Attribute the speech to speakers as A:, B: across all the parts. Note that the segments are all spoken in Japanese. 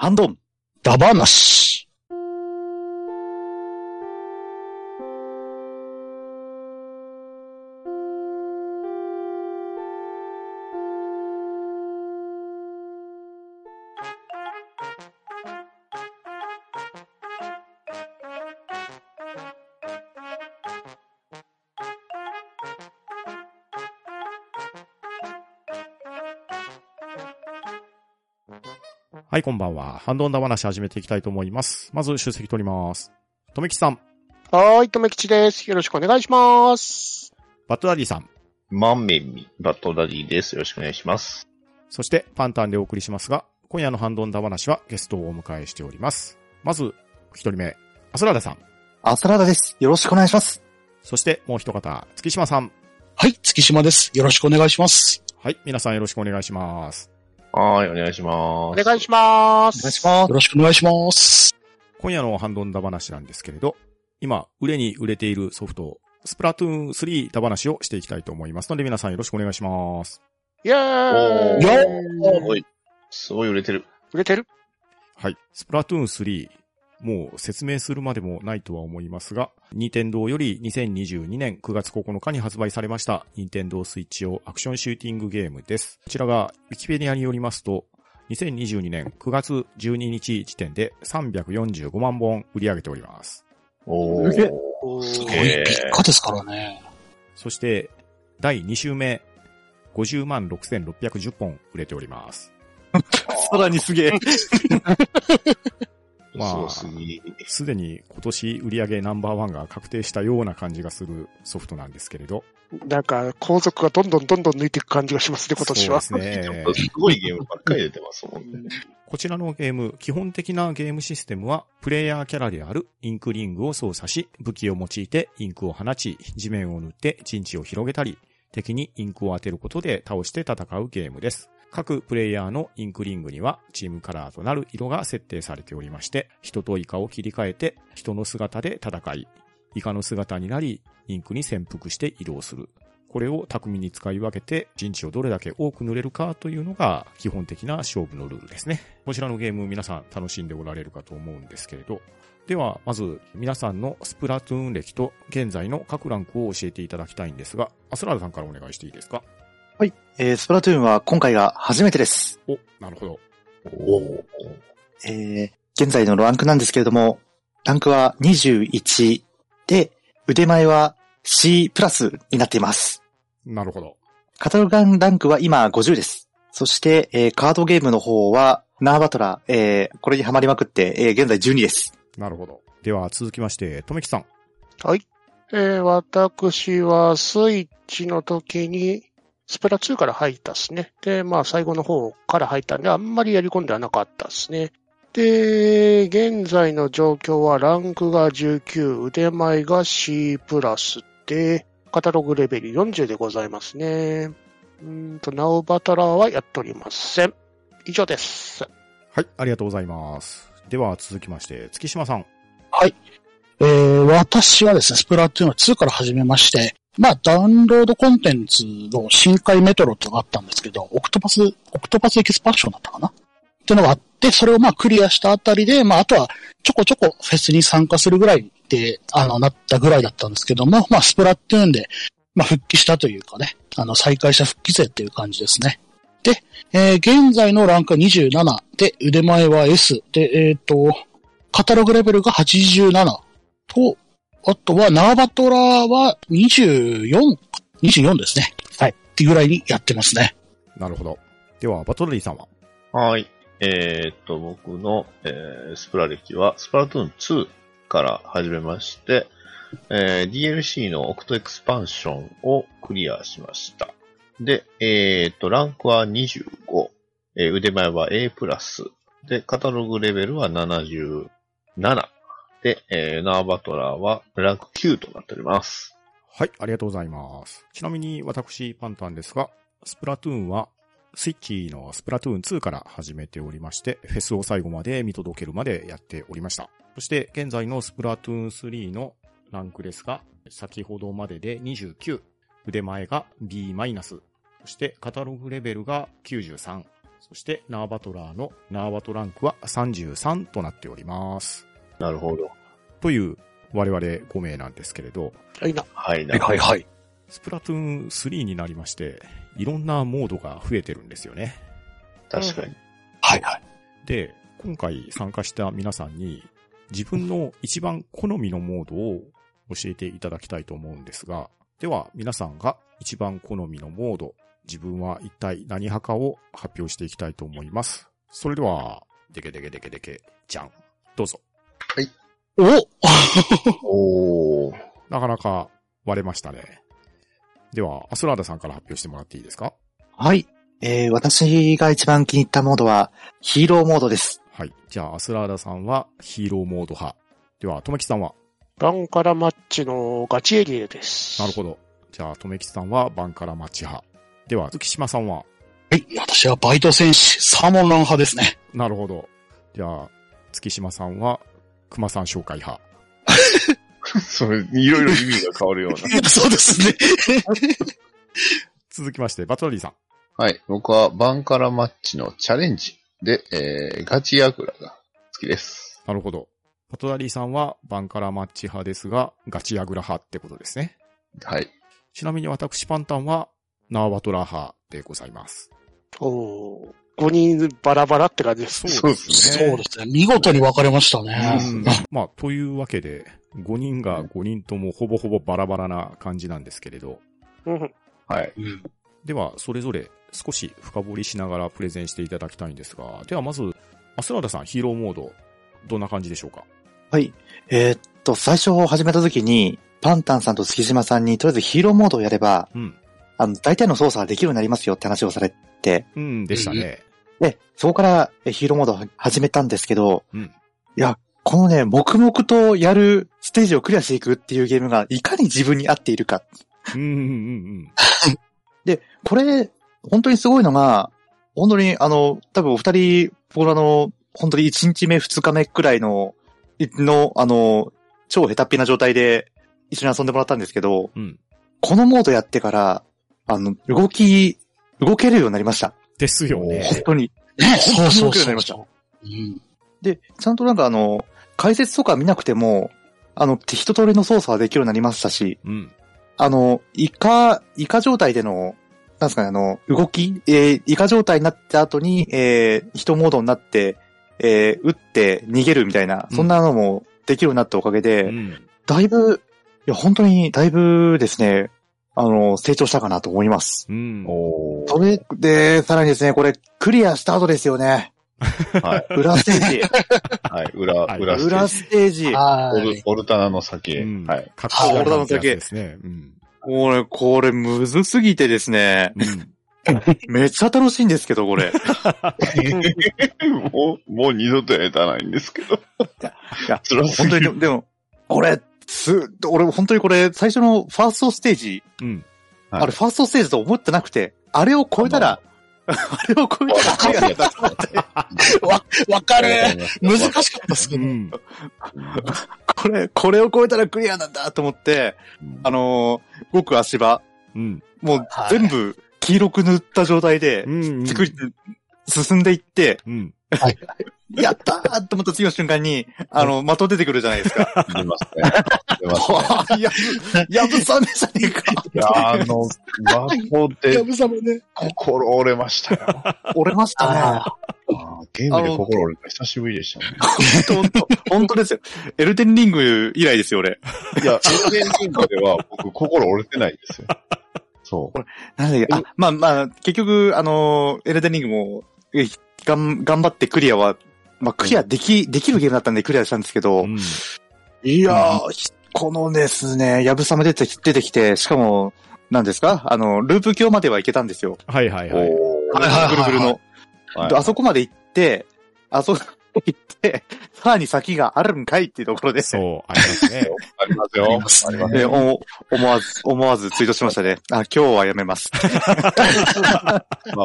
A: ハンドン。
B: ダバナシ。
C: はい、こんばんは。ハンドンダ話始めていきたいと思います。まず、出席取ります。とめきちさん、
D: はーい、とめきちです。よろしくお願いします。
C: バットダディさん、
E: マンメミ、バットダディです。よろしくお願いします。
C: そしてパンタンでお送りしますが、今夜のハンドンダ話はゲストをお迎えしております。まず、一人目、アスラーダさん。
A: アスラーダです。よろしくお願いします。
C: そして、もう一方、月島さん。
B: はい、月島です。よろしくお願いします。
C: はい、皆さんよろしくお願いします。
E: はーい、お願いします。
D: お願いします。
A: お願いします
B: よ。ろしくお願いします。
C: 今夜のハンドンダ話なんですけれど、今、売れに売れているソフト、スプラトゥーン3ダ話をしていきたいと思いますので、皆さんよろしくお願いします。
D: イェーイ。
B: よ
E: すごい、すごい売れてる。
D: 売れてる？
C: はい。スプラトゥーン3、もう説明するまでもないとは思いますが、任天堂より2022年9月9日に発売されました、任天堂スイッチ用アクションシューティングゲームです。こちらが、ウィキペディアによりますと、2022年9月12日時点で345万本売り上げております。
E: おー。
B: すげえ
D: おー
B: すごい、
E: へー
B: 3日ですからね。
C: そして、第2週目、50万6610本売れております。
A: さらにすげえ。
C: まあ
E: す
C: でに今年売り上げナンバーワンが確定したような感じがするソフトなんですけれど、
D: なんか、後続がどんどんどんどん抜いていく感じがしますね、今年は。
C: そうですね。
E: すごいゲームばっかり出てますもんね。
C: こちらのゲーム、基本的なゲームシステムは、プレイヤーキャラであるインクリングを操作し、武器を用いてインクを放ち、地面を塗って陣地を広げたり、敵にインクを当てることで倒して戦うゲームです。各プレイヤーのインクリングにはチームカラーとなる色が設定されておりまして、人とイカを切り替えて人の姿で戦い、イカの姿になり、インクに潜伏して移動する。これを巧みに使い分けて陣地をどれだけ多く塗れるかというのが基本的な勝負のルールですね。こちらのゲーム皆さん楽しんでおられるかと思うんですけれど。では、まず皆さんのスプラトゥーン歴と現在の各ランクを教えていただきたいんですが、アスラーダさんからお願いしていいですか？
A: はい。えー、スプラトゥーンは今回が初めてです。
C: お、なるほど。
E: おー。
A: えー、現在のランクなんですけれども、ランクは21で、腕前は C プラスになっています。
C: なるほど。
A: カタロガンランクは今50です。そして、えー、カードゲームの方は、ナーバトラ、えー、これにハマりまくって、えー、現在12です。
C: なるほど。では続きまして、とめきさん。
D: はい。えー、私はスイッチの時に、スプラ2から入ったっすね。で、まあ最後の方から入ったんで、あんまりやり込んではなかったっすね。で、現在の状況はランクが19、腕前が C プラスで、カタログレベル40でございますね。うーんと、ナワバトラーはやっておりません。以上です。
C: はい、ありがとうございます。では続きまして、月島さん。
B: えー、私はですね、スプラトゥーンは2から始めまして、まあ、ダウンロードコンテンツの深海メトロってのがあったんですけど、オクトパス、オクトパスエキスパンションだったかな？っていうのがあって、それをまあクリアしたあたりで、まあ、あとはちょこちょこフェスに参加するぐらいで、あの、なったぐらいだったんですけども、まあ、スプラトゥーンで、まあ、復帰したというかね、あの、再開した復帰勢っていう感じですね。で、えー現在のランクは27で、腕前は S で、えっ、と、カタログレベルが87と、あとは、ナーバトラは24、24ですね。はい。っていうぐらいにやってますね。
C: なるほど。では、バトルリーさんは？
E: はい。えーっと、僕の、えースプラ歴は、スプラトゥーン2から始めまして、えー DLC のオクトエクスパンションをクリアしました。で、えーっと、ランクは25、えー腕前は A+, で、カタログレベルは77、で、えーナワバトラーはランク9となっております。
C: はい、ありがとうございます。ちなみに私、パンタンですが、スプラトゥーンは、スイッチのスプラトゥーン2から始めておりまして、フェスを最後まで見届けるまでやっておりました。そして、現在のスプラトゥーン3のランクですが、先ほどまでで29、腕前が B-、そしてカタログレベルが93、そして、ナーバトラーのナーバトランクは33となっております。
E: なるほど。
C: という、我々5名なんですけれど、
D: はいな。
E: はいな。
B: はいはい。
C: スプラトゥーン3になりまして、いろんなモードが増えてるんですよね。
E: 確かに。
B: はいはい。
C: で、今回参加した皆さんに、自分の一番好みのモードを教えていただきたいと思うんですが、では皆さんが一番好みのモード、自分は一体何派かを発表していきたいと思います。それでは、でけでけでけでけ、じゃん。どうぞ。
B: お
E: おー。
C: なかなか割れましたね。では、アスラーダさんから発表してもらっていいですか？
A: はい。えー、私が一番気に入ったモードは、ヒーローモードです。
C: はい。じゃあ、アスラーダさんはヒーローモード派。では、とめきさんは？
D: バンカラマッチのガチエリエです。
C: なるほど。じゃあ、とめきさんはバンカラマッチ派。では、月島さんは？
B: はい。私はバイト戦士、サーモンラン派ですね。
C: なるほど。じゃあ、月島さんは熊さん紹介派。
E: それ、いろいろ意味が変わるような。
B: そうですね。
C: 続きまして、バトラリーさん。
E: はい。僕はバンカラマッチのチャレンジで、えー、ガチヤグラが好きです。
C: なるほど。バトラリーさんはバンカラマッチ派ですが、ガチヤグラ派ってことですね。
E: はい。
C: ちなみに私パンタンはナーバトラ派でございます。
D: おー5人バラバラって感じです。
E: そうです
B: そうですね。見事に分かれましたね。
C: うんまあ、というわけで、5人が5人ともほぼほぼバラバラな感じなんですけれど、
D: うん。
E: はい。
B: うん
C: では、それぞれ少し深掘りしながらプレゼンしていただきたいんですが、ではまず、アスラーダさん、ヒーローモード、どんな感じでしょうか？
A: はい。えーっと、最初始めた時に、パンタンさんと月島さんに、とりあえずヒーローモードをやれば、
C: うん。
A: あの、大体の操作ができるようになりますよって話をされて、
C: うん、でしたね。
A: で、そこからえヒーローモードを始めたんですけど、
C: うん
A: いや、このね、黙々とやるステージをクリアしていくっていうゲームが、いかに自分に合っているか。
C: うん、うん、うん、
A: で、これ、本当にすごいのが、本当に、あの、多分お二人、僕のあの、本当に1日目、2日目くらいの、いの、あの、超下手っぴな状態で一緒に遊んでもらったんですけど、
C: うん。うん。
A: このモードやってから、あの、動き、動けるようになりました。
C: ですよね。
A: 本当に。
B: ね、そうそう
A: 動けるようになりました
B: そう。うん。
A: で、ちゃんとなんかあの、解説とか見なくても、あの、一通りの操作はできるようになりましたし、
C: うん。
A: あの、イカ、イカ状態での、なんですかね、あの、動き、えー、イカ状態になった後に、えー、人モードになって、えー、撃って逃げるみたいな、
C: うん
A: そんなのもできるようになったおかげで、
C: うん。
A: だいぶ、いや、本当に、だいぶですね、あの、成長したかなと思います。
C: うん。
E: おー。
A: それで、さらにですね、これ、クリアした後ですよね。
E: はい。
A: 裏ステージ。
E: はい。裏、
C: はい
E: 裏ステー
A: 裏
E: ジ。
A: ステージ。
B: はい。
E: オルオルタナの先。
C: うん。
E: はい。
C: かっこいい
A: あ俺らの時
C: ですね。うん。
A: これ、これ、むずすぎてですね、
C: うん。
A: めっちゃ楽しいんですけど、これ。
E: もう、もう二度とやらないんですけど。
A: いや、
E: 辛すぎる。
A: 本当に、でも、これ、す、俺、本当にこれ、最初のファーストステージ、
C: うん。
E: はい
A: あれ、ファーストステージと思ってなくて、あれを超えたら、あれを超えたらクリアだと思って、
B: わ、わかる。難
E: 難
B: しかったですけど。
C: うん。
A: これ、これを超えたらクリアなんだと思って、あのー僕足場、
C: うん。
A: もう
B: はい
A: 全部黄色く塗った状態で
C: う、ん。
A: 作り、進んでいって、
C: うん。
A: やったーと思った次の瞬間に、あの、的出てくるじゃないですか。
E: 出ますね。出ますね。
A: やぶ、やぶさめじゃねえか。
E: いや、あの、魔法で
B: ぶさまね。
E: 心折れましたよ。
A: 折れましたね。
B: あ
E: あーゲームで心折れた久しぶりでしたね。
A: 本当本当ですよ。エルデンリング以来ですよ、俺。
E: いや、エルデンリングでは僕心折れてないんですよ。そう。
A: なんで、あ、まあまあ、結局、あの、エルデンリングも、えがん、頑張ってクリアは、まあクリアでき、できるゲームだったんでクリアしたんですけど、
C: うん。
A: いやー、ひこのですね、やぶさめ出てき出てきて、しかも、何ですか？あの、ループ橋までは行けたんですよ。
C: はいはいはい。
A: ぐるぐるの。
E: はい
A: であそこまで行って、あそこ 行って、さらに先があるんかいっていうところで、
C: そう、ありますね。
E: ありますよ。
B: ありますね
A: 思わず、思わずツイートしましたね。あ、今日はやめます。
E: まあまあま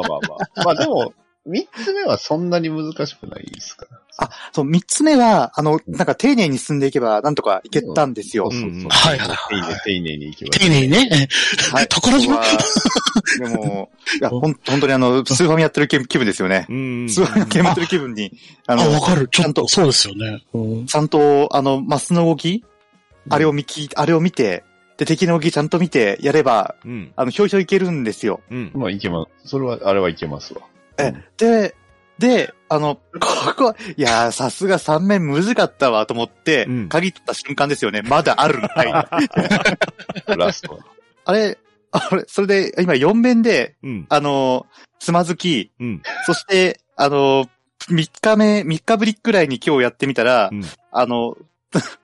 E: あ。まあでも、三つ目はそんなに難しくないですか？ら。
A: そう、三つ目は、あの、なんか丁寧に進んでいけば、なんとかいけたんですよ。
B: はいはい
E: 丁寧、丁寧に行きま
B: 丁寧にね。
A: はい。
B: 所島
A: ここはでも、いや、ほん、本当にあの、スーファミやってる気気分ですよね。
C: うん。
A: スーファミのゲームやってる気分に、あ
B: あ、
A: の、
B: わかる。ち
A: ゃんと
B: そうですよね。うん
A: ちゃんと、あの、マスの動き、あれを見き、あれを見て、で、敵の動きちゃんと見てやれば、
C: うん。
A: あの、ひょいひょいいけるんですよ。
C: うん。
E: まあ、いけます。それは、あれはいけますわ。
A: で、で、あの、ここ、いやー、さすが3面むずかったわと思って
C: うん、
A: 鍵取った瞬間ですよね。まだあるのかい。
E: ラスト。
A: あれ、あれ、それで、今4面で、
C: うん。
A: あの、つまずき、
C: うん。
A: そして、あの、3日目、3日ぶりくらいに今日やってみたら、
C: うん
A: あの、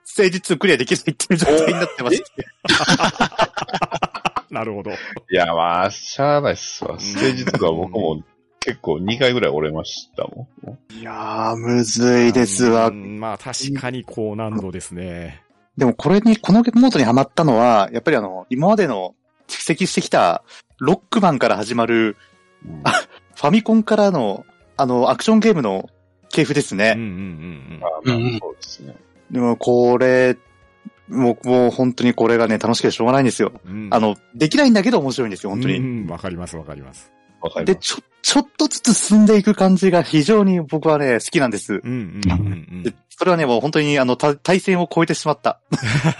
A: ステージ2クリアできないっていう状態になってます。
C: なるほど。
E: いや、まあ、しゃあないっすわ。ステージとか僕も結構2回ぐらい折れましたもん。
A: いやー、むずいですわ
C: う。んまあ確かに高難度ですね。
A: でもこれに、このモードにハマったのは、やっぱりあの、今までの蓄積してきた、ロックマンから始まる、
E: うん
A: あファミコンからの、あの、アクションゲームの系譜ですね。
C: うんうんうん
E: まあまあ
B: うんうん
E: そうですね。
A: でも、これ、もう、もう本当にこれがね、楽しくてしょうがないんですよ。
C: うん。
A: あの、できないんだけど面白いんですよ、本当に。
C: うん、わかりますわかります。
A: で。ちょ、ちょっとずつ進んでいく感じが非常に僕はね、好きなんです。
C: うんうんうんうん
A: でそれはね、もう本当にあの、た対戦を超えてしまった。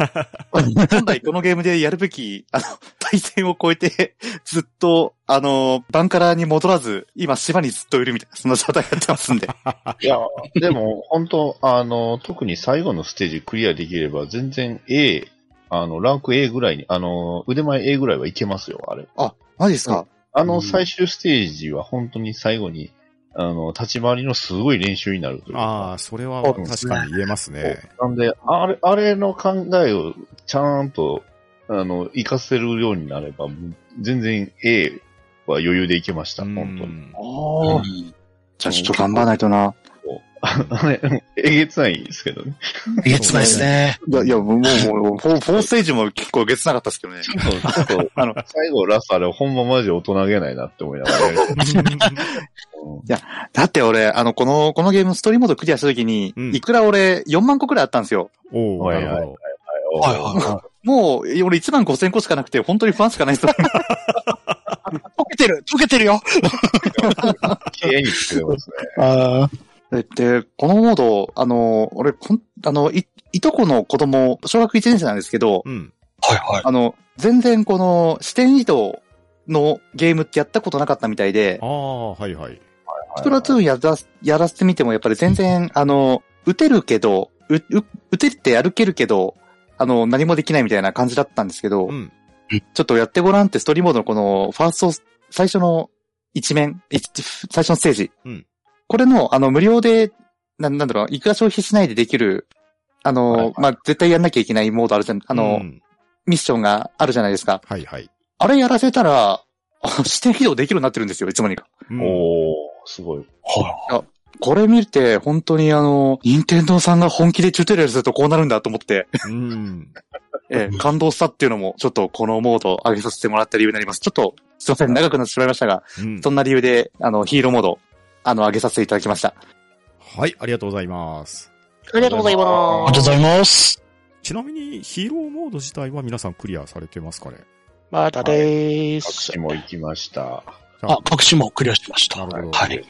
A: 本来このゲームでやるべき、あの、対戦を超えて、ずっと、あの、バンカラに戻らず、今島にずっといるみたいな、そんな状態やってますんで。
E: いや、でも、本当あの、特に最後のステージクリアできれば、全然 A、あの、ランク A ぐらいに、あの、腕前 A ぐらいはいけますよ、あれ。
A: あ、マジですか、
E: あの、
A: うん
E: 最終ステージは本当に最後に、あの、立ち回りのすごい練習になるというか。
C: ああ、それは確かに言えますね。
E: なんで、あれ、あれの考えをちゃんと、あの、活かせるようになれば、全然 A は余裕でいけました、
C: うん
E: 本当に。
A: ああ。じゃあちょっと頑張らないとな。
E: あれ、えげつないですけどね。
B: えげつないですね。
A: いや、いや、もう、もう、もうフォーステージも結構げつなかったですけどね。あの、
E: 最後ラストあれ、ほんまマジ大人げないなって思いながら やる。うん
A: だって俺、あの、この、このゲームストーリーモードクリアした時に、
C: うん
A: いくら俺4万個くらいあったんですよ。
C: おお
E: はいはい。
B: はいはいは
A: もう、俺1万5千個しかなくて、本当に不安しかないです。
B: 溶けてる溶けてるよ
E: 綺麗に作れますね。
B: あ
A: で、このモード、あの、俺、ほんあの、い、いとこの子供、小学1年生なんですけど、
C: うん。
B: はいはい。
A: あの、全然この視点移動のゲームってやったことなかったみたいで
C: あ、あ、はいはい。
A: スプラトゥーンやら、やらせてみてもやっぱり全然、あの、撃てるけど、う、う、撃てって歩けるけど、あの、何もできないみたいな感じだったんですけど、
C: うん。
A: ちょっとやってごらんってストーリーモードのこの、ファースト、最初の一面、一最初のステージ。
C: うん
A: これの、あの、無料で、ななんだろう、いくら消費しないでできる、あの、
E: はいはい
A: まあ、絶対やんなきゃいけないモードあるじゃん、あの、
C: うん
A: ミッションがあるじゃないですか。
C: はいはい。
A: あれやらせたら、あ視点移動できるようになってるんですよ、いつの間にか。
C: うん
E: おー、すごい。
B: は
A: これ見て、本当にあの、任天堂さんが本気でチュートリアルするとこうなるんだと思って、
C: うん。
A: ええ感動したっていうのも、ちょっとこのモードを上げさせてもらった理由になります。ちょっと、すいません、長くなってしまいましたが、
C: うん
A: そんな理由で、あの、ヒーローモード、あの、上げさせていただきました。
C: はい、ありがとうございます。
D: ありがとうござい
B: あり
D: ま
B: がとうございます。
C: ちなみに、ヒーローモード自体は皆さんクリアされてますかね？
D: す。まだでー
E: 隠
D: す。
E: しも行きました。
C: あ
B: あ、隠しもクリアしました。
C: なるほど
B: はい。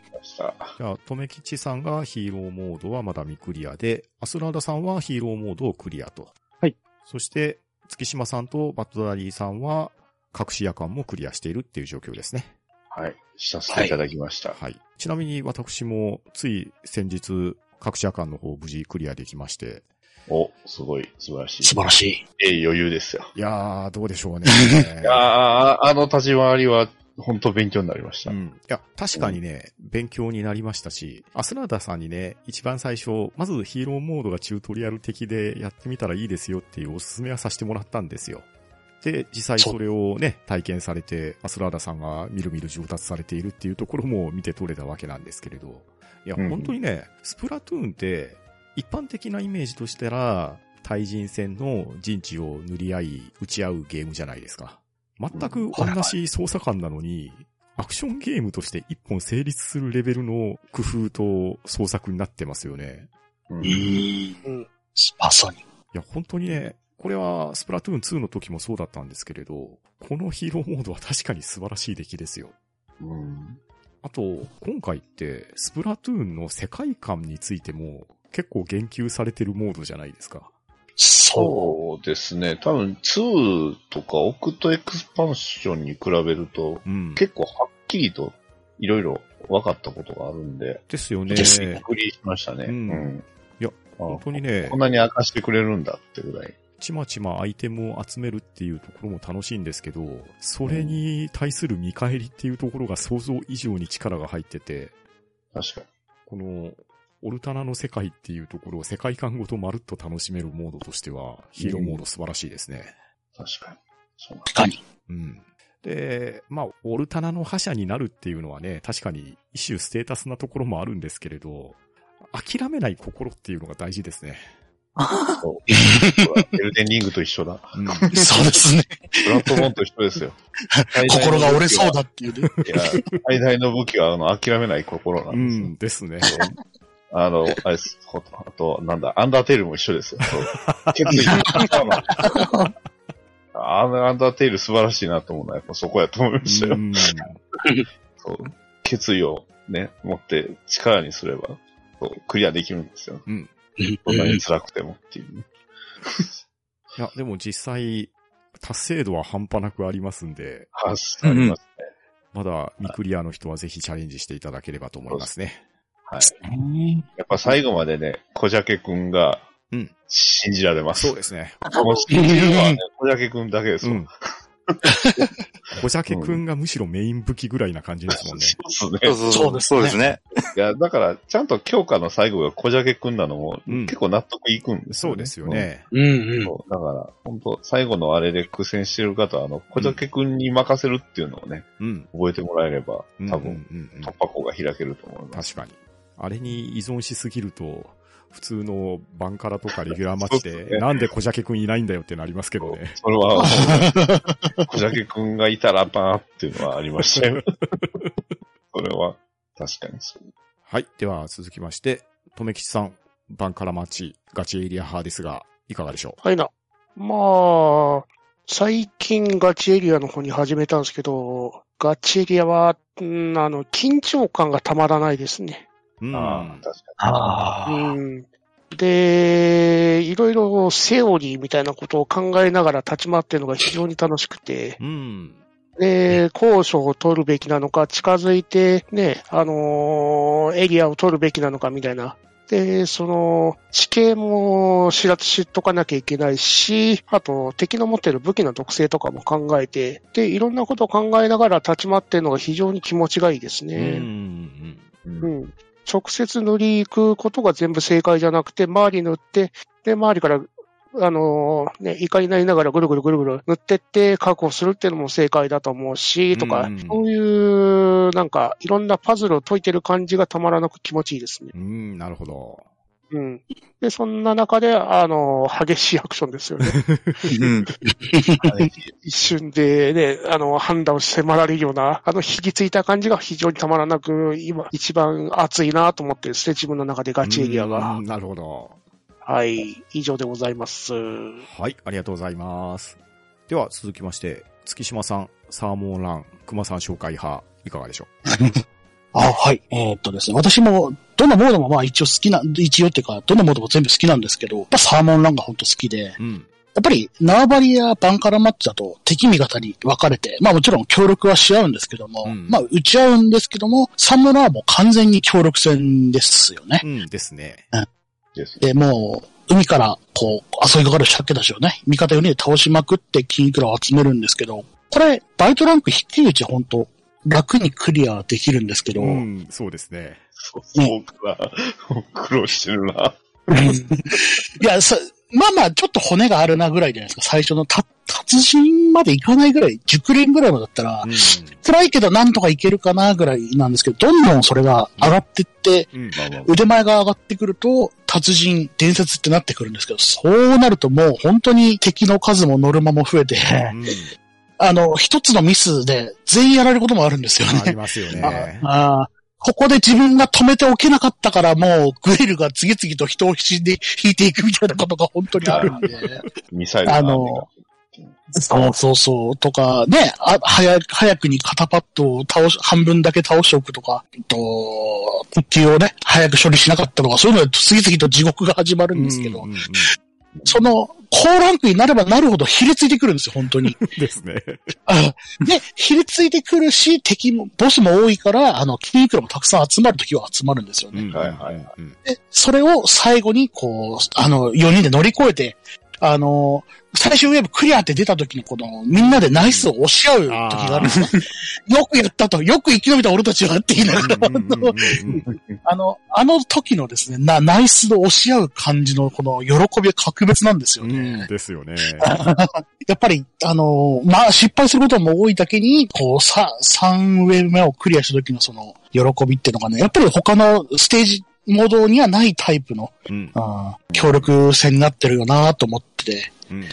C: じゃあ、とめきちさんがヒーローモードはまだ未クリアで、アスラーダさんはヒーローモードをクリアと。
A: はい。
C: そして、月島さんとバッドダディさんは、隠し夜間もクリアしているっていう状況ですね。
E: はい。させていただきました。
C: はい。ちなみに私も、つい先日、隠し夜間の方無事クリアできまして。
E: お、すごい、素晴らしい。
B: 素晴らしい。
E: ええ余裕ですよ。
C: いやー、どうでしょうね。
E: いやーああの立ち回りは、本当勉強になりました。
C: うん。いや、確かにね、勉強になりましたし、アスラーダさんにね、一番最初、まずヒーローモードがチュートリアル的でやってみたらいいですよっていうおすすめはさせてもらったんですよ。で、実際それをね、体験されて、アスラーダさんがみるみる上達されているっていうところも見て取れたわけなんですけれど、いや、
E: うん
C: 本当にね、スプラトゥーンって、一般的なイメージとしたら、対人戦の陣地を塗り合い、打ち合うゲームじゃないですか。全く同じ操作感なのに、アクションゲームとして一本成立するレベルの工夫と創作になってますよね。
E: うん。
B: まさに。
C: いや、本当にね、これはスプラトゥーン2の時もそうだったんですけれど、このヒーローモードは確かに素晴らしい出来ですよ。
E: うん。
C: あと、今回って、スプラトゥーンの世界観についても結構言及されてるモードじゃないですか。
B: そ
E: そうですね。多分2とかオクトエクスパンションに比べると、
C: うん。
E: 結構はっきりといろいろ分かったことがあるんで、
C: ですよね。
E: びっくりしましたね。
C: うんいや、
E: あ
C: 本当にね
E: こん、なに明かしてくれるんだってぐらい。
C: ちまちまアイテムを集めるっていうところも楽しいんですけど、それに対する見返りっていうところが想像以上に力が入ってて、
E: 確かに。
C: この、オルタナの世界っていうところを世界観ごとまるっと楽しめるモードとしては、ヒーローモード素晴らしいですね。
E: 確かに。そうなん
B: う。確かに。
C: うん。で、まあ、オルタナの覇者になるっていうのはね、確かに一種ステータスなところもあるんですけれど、諦めない心っていうのが大事ですね。
E: エルデンリングと一緒だ。
C: う。ん。
B: そう。ですね。
E: プラットフォームと一緒ですよ。
B: 心が折れそう。だっていう。ね。
E: いや、最大の武器は、あの、諦めない心な
C: ん
E: ですよ。
C: ん、ですね。
E: あの、あれです。あと、なんだ、アンダーテールも一緒ですよ。決意。あのアンダーテール素晴らしいなと思う。のは、やっぱそこやと思いましたよ。
C: う。ん
E: そう。決意をね、持って力にすれば、クリアできるんですよ。
C: う。ん
E: どんなに辛くてもっていう。
C: いや、でも実際、達成度は半端なくありますんで、
E: はありますね。
C: まだ未クリアの人はぜひチャレンジしていただければと思いますね。
E: はい。やっぱ最後までね、小鮭くんが
C: うん、
E: 信じられます。
C: そうですね。
E: もう信じるのはね、小鮭くんだけです。
C: うん。小鮭くんがむしろメイン武器ぐらいな感じですもんね。
E: そうですね。
A: そう
B: そうですね
A: そうですね。
E: いや、だから、ちゃんと強化の最後が小鮭くんなのも、
C: うん
E: 結構納得いくんですよ、ね
C: そうですよ。ね。
B: うんうん。
E: だから、本当最後のあれで苦戦してる方は、あの、小鮭くんに任せるっていうのをね、
C: うん。
E: 覚えてもらえれば、
C: うん
E: 多分、突破口が開けると思います。
C: 確かに。あれに依存しすぎると、普通のバンカラとかレギュラーマッチで、
E: ですね
C: なんで小鮭くんいないんだよってなりますけどね。
E: それは、小鮭くんがいたらばーっていうのはありましたよ。それは、確かにそう。
C: はい。では続きまして、とめきちさん、バンカラマッチ、ガチエリア派ですが、いかがでしょ
D: はいな。まあ、最近ガチエリアの方に始めたんですけど、ガチエリアは、うんあの、緊張感がたまらないですね。
C: ううん。
E: ああ、確か
B: ああ。
D: うん。で、いろいろセオリーみたいなことを考えながら立ち回ってるのが非常に楽しくて、
C: うん。
D: で、高所を取るべきなのか、近づいてね、あのーエリアを取るべきなのかみたいな。で、その、地形も知ら知っとかなきゃいけないし、あと敵の持ってる武器の特性とかも考えて、で、いろんなことを考えながら立ち回ってるのが非常に気持ちがいいです
C: うん。
D: ね。
C: うん。
E: に。
D: う。ん。直接塗り行くことが全部正解じゃなくて、周り塗って、で、周りから、あのーね、怒りになりながらぐるぐるぐるぐる塗ってって確保するっていうのも正解だと思うし、とか
C: うん、
D: そういう、なんか、いろんなパズルを解いてる感じがたまらなく気持ちいいですね。
C: うん、なるほど。
D: うん。で、そんな中で、あのー激しいアクションですよね。
A: うん。
D: 一瞬でね、あの、判断を迫られるような、あの、引きついた感じが非常にたまらなく、今、一番熱いなと思ってるですね、自分の中でガチエリア
C: う
D: が
C: ん。なるほど。
D: はい、以上でございます。
C: はい、ありがとうございます。では、続きまして、月島さん、サーモンラン、熊さん紹介派、いかがでしょ
B: あ、はい。えーっとですね、私も、どのモードもまあ一応好きな、一応っていうか、どのモードも全部好きなんですけど、やっぱサーモンランが本当好きで、や
C: ううん。
B: っぱり縄張りやバンカラマッチだと敵味方に分かれて、まあもちろん協力はし合うんですけども、
C: うん
B: まあ打ち合うんですけども、サムラーも完全に協力戦ですよね。
C: うんですね。
E: です。
B: で、もう、海から、こう、襲いかかる鮭たちをね、味方4人で倒しまくって金いくらを集めるんですけど、これ、バイトランク低いうち本当楽にクリアできるんですけど、
C: うん、そうですね。
E: そう、そうか。苦労してるな。
B: いや、さ、まあまあ、ちょっと骨があるなぐらいじゃないですか。最初のた、達人までいかないぐらい、熟練ぐらいまでだったら
C: う、ん。
B: 辛いけどなんとかいけるかなぐらいなんですけど、どんどんそれが上がってって、腕前が上がってくると、達人、伝説ってなってくるんですけど、そうなるともう本当に敵の数もノルマも増えて、
C: うん
B: あの、一つのミスで全員やられることもあるんですよね。
C: ありますよね。
B: ああここで自分が止めておけなかったからもうグリルが次々と人を死んで引いていくみたいなことが本当にあるんで。
E: ミサイルが
B: あの、そうそうそう。とか、ね、あ早く、早くに肩パッドを倒し、半分だけ倒しておくとか、と、復旧をね、早く処理しなかったとか、そういうので次々と地獄が始まるんですけど、
C: うんうんうん
B: その、高ランクになればなるほどひれついてくるんですよ、本当に。
C: ですね。
B: あで、ひれついてくるし、敵も、ボスも多いから、あの、筋肉もたくさん集まるときは集まるんですよね。
C: うん
E: はいはいはい
C: うん
B: で、それを最後に、こう、あの、4人で乗り越えて、あの、最終ウェーブクリアって出た時に、この、みんなでナイスを押し合う時があるんですね。よくやったと、よく生き延びた俺たちはって言いながら、あの、あの時のですね、な、ナイスで押し合う感じの、この喜びは格別なんですよね。
C: うんですよね。
B: やっぱり、あのまあ、失敗することも多いだけに、こう、さ、3ウェーブ目をクリアした時のその、喜びっていうのがね、やっぱり他のステージモードにはないタイプの、
C: うん
B: あー協力戦になってるよなと思ってて、
C: うんうん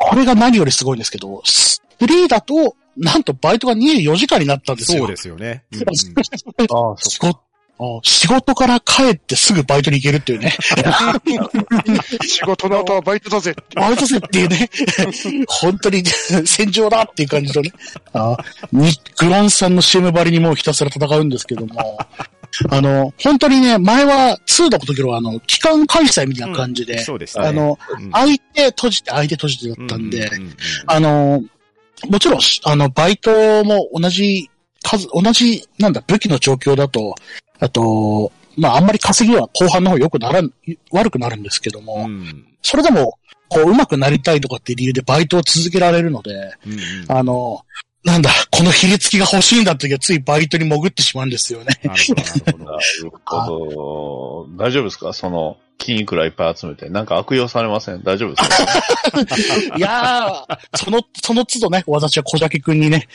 B: これが何よりすごいんですけど、3だと、なんとバイトが24時間になったんですよ。
C: そうですよね。うんうん
E: あ
B: 仕事あ仕事から帰ってすぐバイトに行けるっていうね。
D: 仕事の後はバイトだぜって。
B: バイトせっていうね。本当に戦場だっていう感じのね。あにグロンさんの CM ばりにもうひたすら戦うんですけども。あの、本当にね、前は2の時はあの、期間開催みたいな感じで、
C: そうですね。
B: あの、
C: うん、
B: 相手閉じて相手閉じてだったんで、
C: うううん
B: あの、もちろん、あの、バイトも同じ数、同じ、なんだ、武器の状況だと、あと、まあ、あんまり稼ぎは後半の方良くならん、悪くなるんですけども、
C: うん。
B: それでも、こう、上手くなりたいとかっていう理由でバイトを続けられるので、
C: うんうん。
B: あの、なんだ、この比率きが欲しいんだって時はついバイトに潜ってしまうんですよね。
C: なるほど、なるほど。
E: 大丈夫ですか？その、金いくらいっぱい集めて。なんか悪用されません？大丈夫ですか？
B: いやー、その、その都度ね、私は小崎くんにね、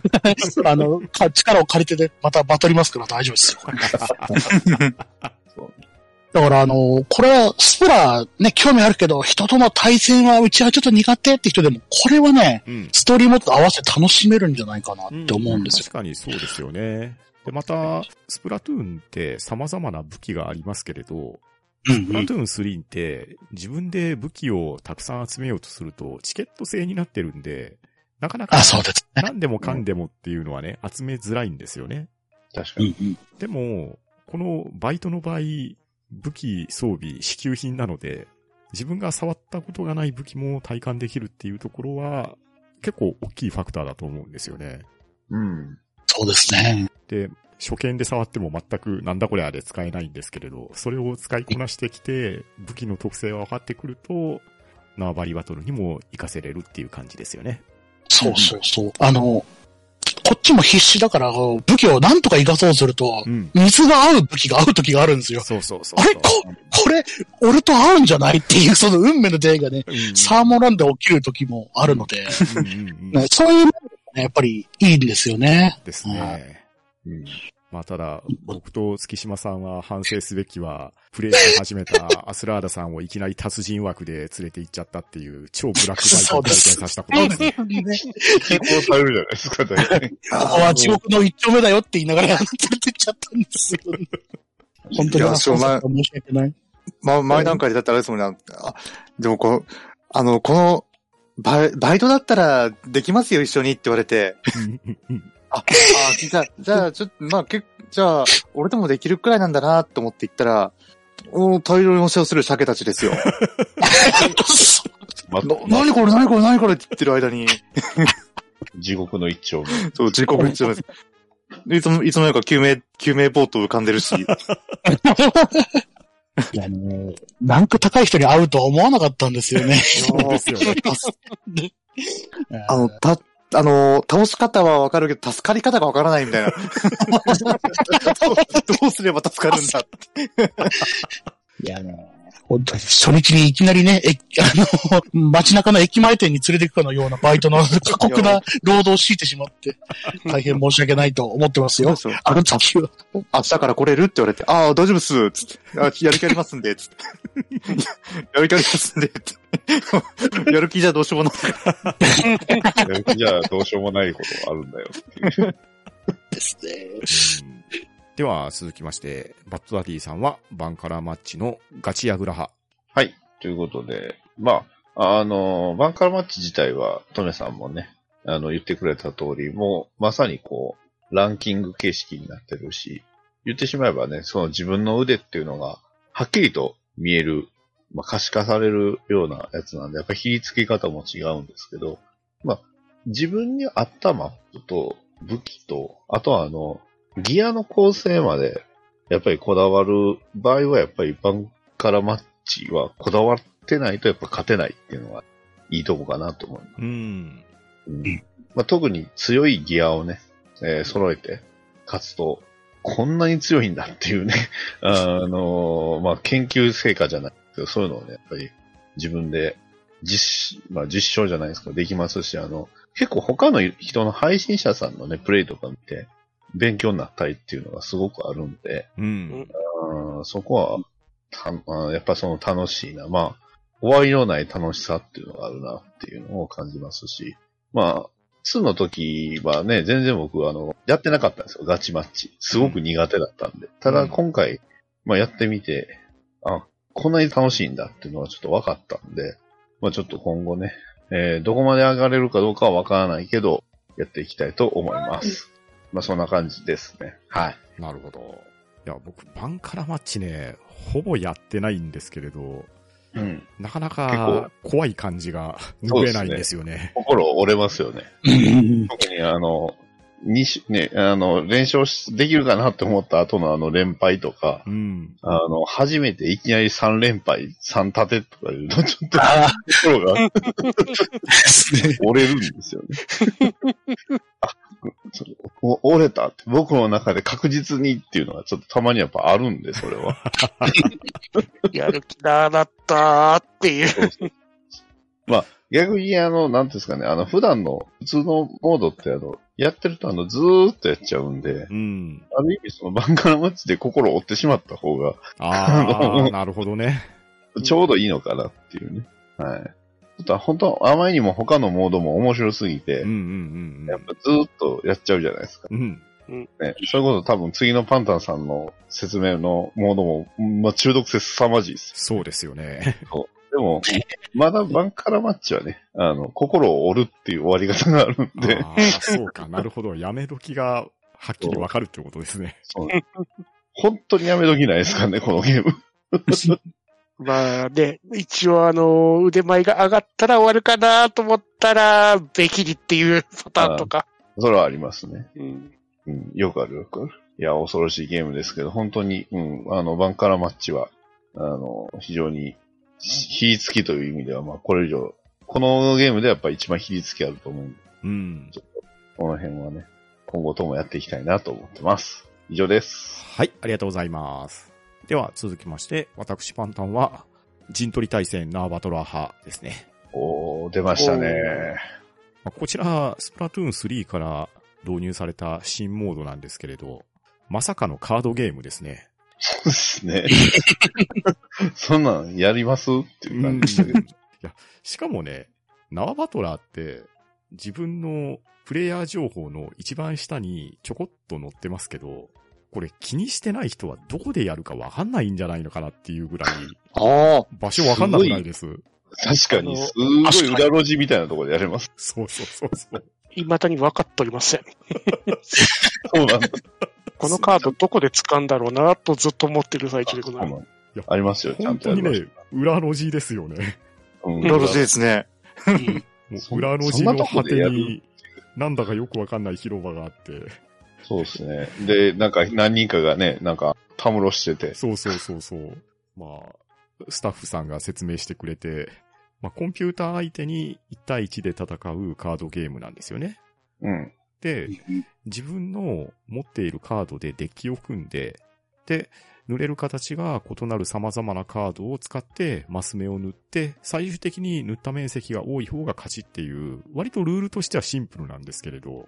B: あの、か力を借りてね、またバトりますから大丈夫ですよ。だからあの、これは、スプラね、興味あるけど、人との対戦はうちはちょっと苦手って人でも、これはね、
C: うん
B: ストーリーモードと合わせて楽しめるんじゃないかなって思うんですよ。
C: 確かにそうですよね。で、また、スプラトゥーンって様々な武器がありますけれど、
B: うんうん
C: スプラトゥーン3って自分で武器をたくさん集めようとするとチケット制になってるんで、なかなか
B: あ、そうですね。
C: 何でもかんでもっていうのはね、集めづらいんですよね。
E: 確かに。
B: うんうん。
C: でも、このバイトの場合、武器、装備、支給品なので、自分が触ったことがない武器も体感できるっていうところは、結構大きいファクターだと思うんですよね。
E: うん。
B: そうですね。
C: で、初見で触っても全くなんだこりゃで使えないんですけれど、それを使いこなしてきて、武器の特性が分かってくると、縄張りバトルにも活かせれるっていう感じですよね。
B: そうそうそう。あの、こっちも必死だから、武器をなんとか生かそうとすると、
C: うん。
B: 水が合う武器が合う時があるんですよ。
C: そうそうそう
B: あれ？こ、これ、俺と合うんじゃないっていう、その運命の出会いがね、
C: うん
B: サーモンランで起きる時もあるので、
C: うんうんうん
B: ねそういうのがね、やっぱりいいんですよね。
C: ですね。
E: うん。
C: まあただ、僕と月島さんは反省すべきは、プレイし始めた アスラーダさんをいきなり達人枠で連れて行っちゃったっていう超ブラックバイトを体験させたことですね。
E: 抵抗されるじゃないですか、大体。
B: ここは地獄の一丁目だよって言いながら連れてっちゃったんですよ。本当に
A: いやそうま
B: 申し訳ない。
A: ま、前段階でだったらあれですもんね。あ、でもこの、あの、この、バイバイトだったらできますよ、一緒にって言われて。あ、あ、じゃあ、じゃあ、ちょっと、まあ、けじゃあ、俺でもできるくらいなんだなと思って行ったら、お大量に押しをする鮭たちですよ。
E: ま
A: な、なにこれ、なにこれ、なにこれって言ってる間に、
E: 地獄の一丁目。
A: そう、自己一丁目です。でいつも、いつもなんか救命、救命ボート浮かんでるし。
B: いやね、ランク高い人に会うとは思わなかったんですよね。
C: そうですよね。
A: あの、た、あの、倒し方はわかるけど、助かり方がわからないみたいな。どうすれば助かるんだ
B: いやね、本当に初日にいきなりね、え、あの、街中の駅前店に連れて行くかのようなバイトの 過酷な労働を強いてしまって、大変申し訳ないと思ってますよ。あの時は。
A: 明日から来れるって言われて、ああ、大丈夫っす、つって。あやる気ありますんで、つって。やる気ありますんで、って。やる気じゃどうしようもない。
E: じゃあどうしようもないことがあるんだよ。
B: ですね。
C: では、続きまして、バッドダディさんはバンカラマッチのガチヤグラ派。
E: はい。ということで、まあ、あの、バンカーマッチ自体は、トメさんもね、あの、言ってくれた通り、もう、まさにこう、ランキング形式になってるし、言ってしまえばね、その自分の腕っていうのが、はっきりと見える、まあ、可視化されるようなやつなんで、やっぱり比り付け方も違うんですけど、まあ、自分に合ったマップと武器と、あとはあの、ギアの構成まで、やっぱりこだわる場合は、やっぱりバンカラマッチはこだわってないとやっぱ勝てないっていうのがいいとこかなと思います。
C: うん。
E: うんまあ、特に強いギアをね、えー揃えて勝つと、こんなに強いんだっていうね、あのーまあ、研究成果じゃないけど、そういうのをね、やっぱり自分で実、まあ、実証じゃないですか、できますし、あの、結構他の人の配信者さんのね、プレイとか見て、勉強になったりっていうのがすごくあるんで、
C: うん。
E: うんそこは、たあやっぱその楽しいな。まあ、終わりのない楽しさっていうのがあるなっていうのを感じますし、まあ、2の時はね、全然僕、あの、やってなかったんですよ、ガチマッチ。すごく苦手だったんで。ただ
C: うん
E: 今回、まあやってみて、あ、こんなに楽しいんだっていうのはちょっと分かったんで、まあちょっと今後ね、えーどこまで上がれるかどうかは分からないけど、やっていきたいと思います。まあそんな感じですね。はい。
C: なるほど。いや、僕、バンカラマッチね、ほぼやってないんですけれど、
E: うん。
C: なかなか怖い感じが拭えないんですよね。
E: 心折れますよね。
B: うん
E: 特にあの、にし、ね、あの、連勝しできるかなって思った後のあの連敗とか、
C: うん。
E: あの、初めていきなり3連敗、3立てとかいうの、ちょっと
B: あ
E: 心が。折れるんですよね。あそれお折れたって、僕の中で確実にっていうのがちょっとたまにやっぱあるんで、それは。
D: やる気なだったーっていう。
E: まあ、逆にあの、なんていうんですかね、あの、普段の普通のモードってあの、やってるとあの、ずーっとやっちゃうんで、
C: うん。
E: ある意味そのバンカラマッチで心を折ってしまった方が、
C: ああ、なるほどね。
E: ちょうどいいのかなっていうね。はい。ちょっと本当、あまりにも他のモードも面白すぎて、
C: うんうんうん
E: やっぱずーっとやっちゃうじゃないですか。
C: うん。うん。
E: ね。それこそ多分次のパンタンさんの説明のモードも、まあ中毒性凄まじいです。
C: そうですよね。
E: でも、まだバンカラマッチはね、あの、心を折るっていう終わり方があるんで、
C: ああ、そうか。なるほど。やめ時がはっきりわかるってことですね。
E: そう本当にやめときないですかね、このゲーム。
D: まあね、一応あの、腕前が上がったら終わるかなと思ったら、べきりっていうパターンとか。
E: それはありますね。
D: うん。
E: うん、よくあるよくある。いや、恐ろしいゲームですけど、本当に、うん、あの、バンカラマッチは、あの、非常に、比率きという意味では、まあ、これ以上、このゲームではやっぱ一番比率きあると思うんで、
C: うん。
E: この辺はね、今後ともやっていきたいなと思ってます。以上です。
C: はい、ありがとうございます。では、続きまして、私パンタンは、陣取り対戦ナーバトラー派ですね。
E: おー、出ましたね。
C: まあこちら、スプラトゥーン3から導入された新モードなんですけれど、まさかのカードゲームですね。
E: そうですね。そんなんやりますっていう感じだけど。
C: いや、しかもね、縄バトラーって、自分のプレイヤー情報の一番下にちょこっと載ってますけど、これ気にしてない人はどこでやるかわかんないんじゃないのかなっていうぐらい、
A: ああ、
C: 場所わかんなくないです。
E: 確かに、すごい裏路地みたいなところでやれます。
C: そうそうそうそう。
D: 未だに分かっておりません。
E: そうなんだ。
D: このカードどこで使うんだろうなとずっと思ってる最中でございま
E: そうなんだありますよ、ちゃんと
C: 本当にね。、裏路地ですよね。
E: うん
A: ロロジですね。
C: 裏路地の果てに、なんだかよくわかんない広場があって、
E: そうですね。で、なんか何人かがね、なんか、たむろしてて。
C: そうそうそうそう。まあ、スタッフさんが説明してくれて、まあ、コンピューター相手に1対1で戦うカードゲームなんですよね。
E: うん。
C: で、自分の持っているカードでデッキを組んで、で、塗れる形が異なる様々なカードを使ってマス目を塗って、最終的に塗った面積が多い方が勝ちっていう、割とルールとしてはシンプルなんですけれど、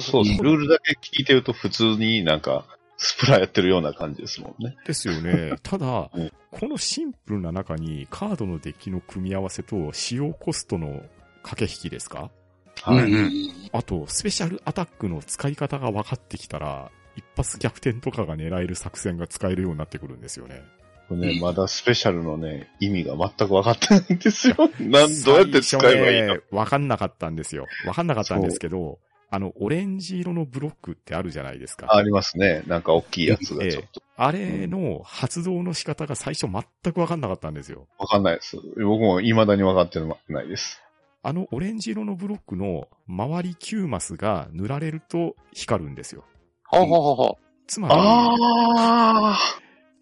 E: そうです。ルールだけ聞いてると普通になんか、スプラやってるような感じですもんね。
C: ですよね。ただ
E: うん、
C: このシンプルな中にカードのデッキの組み合わせと使用コストの駆け引きですか？
E: はい。
B: うんうん
C: あと、スペシャルアタックの使い方が分かってきたら、一発逆転とかが狙える作戦が使えるようになってくるんですよね。
E: これね、まだスペシャルのね、意味が全く分かってないんですよ。なん、どうやって使えばいいの？
C: ねわかんなかったんですよ。わかんなかったんですけど、あの、オレンジ色のブロックってあるじゃないですか。
E: ありますね。なんか大きいやつがちょっと。
C: あれの発動の仕方が最初全くわかんなかったんですよ。
E: わかんないです。僕も未だに分かってないです。
C: あのオレンジ色のブロックの周り9マスが塗られると光るんですよ。
A: ほうほうほうほ
C: つまり、
E: あ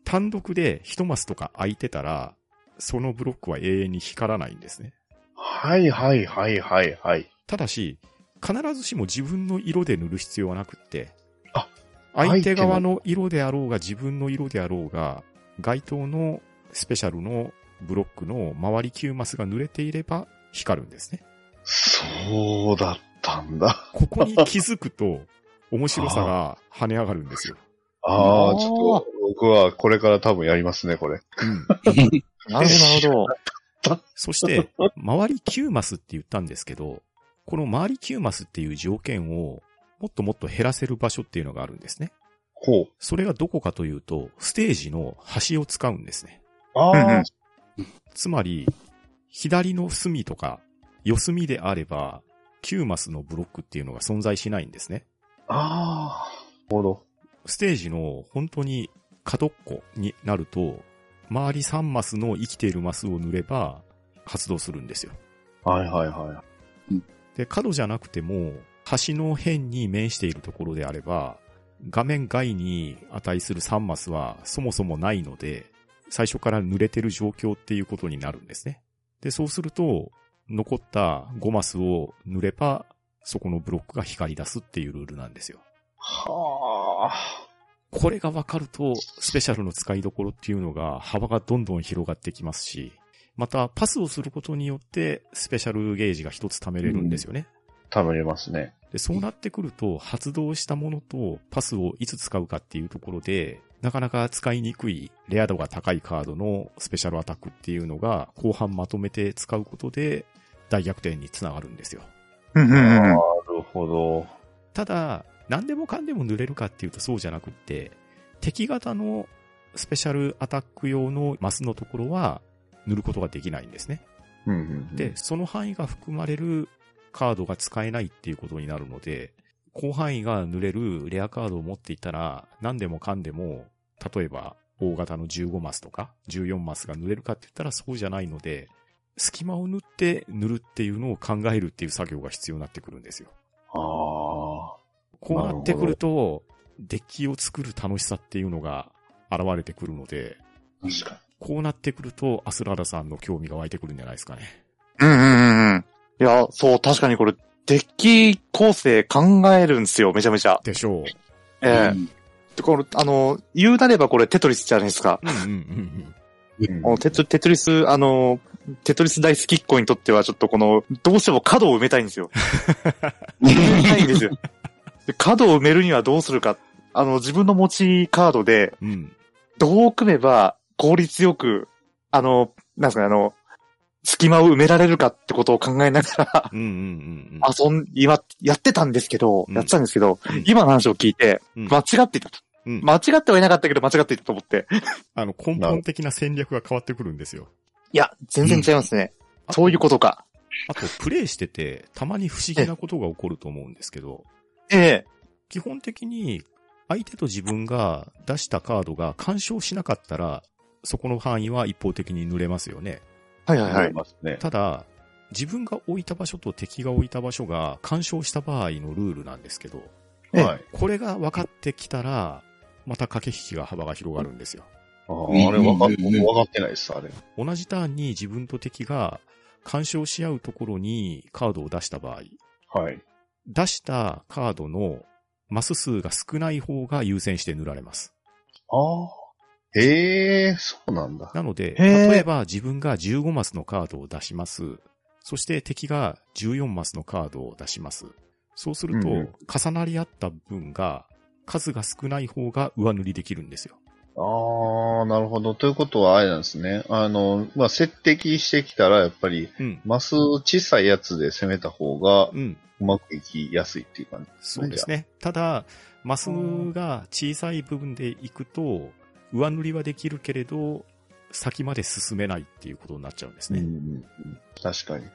C: 単独で1マスとか空いてたら、そのブロックは永遠に光らないんですね。
E: はいはいはいはいはい。
C: ただし、必ずしも自分の色で塗る必要はなくって、
E: あ
C: 相手側の色であろうが自分の色であろうが、該当のスペシャルのブロックの周り9マスが塗れていれば光るんですね。
E: そうだったんだ。
C: ここに気づくと、面白さが跳ね上がるんですよ。
E: ああ、ちょっと、僕はこれから多分やりますね、これ。
C: うん。
A: う。なるほど、なるほど。
C: そして、周り9マスって言ったんですけど、この周り9マスっていう条件をもっともっと減らせる場所っていうのがあるんですね。
E: ほう。
C: それがどこかというと、ステージの端を使うんですね。
E: ああ、
C: つまり、左の隅とか、四隅であれば、9マスのブロックっていうのが存在しないんですね。
E: ああ、なるほど。
C: ステージの本当に角っこになると、周り3マスの生きているマスを塗れば発動するんですよ。
E: はいはいは
C: で、角じゃなくても、端の辺に面しているところであれば、画面外に値する3マスはそもそもないので、最初から濡れてる状況っていうことになるんですね。で、そうすると、残った5マスを塗れば、そこのブロックが光り出すっていうルールなんですよ。
E: はあ。
C: これが分かると、スペシャルの使いどころっていうのが幅がどんどん広がってきますし、またパスをすることによってスペシャルゲージが一つ貯めれるんですよね。
E: 食べれますね。
C: で、そうなってくると、発動したものとパスをいつ使うかっていうところで、なかなか使いにくいレア度が高いカードのスペシャルアタックっていうのが後半まとめて使うことで大逆転につながるんですよ。
E: なるほど。
C: ただ、何でもかんでも塗れるかっていうとそうじゃなくって、敵型のスペシャルアタック用のマスのところは塗ることができないんですね。
E: うんうんうん
C: で、、その範囲が含まれるカードが使えないっていうことになるので、広範囲が塗れるレアカードを持っていたら、何でもかんでも、例えば大型の15マスとか14マスが塗れるかって言ったらそうじゃないので、隙間を塗って塗るっていうのを考えるっていう作業が必要になってくるんですよ。
E: ああ。
C: こうなってくると、デッキを作る楽しさっていうのが現れてくるので、
E: 確か
C: こうなってくると、アスラーダさんの興味が湧いてくるんじゃないですかね。
A: うんうんうんうん。いや、そう、確かにこれ、デッキ構成考えるんですよ、めちゃめちゃ。
C: でしょう。
A: ええでこの、あの、言うなればこれテトリスじゃないですか。
C: うんうんうん
A: テトテトリス、あの、テトリス大好きっ子にとってはちょっとこの、どうしても角を埋めたいんですよ。埋めたいんですよ。で角を埋めるにはどうするか。あの、自分の持ちカードで、
C: うん。
A: どう組めば効率よく、あの、なんですかね、あの、隙間を埋められるかってことを考えながら、
C: うんうんうん
A: 遊ん、今、やってたんですけど、
C: うん
A: やってたんですけど、
C: うん
A: 今の話を聞いて、
C: うん。
A: 間違っていたと。
C: うん
A: 間違ってはいなかったけど、間違っていたと思って。
C: あの、根本的な戦略が変わってくるんですよ。
A: いや、全然違いますね。そういうことか。
C: あと、プレイしてて、たまに不思議なことが起こると思うんですけど、
A: ええ。
C: 基本的に、相手と自分が出したカードが干渉しなかったら、そこの範囲は一方的に塗れますよね。
A: はいはいはい。
C: ただ、自分が置いた場所と敵が置いた場所が干渉した場合のルールなんですけど、
A: ええ
E: はい。
C: これが分かってきたら、また駆け引きが幅が広がるんですよ。
E: あーあれ分か分かってないです、あれ。
C: 同じターンに自分と敵が干渉し合うところにカードを出した場合、
E: はい。
C: 出したカードのマス数が少ない方が優先して塗られます。
E: ああ。へえ、そうなんだ。
C: なので、例えば自分が15マスのカードを出します。そして敵が14マスのカードを出します。そうすると、重なり合った分が、数が少ない方が上塗りできるんですよ。
E: ああ、なるほど。ということはあれなんですね。あの、まあ、接敵してきたら、やっぱり、
C: うん。
E: マス小さいやつで攻めた方が
C: うん。
E: うまくいきやすいっていう感じ。
C: そうですね。ただ、マスが小さい部分で行くと、上塗りはできるけれど、先まで進めないっていうことになっちゃうんですね。
E: うんうんうん確かに。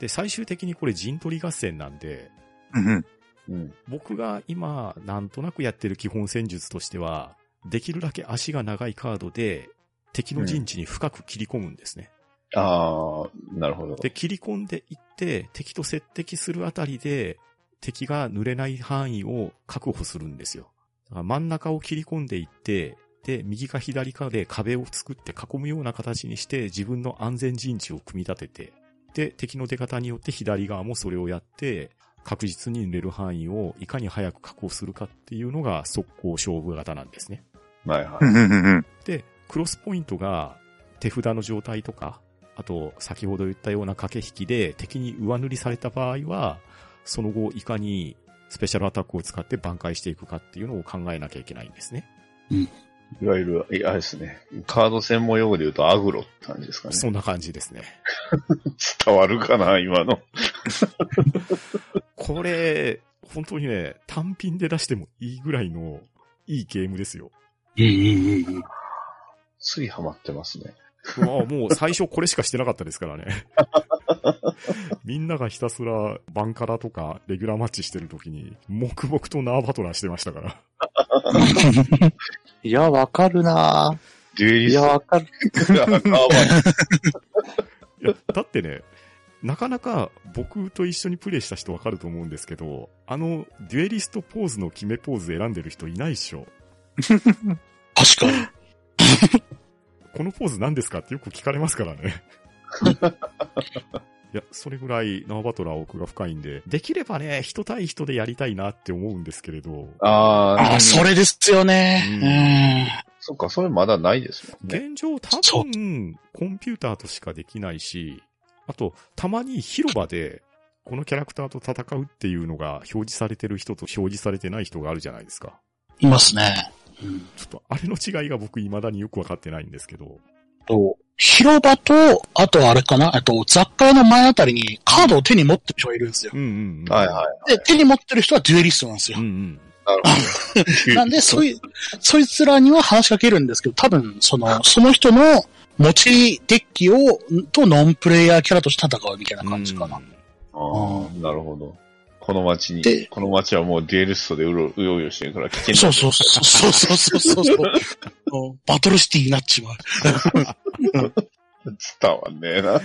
C: で、最終的にこれ陣取り合戦なんで、
A: うんうん。
E: うん。
C: 僕が今、なんとなくやってる基本戦術としては、できるだけ足が長いカードで、敵の陣地に深く切り込むんですね。
E: ああ、なるほど。
C: で、切り込んでいって、敵と接敵するあたりで、敵が濡れない範囲を確保するんですよ。だから真ん中を切り込んでいって、で、右か左かで壁を作って囲むような形にして、自分の安全陣地を組み立てて、で、敵の出方によって左側もそれをやって、確実に濡れる範囲をいかに早く確保するかっていうのが速攻勝負型なんですね。
E: はいは
A: うんうんうんうん。
C: で、クロスポイントが手札の状態とか、あと先ほど言ったような駆け引きで敵に上塗りされた場合は、その後いかにスペシャルアタックを使って挽回していくかっていうのを考えなきゃいけないんですね。
E: い。いわゆる、いあれですね。カード専門用語で言うとアグロって感じですかね。
C: そんな感じですね。
E: 伝わるかな今の。
C: これ、本当にね、単品で出してもいいぐらいのいいゲームですよ。
B: うんうんうん。
E: ついハマってますね。
C: うわもう最初これしかしてなかったですからね。みんながひたすらバンカラとかレギュラーマッチしてる時に、黙々とナーバトラーしてましたから。
A: いや、わかるな
E: デュエリス
A: いや、わかる。
E: トがカーバ
C: いや、だってね、なかなか僕と一緒にプレイした人わかると思うんですけど、あの、デュエリストポーズの決めポーズ選んでる人いないっしょ。
B: 確かに。
C: このポーズ何ですかってよく聞かれますからね。いや、それぐらいナーバトラー奥が深いんで、できればね、人対人でやりたいなって思うんですけれど、
E: ああ、
B: ああ、それですよね。
E: そっか、それまだないですもんね。
C: 現状多分、コンピューターとしかできないし、あと、たまに広場で、このキャラクターと戦うっていうのが表示されてる人と表示されてない人があるじゃないですか。
B: うん。いますね。うん
C: ちょっと、あれの違いが僕未だによくわかってないんですけど。
B: と、広場と、あとあれかな、あと雑貨屋の前あたりにカードを手に持ってる人がいるんですよ。
C: うんうん、うん。
E: はいはい。
B: で、手に持ってる人はデュエリストなんですよ
C: うんう。ん。
E: なるほど。
B: なんで、そい、そいつらには話しかけるんですけど、多分、その、その人の持ちデッキを、とノンプレイヤーキャラとして戦うみたいな感じかな。
C: うん
E: ああ、なるほど。この街に、この街はもうデュエルストでうろうようよしてるから危険だ。
B: そうそうそうそうそうそうそうバトルシティになっちまう。
E: 伝わんねえな。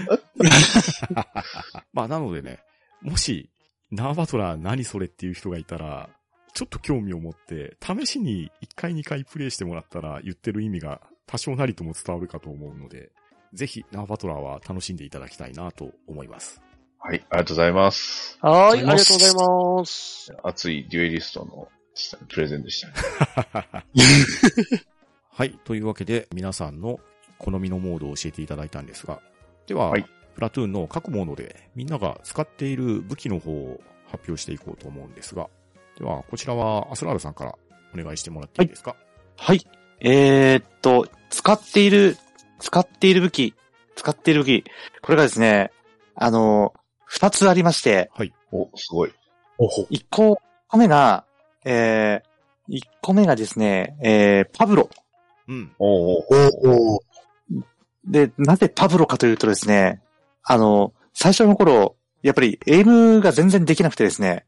C: まあなのでね、もし、ナーバトラー何それっていう人がいたら、ちょっと興味を持って、試しに1回2回プレイしてもらったら言ってる意味が多少なりとも伝わるかと思うので、ぜひナーバトラーは楽しんでいただきたいなと思います。
E: はい、ありがとうございます。
D: はい、ありが
B: とうご
D: ざいます。
E: 熱いデュエリストのプレゼンでしたね。
C: はい。というわけで、皆さんの好みのモードを教えていただいたんですが、では、
E: はい
C: プラトゥーンの各モードでみんなが使っている武器の方を発表していこうと思うんですが、では、こちらはアスラールさんからお願いしてもらっていいですか、
A: はい。えー、っと、使っている、使っている武器、使っている武器。これがですね、あの、二つありまして、
E: お、すごい。
B: ほほ
A: 一個、一個目が、えー、一個目がですね、えー、パブロ。
C: うん。
E: おうおう
B: おお
A: で、なぜパブロかというとですね、あの、最初の頃、やっぱりエイムが全然できなくてですね、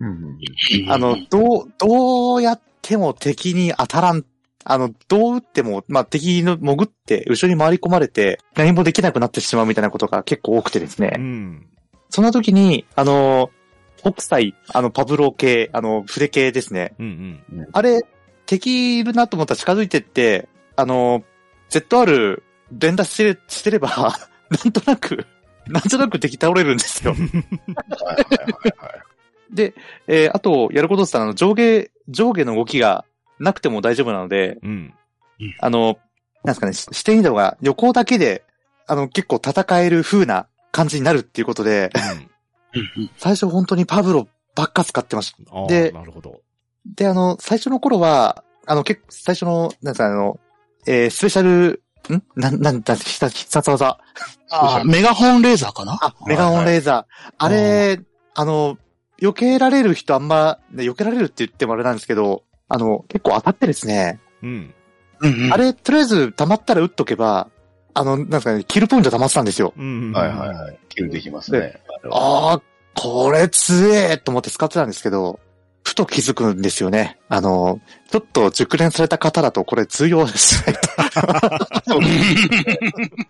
E: うんうん
A: あの、どう、どうやっても敵に当たらん。あの、どう打っても、まあ、敵の潜って、後ろに回り込まれて、何もできなくなってしまうみたいなことが結構多くてですね。
C: うん。
A: そんな時に、あの、北斎、あの、パブロ系、あの、筆系ですね。
C: うんうん。
A: あれ、敵いるなと思ったら近づいてって、あの、ZR 連打してしてれば、なんとなく、なんとなく敵倒れるんですよ。で、えーあと、やることって言ったら、あの、上下、上下の動きがなくても大丈夫なので、
C: うん。
A: あの、なんですかね、し視点移動が横だけで、あの、結構戦える風な感じになるっていうことで、最初本当にパブロばっか使ってました。
C: ああ、
A: で
C: なるほど。
A: で、あの、最初の頃は、あの、結構、最初の、なんですか、あの、えースペシャル、ん？なん、なんだ、必殺技。
B: あーメガホンレーザーかな？
A: あ、メガホンレーザー。あれ、あの、避けられる人あんま、ね避けられるって言ってもあれなんですけど、あの、結構当たってですね、
C: うん。
B: うんうん
A: あれ、とりあえず溜まったら打っとけば、あの、なんですかね、キルポイント溜まってたんですよ。
C: うん。
E: はいはいはい。キルできますね。
A: ああ、これ強えと思って使ってたんですけど、ふと気づくんですよね。あの、ちょっと熟練された方だとこれ通用ですね。
E: そう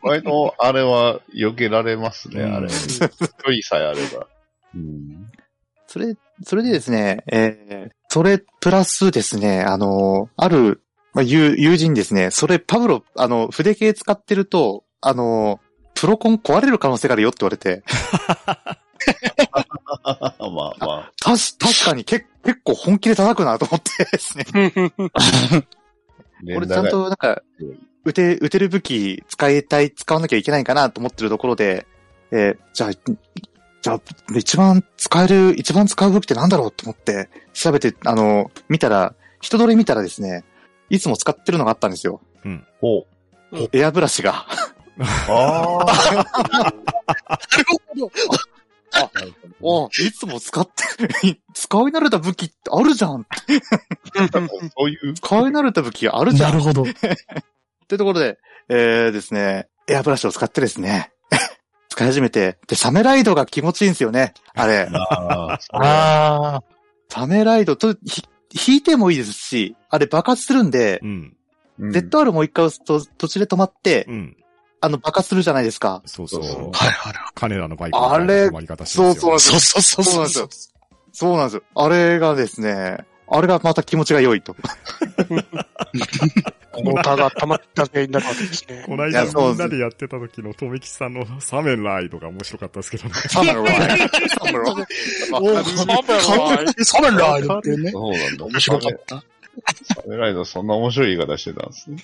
E: 割と、あれは避けられますね、
C: うん
E: あれ。距離さえあれば。うん。
A: それ、それでですね、えー、それプラスですね、あの、ある、まあ、友友人にですね、それパブロ、あの、筆系使ってると、あの、プロコン壊れる可能性があるよって言われて、
E: まあまあ。
A: たし、確かにけ結構本気で叩くなと思ってですね。これちゃんとなんか、撃て、撃てる武器使いたい、使わなきゃいけないかなと思ってるところで、えーじゃあ、じゃあ、一番使える、一番使う武器ってなんだろうと思って、調べて、あの、見たら、人通り見たらですね、いつも使ってるのがあったんですよ。
E: ほう。
A: エアブラシが。
E: あ あ。
A: おいつも使って、使い慣れた武器ってあるじゃん。
E: そういう。
A: 使い慣れた武器あるじゃ。
B: なんるほど。
A: ってところで、えーですね、エアブラシを使ってですね、使い始めて、で、サメライドが気持ちいいんですよね、あれ。
E: ああ。
B: ああ。
A: サメライドと、ひ、引いてもいいですし、あれ爆発するんで
C: う、ん。
E: うん
A: ZR もう一回押すと途中で止まって、
C: うん。
A: あの爆発するじゃないですか。
C: そうそう。
E: そうそう
B: はいはい。
C: 金田のバイクみたいな止まり方してますよね
A: そう
B: そうそうそうそう。
A: そうなんですよ。あれがですね、あれがまた気持ちが良いと。
D: モーターが溜まった原因になるわけですね。
C: この間みんなでやってた時のとめきちさんのサメライドが面白かったですけどね。
A: サメライド。サメライド。
B: おサメライドってね。
E: そうなんだ。
B: 面白かった。
E: サメライドそんな面白い言い方してたんですね。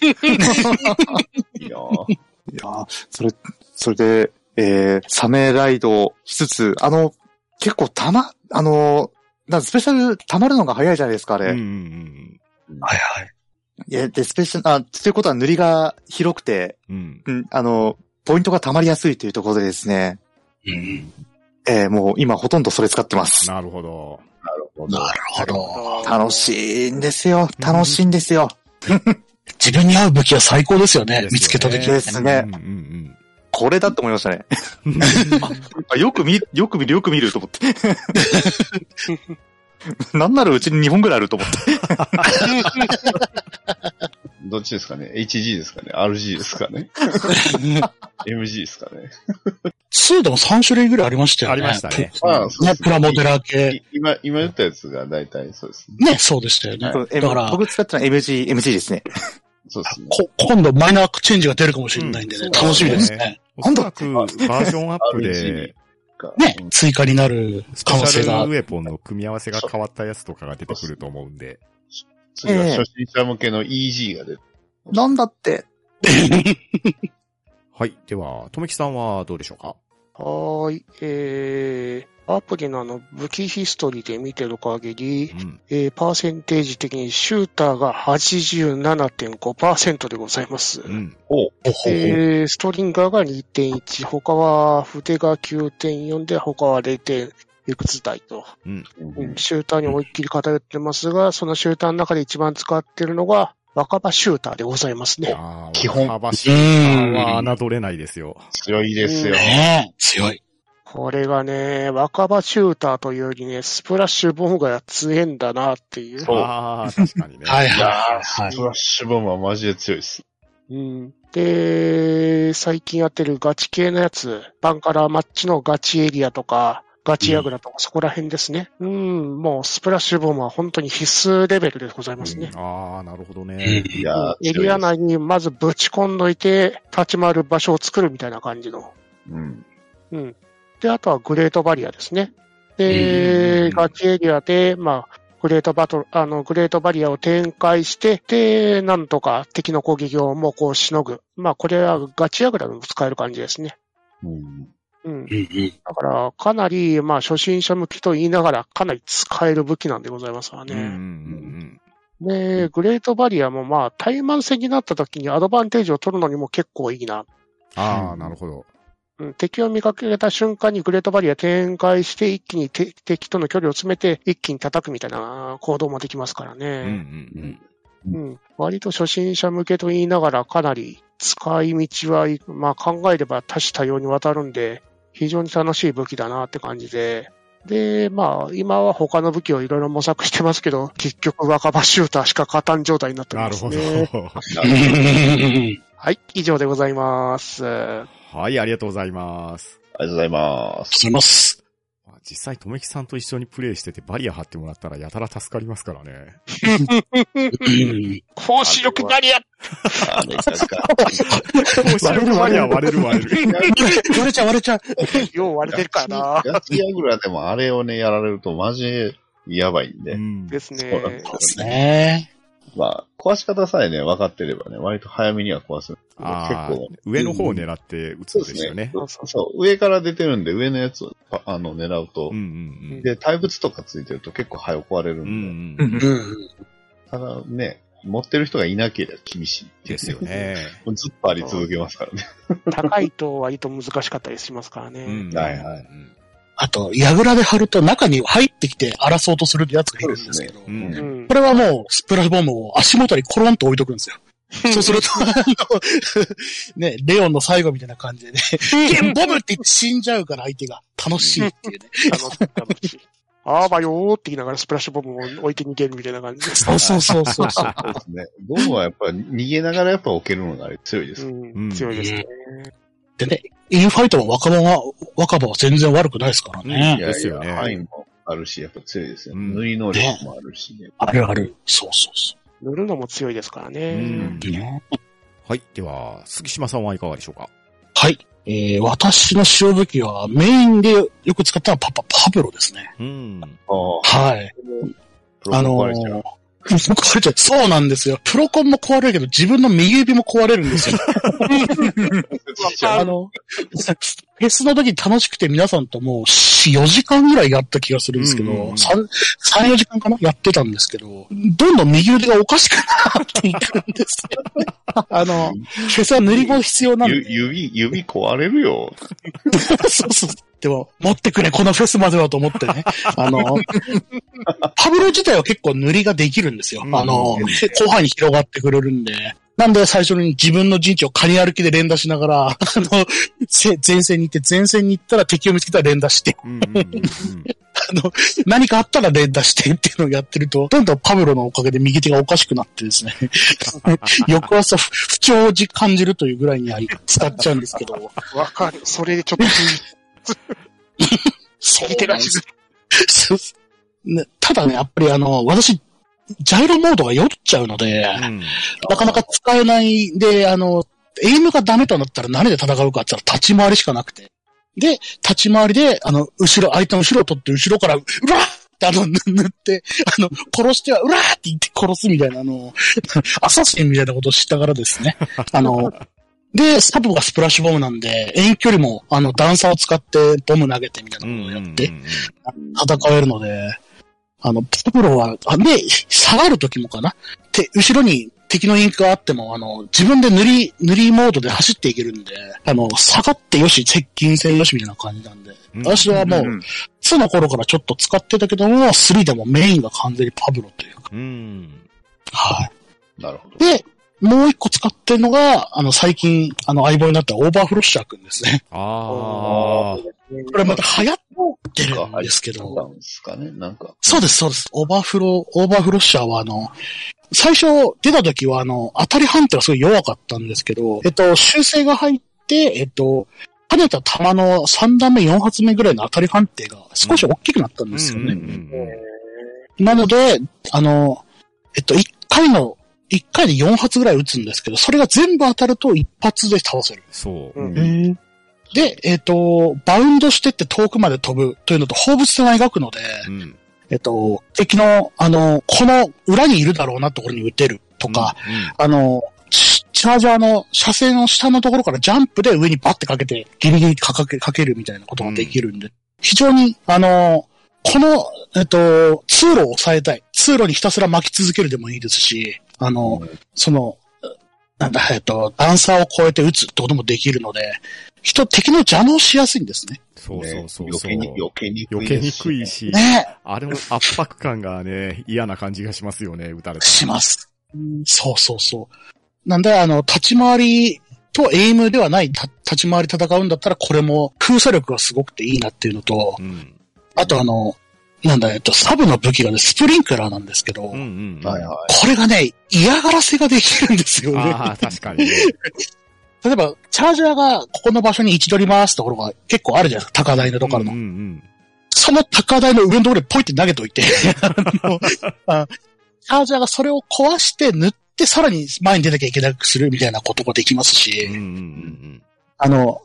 E: いやー
A: いやーそれ、それで、えー、サメライドしつつ、あの、結構たま、あの、なんかスペシャル溜まるのが早いじゃないですか、あれ。
C: うんうん
B: はいはい。
A: いや、で、スペシャル、あ、ということは塗りが広くて、
C: うん。うん。
A: うん、あの、ポイントが溜まりやすいというところでですね、
B: うん。
A: えー、もう今ほとんどそれ使ってます。
C: なるほど。
E: なるほど。
B: なるほど。
A: 楽しいんですよ。楽しいんですよ。
B: 自分に合う武器は最高ですよね。
C: ですよね
B: 見つけた時
A: ですね
C: うんうん
A: これだって思いましたね。あよく見、よく見る、よく見ると思って。なんならうちに2本ぐらいあると思って。
E: どっちですかね ?HG ですかね ?RG ですかね ?MG ですかね
B: ？2でも3種類ぐらいありましたよね。
C: ありましたね。
E: まあ、そうです
B: ねプラモデラー系。
E: い今、今言ったやつが大体そうですね。
B: ね、そうでしたよね。
A: え
B: だから、
A: 僕使ってるのは MG、MG ですね。
E: そうですね。
B: こ今度マイナーチェンジが出るかもしれないんでね、
C: うん
B: 楽しみですね。
C: おそらくバージョンアップで、
E: か
B: ね
E: うん、
B: 追加になる
C: スペ
B: 可能性が
C: シャルウ。ェポンの組み合わせが変わったやつとかが出てくると思うんで。
E: 次は初心者向けの EG が出る。
A: なんだって。
C: はい。では、とめきさんはどうでしょうか？
D: はーい。えー、アプリのあの武器ヒストリーで見てる限り、
C: うん。
D: えー、パーセンテージ的にシューターが87.5%でございます。
C: うん。
B: ほうほうほう
D: えー、ストリンガーが2.1、他は筆が9.4で、他は 0. いくつ台と、
C: うん。
D: うんシューターに思いっきり偏ってますが、そのシューターの中で一番使ってるのが、若葉シューターでございますね。
E: 基本
C: 幅シューターは侮れないですよ。
E: 強いですよ。
B: ねえ、強い。
D: これがね、若葉シューターというよりね、スプラッシュボムが強えんだなっていう。
E: そう
C: ああ、確かにね。
B: はいはい
E: ー、
B: はい
E: スプラッシュボムはマジで強いです。
D: うん。で、最近やってるガチ系のやつ、バンカラマッチのガチエリアとか、ガチヤグラとか、そこら辺ですね。うん、もうスプラッシュボムは本当に必須レベルでございますね。
C: ああ、なるほど
B: うん
C: ね。
E: いやー、
D: エリア内にまずぶち込んどいて、立ち回る場所を作るみたいな感じの。
E: うん。
D: うん。で、あとはグレートバリアですね。で、
B: ん
D: ガチエリアで、まあ、グレートバトル、あの、グレートバリアを展開して、で、なんとか敵の攻撃をもうこうしのぐ。まあ、これはガチヤグラでも使える感じですね。
E: うん。
D: うん。
B: うんうん。
D: だから、かなり、まあ、初心者向きと言いながら、かなり使える武器なんでございますわ
C: うんうんう
D: ね。
C: ん
D: で、グレートバリアもまあ、対慢戦になった時にアドバンテージを取るのにも結構いいな。
C: ああ、なるほど。
D: うん敵を見かけた瞬間にグレートバリア展開して、一気にて敵との距離を詰めて、一気に叩くみたいな行動もできますから
C: うん
D: ね。
C: うん
D: うん。割と初心者向けと言いながら、かなり使い道は、まあ考えれば多種多様にわたるんで、非常に楽しい武器だなって感じで。で、まあ、今は他の武器をいろいろ模索してますけど、結局若葉シューターしか勝たん状態になって
C: なるほど。
D: ますね。はい、以上でございます。
C: はい、ありがとうございます。
E: ありがとうございます。
B: ございます。
C: まあ実際、とめきさんと一緒にプレイしててバリア張ってもらったらやたら助かりますからね。
B: うん
D: 講師力バリア
E: あれ、なんか、
B: 割れる
C: バリア割れる割れる。
B: 割れちゃう割れちゃう。
D: よう割れてるからな。
E: ガチヤグラでもあれをね、やられるとマジでやばいんで。
C: うん
D: です
E: そうなん
D: ね
E: で。
B: そうですね。
E: まあ、壊し方さえね、分かってればね、割と早めには壊せる。
C: ああ
E: 結構、
C: 上の方を狙って撃つ
E: そうですね
C: んですよね。。
E: そう、上から出てるんで、上のやつを、ああの、狙うと
C: うん、うん
E: で、対物とかついてると結構早く壊れる
C: うん。
E: んで、
C: うんうん。
B: うん。
E: ただね、持ってる人がいなければ厳しい
C: ですよ。ね。
E: もうずっとあり続けますからね。
D: 高いと割と難しかったりしますからね。
C: うん
E: はいはい
C: うん
B: あと、矢倉で貼ると中に入ってきて争おうとするやつがいるんですけど、
C: う
D: うんん
B: こ。れはもうスプラッシュボムを足元にコロンと置いとくんですよ。そうすると、あの、ね、レオンの最後みたいな感じでね、ゲンボムって言って死んじゃうから相手が楽しいっていうね。
D: 楽しい。あーばよーって言いながらスプラッシュボムを置いて逃げるみたいな感じです。
B: そうそうそうそうそう。
E: そうですね。ボムはやっぱ逃げながらやっぱ置けるのが強いです。
D: うん、強いですね。
B: でね、インファイトも若葉は、若葉は全然悪くないですから
C: うん
B: ね。
E: いやい
C: ですよね
E: や、範囲もあるし、やっぱ強いですよ。
C: うん
E: 塗り能力もあるしね。
B: あるある。そうそうそ
D: 塗るのも強いですから
C: う
D: ね。
C: ん
B: う。ね
C: はい。では、杉島さんはいかがでしょうか？
B: はい。えー、私の使用武器はメインでよく使ったのはパパ、パブロですね。
C: うん。
E: ああ、
B: はい。あのー。そうなんですよ。プロコンも壊れるけど、自分の右指も壊れるんですよ。あの、フェスの時楽しくて皆さんともう4、4時間ぐらいやった気がするんですけど、
C: うんうんうん
B: 3、3、4時間かな？やってたんですけど、どんどん右腕がおかしくなっていくんですよね。あの、フェスは塗り棒必要なんで
E: ゆ。指、指壊れるよ。
B: そうそう。でも、持ってくれ、このフェスまではと思ってね。あの、パブロ自体は結構塗りができるんですよ。
C: うん
B: あの、広範囲に広がってくれるんで。なんで最初に自分の陣地をカニ歩きで連打しながら、あの、せ前線に行って、前線に行ったら敵を見つけたら連打して、
C: うんうんうんうん。
B: あの、何かあったら連打してっていうのをやってると、どんどんパブロのおかげで右手がおかしくなってですね、翌朝不不調を感じるというぐらいには使っちゃうんですけど、
D: わかる。それでちょっと、
B: そう
D: 右手が沈
B: そうねただね、やっぱりあの、私、ジャイロモードが酔っちゃうので、
C: うん。
B: なかなか使えない。で、あの、エイムがダメとなったら何で戦うかって言ったら立ち回りしかなくて。で、立ち回りで、あの、後ろ、相手の後ろを取って後ろから、うわーってあの、ぬ塗って、あの、殺しては、うわーって言って殺すみたいな、あの、アサシンみたいなことを知ったからですね。あの、で、サブがスプラッシュボムなんで、遠距離も、あの、段差を使ってボム投げてみたいなことをやって、戦えるので、あの、パブロは、あで、下がる時もかな？て、後ろに敵のインクがあっても、あの、自分で塗り、塗りモードで走っていけるんで、あの、下がってよし、接近戦よしみたいな感じなんで、
C: うん
B: 私はもう、
A: ん
B: 2の頃からちょっと使ってたけども、3でもメインが完全にパブロというか、
C: うん。
B: は
E: なるほど。
B: い。で、もう一個使ってるのが、あの、最近、あの、相棒になったオーバーフロッシャーくんですね。
C: ああ。
B: これまた流行ってるんですけど、
E: なんですかね、なんか。
B: そうです、そうです。オーバーフロー、オーバーフロッシャーはあの、最初出た時はあの、当たり判定はすごい弱かったんですけど、えっと、修正が入って、えっと、跳ねた弾の3段目、4発目ぐらいの当たり判定が少し大きくなったんですよね。なので、あの、えっと、1回の、1回で4発ぐらい撃つんですけど、それが全部当たると一発で倒せる。
C: そう。
D: うん
B: で、えっと、バウンドしてって遠くまで飛ぶというのと放物線を描くので、
C: うん。
B: えっと、敵の、あの、この裏にいるだろうなところに撃てるとか、あの、チチャージャーの車線の下のところからジャンプで上にバッてかけて、ギリギリかかけかけるみたいなことができるんで、非常に、あの、この、えっと、通路を抑えたい。通路にひたすら巻き続けるでもいいですし、あの、その、なんだ、えっと、段差を越えて撃つってこともできるので、人、敵の邪魔をしやすいんですね。
C: そうそうそうそう。
E: 余計に、余計に
C: 余計にくいし、
B: ね
C: あれも圧迫感がね、嫌な感じがしますよね、撃たれて。
B: します。そうそうそう。なんで、あの、立ち回りとエイムではないた立ち回り戦うんだったら、これも空差力がすごくていいなっていうのと
C: う、ん。
B: あとあの、なんだ、えっと、サブの武器がね、スプリンクラーなんですけど、
C: うんうんうん。
E: はいは
B: これがね、嫌がらせができるんですよね。
C: ああ、確かにね。
B: 例えば、チャージャーがここの場所に位置取りますところが結構あるじゃないですか、高台のところの。
C: うんうん
B: その高台の上のところにポイって投げといて、あチャージャーがそれを壊して塗ってさらに前に出なきゃいけなくするみたいなことができますし、
C: うん。うんうん
B: あの、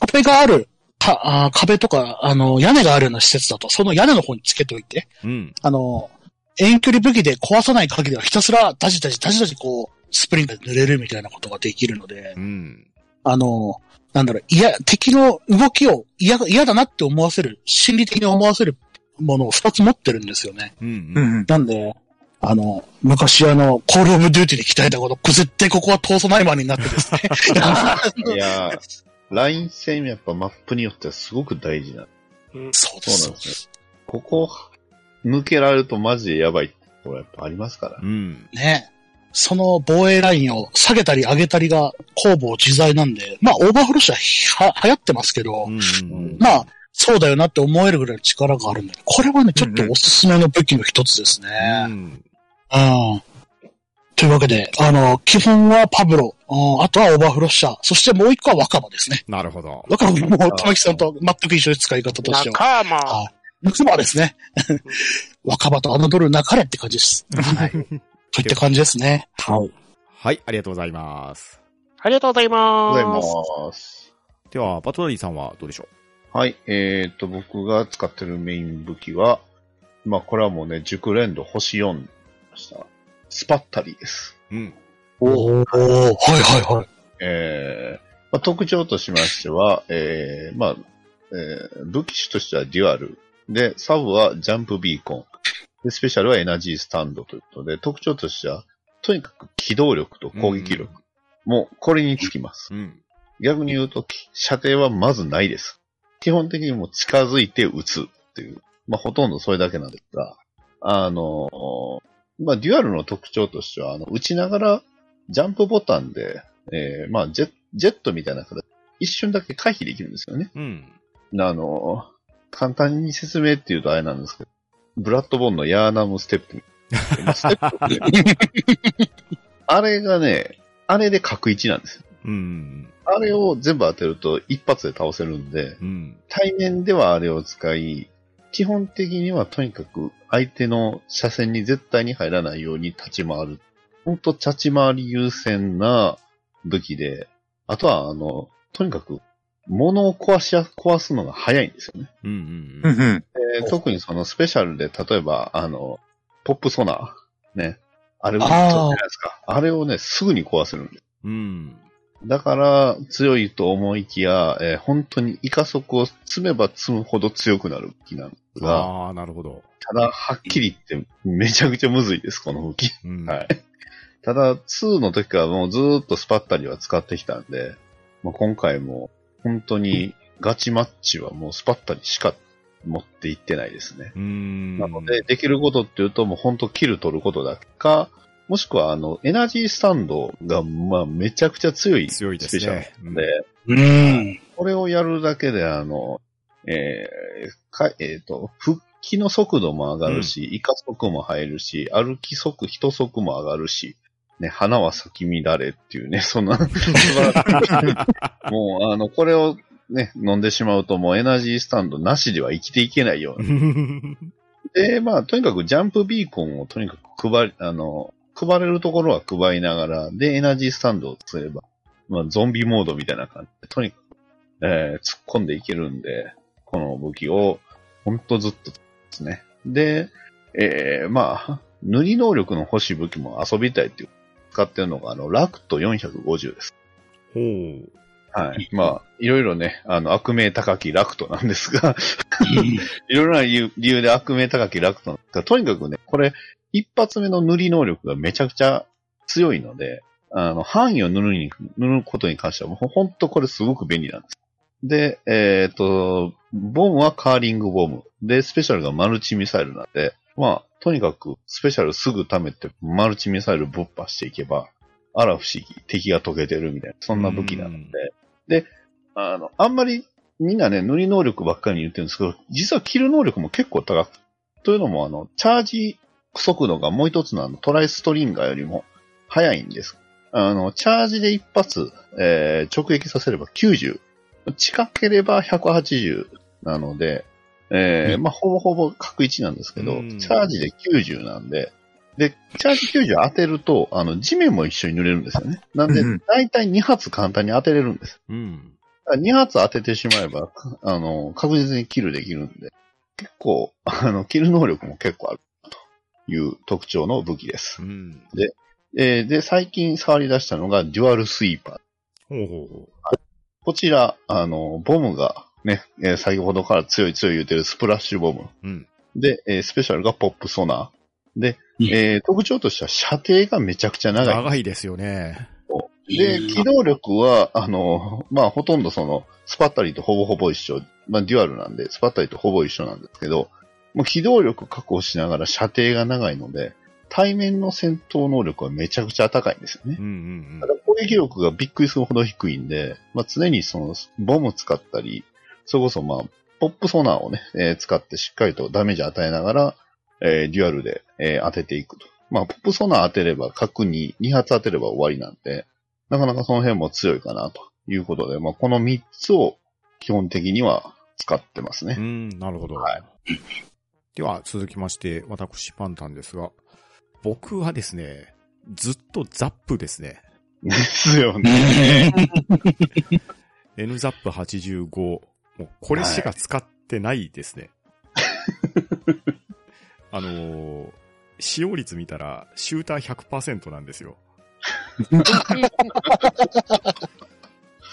B: 壁がある、かあ壁とか、あの、屋根があるような施設だと、その屋根の方につけておいて、
C: うん。うん。
B: あの、遠距離武器で壊さない限りはひたすらダジダジダジダジこう、スプリングで塗れるみたいなことができるので、
C: うん。
B: あの、なんだろう、いや、敵の動きを嫌だなって思わせる、心理的に思わせるものを二つ持ってるんですよね。
C: うん。
A: う
C: うん。
A: ん。
B: なんで、あの、昔あの、コールオブデューティーに鍛えたこと、絶対ここは通さないマンになってですね。
E: い。いやー、ライン戦やっぱマップによってはすごく大事な。
B: そうです。
E: そうなんですここ、抜けられるとマジでやばいってところやっぱありますから。
C: うん。
B: ね。その防衛ラインを下げたり上げたりが攻防自在なんで、まあオーバーフロッシャーは流行ってますけど、
C: うんうん
B: まあ、そうだよなって思えるぐらいの力があるんで、これはね、ちょっとおすすめの武器の一つですね。
C: うん。
B: うん。というわけで、あの、基本はパブロ、うんあとはオーバーフロッシャー、そしてもう一個は若葉ですね。
C: なるほど。
B: 若葉も、玉木さんと全く一緒です、使い方としては。
D: 仲間。
B: はい。仲間ですね。若葉と侮るなかれって感じです。はい。といった感じですね。はい。
C: はい、ありがとうございます。
D: ありがとうござい
E: ありがとうござい
D: ま。
E: ますす。
C: では、バトラリーさんはどうでしょ
E: はい。えっ、と、僕が使ってるメイン武器は、まあ、これはもうね、熟練度星4でした。スパッタリーです。
C: ううん。
B: おー、はいはいはい。
E: えーまあ、特徴としましては、えーまあ、えー武器種としてはデュアル。で、サブはジャンプビーコン。で、スペシャルはエナジースタンドということで、特徴としては、とにかく機動力と攻撃力。もう、これにつきます。
C: うん。
E: 逆に言うと、射程はまずないです。基本的にもう近づいて撃つっていう。まあ、ほとんどそれだけなんですが、あのーまあ、デュアルの特徴としては、あの、撃ちながら、ジャンプボタンで、えーまあ、ジェジェットみたいな形、一瞬だけ回避できるんですよね。
C: うん。
E: あのー簡単に説明っていうとあれなんですけど、ブラッドボーンのヤーナムステップ。ステップあれがね、あれで角1なんですよ。
C: うん。
E: あれを全部当てると一発で倒せるんで、
C: うん。
E: 対面ではあれを使い、基本的にはとにかく相手の車線に絶対に入らないように立ち回る。ほんと立ち回り優先な武器で、あとはあの、とにかく物を壊しや、壊すのが早いんですよね。
C: うん。うん。
A: うんうん。
E: で特にそのスペシャルで、例えばあの、ポップソナー、ね。あれもじゃないですか。あれをね、すぐに壊せるんです。
C: うん。
E: だから、強いと思いきや、えー本当にイカ速を積めば積むほど強くなる武器なんですが、
C: ああ、なるほど。
E: ただ、はっきり言って、めちゃくちゃむずいです、この武器。
C: うん。
E: はい。ただ、2の時からもうずーっとスパッタリは使ってきたんで、まあ、今回も、本当にガチマッチはもうスパッタリしか持っていってないですね。
C: うん。
E: なので、できることっていうと、もう本当キル取ることだけか、もしくは、あの、エナジースタンドが、まあ、めちゃくちゃ強い
C: 強いですね
E: スペシャルなので、
B: うん。
E: これをやるだけで、あの、えーか、えっ、と、復帰の速度も上がるし、イカ速も入るし、歩き速、人速も上がるし、ね、花は咲き乱れっていうね、そんな、もう、あの、これをね、飲んでしまうともうエナジースタンドなしでは生きていけないような。で、まあ、とにかくジャンプビーコンをとにかく配り、あの、配れるところは配りながら、で、エナジースタンドをすれば、まあ、ゾンビモードみたいな感じで、とにかく、えー突っ込んでいけるんで、この武器を、ほんとずっとですね。で、えーまあ、塗り能力の欲しい武器も遊びたいっていう、使ってるのが、あの、ラクト450です。
C: ほう。
E: はい。まあ、いろいろね、あの、悪名高きラクトなんですが、いろいろな理由で悪名高きラクトなんですが、とにかくね、これ、一発目の塗り能力がめちゃくちゃ強いので、あの、範囲を塗るに、塗ることに関しては、もうほんとこれすごく便利なんです。で、えっ、と、ボムはカーリングボム。で、スペシャルがマルチミサイルなんで、まあ、とにかく、スペシャルすぐ貯めて、マルチミサイルぶっ破していけば、あら不思議、敵が溶けてるみたいな、そんな武器なので、で、あの、あんまりみんなね、塗り能力ばっかり言ってるんですけど、実はキル能力も結構高く、というのも、あの、チャージ速度がもう一つのあの、トライストリンガーよりも速いんです。あの、チャージで一発、えー、直撃させれば90。近ければ180なので、えー、まあ、ほぼほぼ確一なんですけど、
C: うん
E: チャージで90なんで、で、チャージ90当てると、あの、地面も一緒に塗れるんですよね。なんで
A: うんうん、
E: だいたい2発簡単に当てれるんです。
C: うん。
E: 2発当ててしまえば、あの、確実にキルできるんで、結構、あの、キル能力も結構あるという特徴の武器です
C: う。ん。
E: えーで、最近触り出したのが、デュアルスイーパー。
C: ほうほうほ
E: こちら、あの、ボムがね、えー先ほどから強い強い言ってるスプラッシュボム。
C: う。うん。
E: で、えースペシャルがポップソナー。で、
B: うん
E: えー特徴としては射程がめちゃくちゃ長い。
C: 長いですよね。
E: で、機動力は、あの、まあ、ほとんどその、スパッタリとほぼほぼ一緒。まあ、デュアルなんで、スパッタリとほぼ一緒なんですけど、もう機動力確保しながら射程が長いので、対面の戦闘能力はめちゃくちゃ高いんですよね
C: うん。うん
E: ただ攻撃力がびっくりするほど低いんで、まあ、常にその、ボム使ったり、それこそまあ、ポップソナーをね、えー使ってしっかりとダメージ与えながら、えーデュアルで、えー当てていくと。まあ、ポップソナー当てれば、角に2発当てれば終わりなんで、なかなかその辺も強いかなということで、まあ、この3つを基本的には使ってますね
C: う。ん。なるほど。
E: はい
C: では、続きまして、私、パンタンですが、僕はですね、ずっとザップですね。
E: ですよね。
C: N ザップ85。もう、これしか使ってないですね。あのー使用率見たら、シューター100%なんですよ。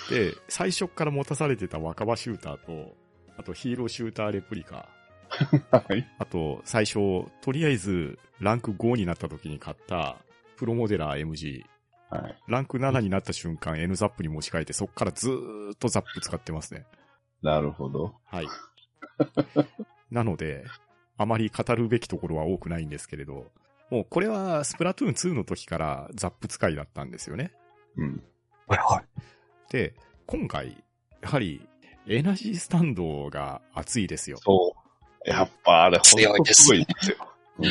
C: で、最初から持たされてた若葉シューターと、あとヒーローシューターレプリカ、
E: はい。
C: あと最初、とりあえずランク5になった時に買ったプロモデラー MG、
E: はい。
C: ランク7になった瞬間 N ザップに持ち替えてそっからずーっとザップ使ってますね。
E: なるほど。
C: はい。なので、あまり語るべきところは多くないんですけれど、もうこれはスプラトゥーン2の時からザップ使いだったんですよね。
E: うん。
B: はいはい。で
C: で、今回、やはりエナジースタンドが熱いですよ。
E: そう。やっぱあれ、
B: 強いです
E: ほんとすごいですよ。うん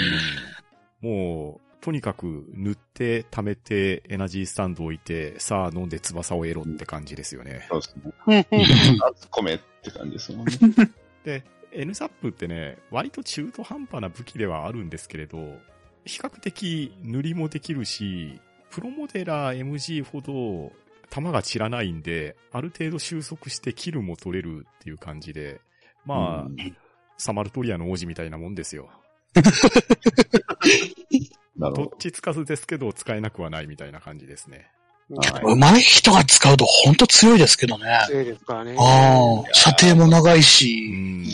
C: もう、とにかく塗って貯めてエナジースタンド置いて、さあ飲んで翼を得ろって感じですよね。
E: そうですね。熱込めって感じですもん。ね。
C: で、N ザップってね、割と中途半端な武器ではあるん。ですけれど、比較的塗りもできるし、プロモデラー MG ほど弾が散らないん。で、ある程度収束してキルも取れるっていう感じで、まあ、サマルトリアの王子みたいなもん。ですよ。どっ
E: なるほ
C: ちつかずですけど、使えなくはないみたいな感じですね。
E: ど。はい。
B: 上手い人が使うと本当強いですけどね。
D: 強いですからね。
B: ああ、射程も長いうし。
C: ん。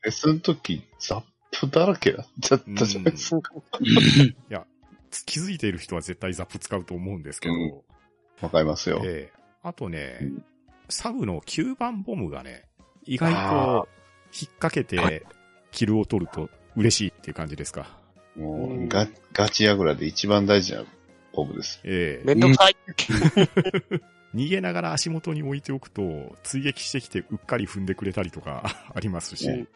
E: フェスの時、ザップだらけだったじゃないですか。
C: 気づいている人は絶対ザップ使うと思うんですけど、
E: うんわかりますよ。
C: ええあとね、
E: うん
C: サブの9番ボムがね、意外
E: あ
C: と引っ掛けてキルを取ると嬉しいっていう感じですか。
E: も
D: う
E: ガ、ガチヤグラで一番大事なボムです。
C: ええ
D: めんどくさい。
C: 逃げながら足元に置いておくと、追撃してきてうっかり踏んでくれたりとか ありますし、
D: うん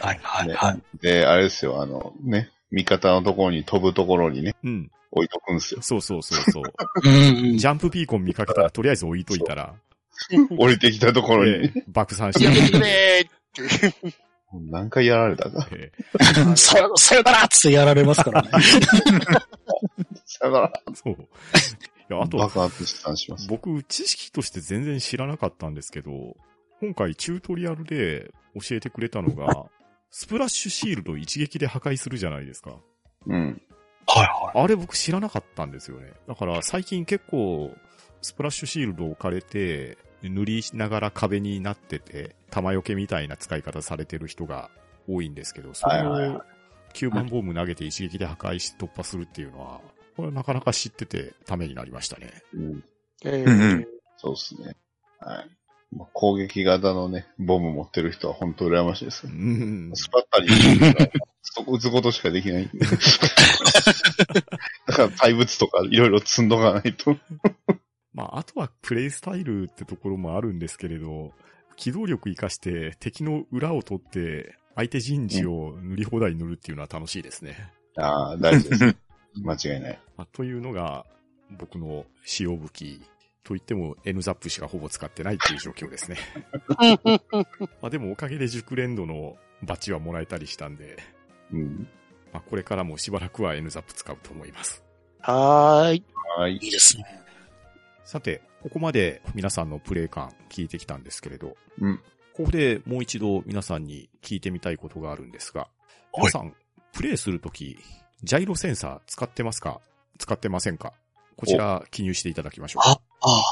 B: はいはい
E: ね
B: はい。
E: で、あれですよ、あの、ね、味方のところに飛ぶところにね、
C: うん。
E: 置いとくんですよ。
C: そうそうそうそう。
B: うんうん
C: ジャンプピーコン見かけたらとりあえず置いといたら、
E: 降りてきたところに、
C: ええ爆散して
D: やめてくれーって。
E: 何回やられたか。
C: ええ
B: さよ、さよならっつってやられますからね。
E: さよなら。
C: そう。いや、あと、
E: 爆発したします。
C: 僕、知識として全然知らなかったんですけど、今回チュートリアルで教えてくれたのが、スプラッシュシールド一撃で破壊するじゃないですか。
E: うん。
B: はいは
C: あれ僕知らなかったんですよね。だから最近結構、スプラッシュシールドを置かれて、塗りながら壁になってて、弾よけみたいな使い方されてる人が多いんですけど、それを9番ボム投げて一撃で破壊し突破するっていうのは、これはなかなか知っててためになりましたね。
E: うん。
D: えー、
E: そうですね。はい。まあ攻撃型のね、ボム持ってる人は本当羨ましいです
C: う
E: ね。
C: ん。
E: スパッタリーそこ撃つことしかできないんで。だから怪物とかいろいろ積んどかないと。
C: まあ、あとはプレイスタイルってところもあるんですけれど、機動力活かして敵の裏を取って相手陣地を塗り放題塗るっていうのは楽しいですね。
E: ああ、大事です。間違いない。
C: まあ、というのが僕の使用武器といっても N ザップしかほぼ使ってないっていう状況ですね。まあでもおかげで熟練度のバッジはもらえたりしたんで、
E: うん。
C: まあこれからもしばらくは N ザップ使うと思います。
D: はーい。
E: はい。
B: いいですね。
C: さて、ここまで皆さんのプレイ感聞いてきたんですけれど、
E: うん。
C: ここでもう一度皆さんに聞いてみたいことがあるんですが、皆さん、プレイするとき、ジャイロセンサー使ってますか？使ってませんか？こちら記入していただきましょう。
B: あ、あ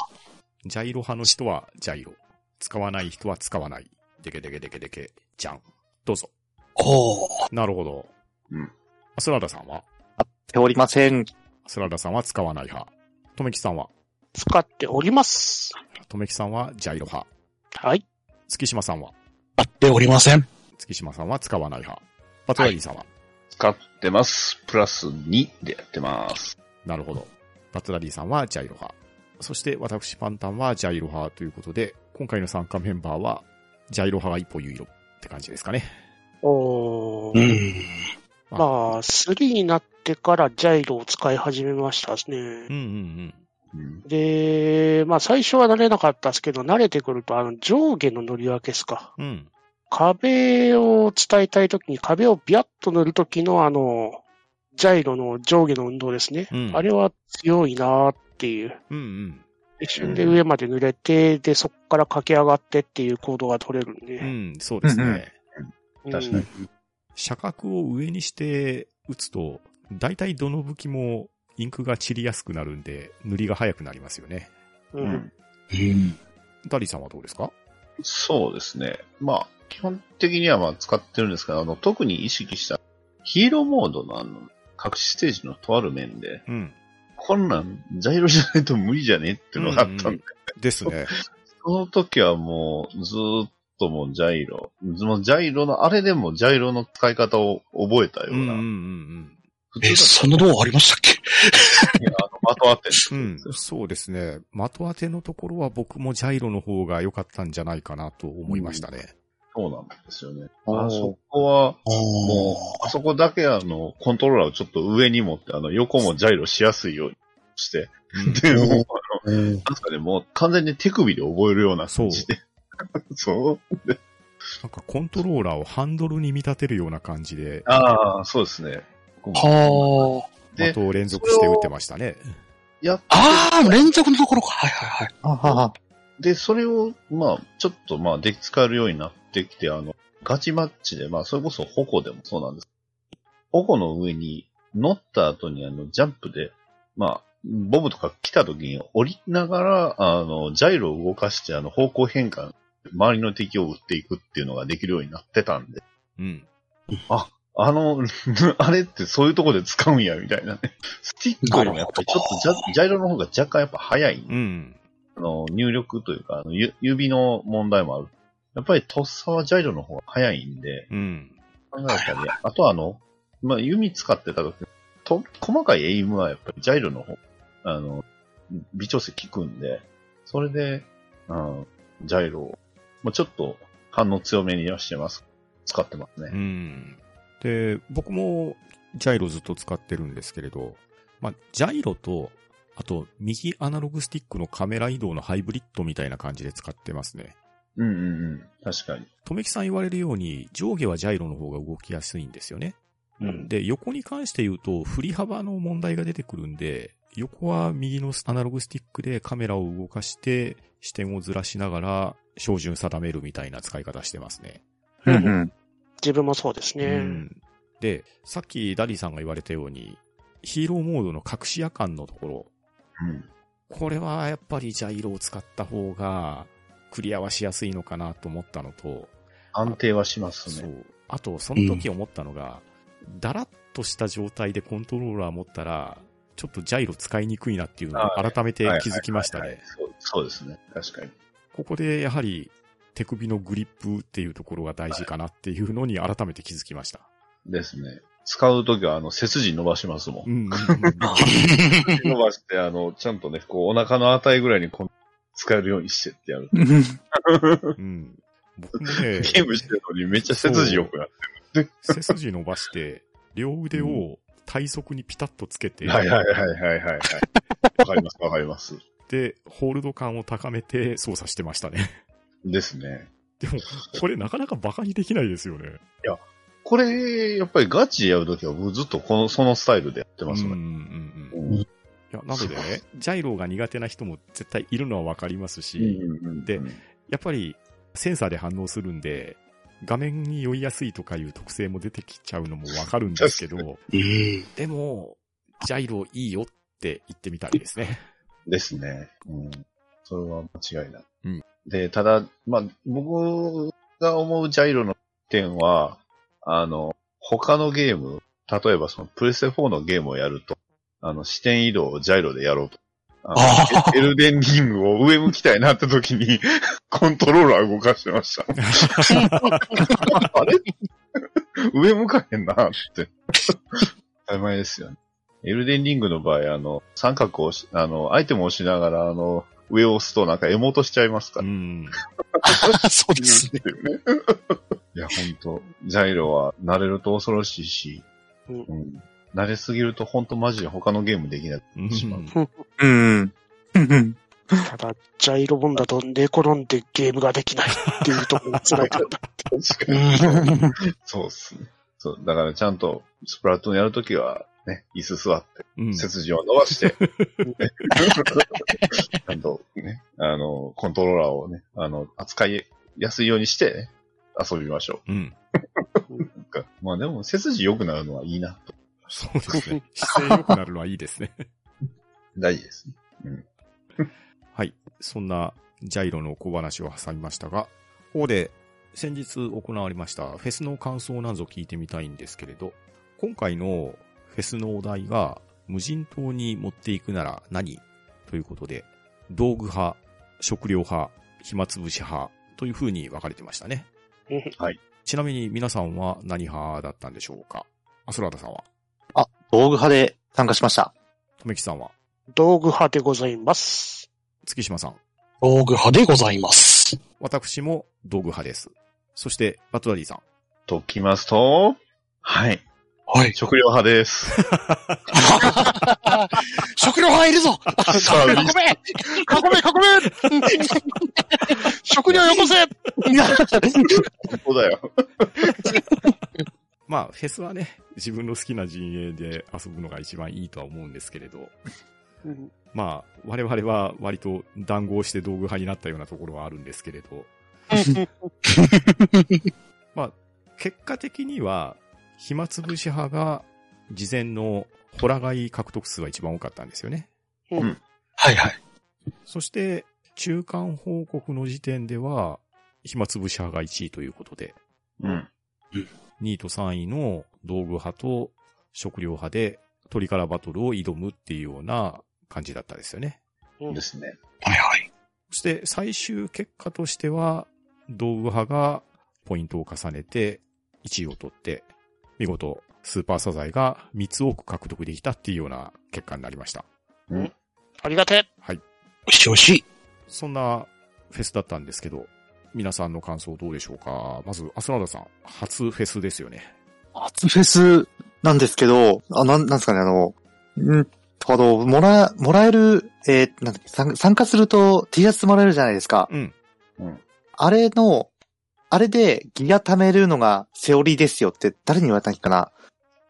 C: ジャイロ派の人はジャイロ。使わない人は使わない。でけでけでけでけ、じゃん。どうぞ。
B: おー
C: なるほど。
E: うん。
C: スラダさんは？
A: ておりません。
C: スラダさんは使わない派。とめきさんは？
D: 使っております。
C: とめきさんはジャイロ派。
D: はい。
C: 月島さんは？
B: あっておりません。
C: 月島さんは使わない派。パトラリーさんは、
E: 使ってます。プラス2でやってます。
C: なるほど。バトラリーさんはジャイロ派。そして私パンタンはジャイロ派ということで、今回の参加メンバーはジャイロ派が一歩有色って感じですかね。
D: おー。
B: うん。
D: まあ、3になってからジャイロを使い始めましたね。
C: うんうん
E: うん。
D: で、まあ最初は慣れなかったですけど、慣れてくると、あの、上下の塗り分けですか。
C: うん。うん。
D: 壁を伝えたいときに壁をビャッと塗るときのあの、ジャイロの上下の運動ですね。
C: うん
D: あれは強いなーっていう。
C: うんうん。
D: 一瞬で上まで塗れて、で、そこから駆け上がってっていう行動が取れるんで。
C: うん、そうですね。
E: 確かに。
C: 車角を上にして打つと、大体どの武器もインクが散りやすくなるんで、塗りが早くなりますよね。
D: う。
E: うんん。
B: うん。
C: ダリさんはどうですか？
E: そうですね。まあ、基本的にはまあ使ってるんですけど、あの、特に意識したヒーローモードのあの、隠しステージのとある面で、
C: うん。
E: こんなん、ジャイロじゃないと無理じゃねっていうのがあったんで、
C: うんうんですね。
E: その時はもう、ずーっともうジャイロ、もうジャイロの、あれでもジャイロの使い方を覚えたような、
C: うんうんうん
B: え、
E: 普通
B: その動画ありましたっけ？
E: だと、あの、的当て
C: うん。うん。そうですね。的当てのところは僕もジャイロの方が良かったんじゃないかなと思いましたね。
E: そうなんですよね。あそこは、
B: お
E: もう、あそこだけあの、コントローラーをちょっと上に持って、あの、横もジャイロしやすいようにして、
C: うん
E: で、もう、あの、
B: うん。
E: なんすかね、もう完全に手首で覚えるような感じで。そう。
C: なんかコントローラーをハンドルに見立てるような感じで、
E: ああ、そうですね。
B: は
E: で
C: 的を連続して打ってましたね。
E: やっ
B: あ。ああ、連続のところか。はいはいはい。
A: あはは。
E: で、それを、まあ、ちょっと、まあ、で使えるようになってきて、あの、ガチマッチで、まあ、それこそ、矛でもそうなんです。矛の上に乗った後に、あの、ジャンプで、まあ、ボブとか来た時に降りながら、あの、ジャイロを動かして、あの、方向変換、周りの敵を撃っていくっていうのができるようになってたんで、
C: うん。
E: あの、あれってそういうとこで使うんや、みたいなね。スティックよりもやっぱりちょっとジャジャイロの方が若干やっぱ早い
C: うん。
E: あの、入力というか、あの、ゆ指の問題もある。やっぱりとっさはジャイロの方が早いんで、
C: うん。
E: 考えたり、あとはあの、まあ、弓使ってた時、と、細かいエイムはやっぱりジャイロの方、あの、微調整効くんで、それで、うん、ジャイロを、もうちょっと反応強めにはしてます。使ってます
C: う
E: ね。
C: ん。で、僕もジャイロずっと使ってるんですけれど、まあ、ジャイロと、あと、右アナログスティックのカメラ移動のハイブリッドみたいな感じで使ってますね。
E: うんうんうん。確かに。
C: とめきさん言われるように、上下はジャイロの方が動きやすいんですよね。
E: うん。
C: で、横に関して言うと、振り幅の問題が出てくるんで、横は右のアナログスティックでカメラを動かして、視点をずらしながら、照準定めるみたいな使い方してますね。
A: うんうん。
D: 自分もそうですね。
C: うん。で、さっきダディさんが言われたように、ヒーローモードの隠しヤカンのところ、
E: うん。
C: これはやっぱりジャイロを使った方が、クリアはしやすいのかなと思ったのと、
E: 安定はしますね。
C: そう。あと、その時思ったのが、だらっとした状態でコントローラー持ったら、ちょっとジャイロ使いにくいなっていうのを
E: はい
C: 改めて気づきましたね。
E: そうですね。確かに。
C: ここでやはり手首のグリップっていうところが大事かなっていうのに改めて気づきました。
E: ですね。使うときは、あの、背筋伸ばしますもん
C: う。んうんうん
E: 伸ばして、あの、ちゃんとね、こう、お腹の値ぐらいにこう使えるようにしてってやる。
C: うん。僕もね、
E: ゲームしてるのにめっちゃ背筋良くなって
C: 背筋伸ばして、両腕を体側にピタッとつけて、
E: る。はいはいはいはいはいはい。わかりますわかります。
C: で、ホールド感を高めて操作してましたね。
E: ですね。
C: でも、これなかなかバカにできないですよね。
E: これ、やっぱりガチでやるときは僕ずっとこの、そのスタイルでやってますね。
C: うんうんうん。いや、なのでね、ジャイロが苦手な人も絶対いるのはわかりますし、でやっぱりセンサーで反応するんで、画面に酔いやすいとかいう特性も出てきちゃうのもわかるんですけど、
B: うん。
C: でも、ジャイロいいよって言ってみたいですね。
E: ですね。うん。それは間違いない。
C: うん
E: で、ただ、まあ、僕が思うジャイロの点は、あの、他のゲーム、例えばそのプレステ4のゲームをやると、あの、視点移動をジャイロでやろうと。あエルデンリングを上向きたいなって時に、コントローラー動かしてました。あれ？上向かへんなって。当たり前ですよね。エルデンリングの場合、あの、三角をあの、アイテムを押しながら、あの、上を押すとなんかエモートしちゃいますか
C: う
E: ら。
C: ん。
B: そうですね。
E: いや、ほんと、ジャイロは慣れると恐ろしいし、
D: うん
E: うん慣れすぎるとほんとマジで他のゲームできない。
C: うん
E: しまう
A: うん。うん。
D: ただ、ジャイロボンだと寝転んでゲームができないっていうところが辛いかった。
E: 確かに。そうっすね。そう、だからちゃんとスプラトゥーンやるときは、ね、椅子座って、
C: うん
E: 背筋を伸ばして、ちゃんとね、あの、コントローラーをね、あの、扱いやすいようにして、ね、遊びましょ
C: うん。
E: う。なんかまあでも背筋良くなるのはいいなと。
C: そうですね。姿勢良くなるのはいいですね。
E: 大事ですね。
C: はい。そんなジャイロの小話を挟みましたが、ここで先日行われましたフェスの感想など聞いてみたいんですけれど、今回のフェスのお題が無人島に持っていくなら何ということで、道具派、食料派、暇つぶし派という風に分かれてましたね。
E: はい。
C: ちなみに皆さんは何派だったんでしょうか？アスラーダさんは？
A: 道具派で参加しました。
C: とめきさんは？
D: 道具派でございます。
C: 月島さん
B: 道具派でございます。
C: 私も道具派です。そして、バトラリーさん。
E: ときますと、はい。
B: はい。
E: 食料派です。
B: 食料派いるぞ。囲め囲め囲め。食料よこせ。
E: 本当だよ。
C: まあ、フェスはね、自分の好きな陣営で遊ぶのが一番いいとは思うんですけれど、
D: うん。
C: まあ、我々は割と談合して道具派になったようなところはあるんですけれど、まあ、結果的には、暇つぶし派が事前のホラガイ獲得数は一番多かったんですよね。
B: はいはい。
C: そして、中間報告の時点では、暇つぶし派が1位ということで、
E: うん。
C: 2位と3位の道具派と食料派で鳥からバトルを挑むっていうような感じだったですよね。
E: ですね。
B: はいはい。
C: そして最終結果としては道具派がポイントを重ねて1位を取って見事スーパーサザエが3つ多く獲得できたっていうような結果になりました。
D: ありがてえ。
B: よしよし。
C: そんなフェスだったんですけど、皆さんの感想どうでしょうか？まず、アスナダさん、初フェスですよね。
A: 初フェスなんですけど、あ、なん、なんですかね、あの、んあの、もら、もらえる、えーなんだっけ参参加すると T シャツもらえるじゃないですか。
C: うん。
A: あれの、あれでギア貯めるのがセオリーですよって誰に言われたっけかな？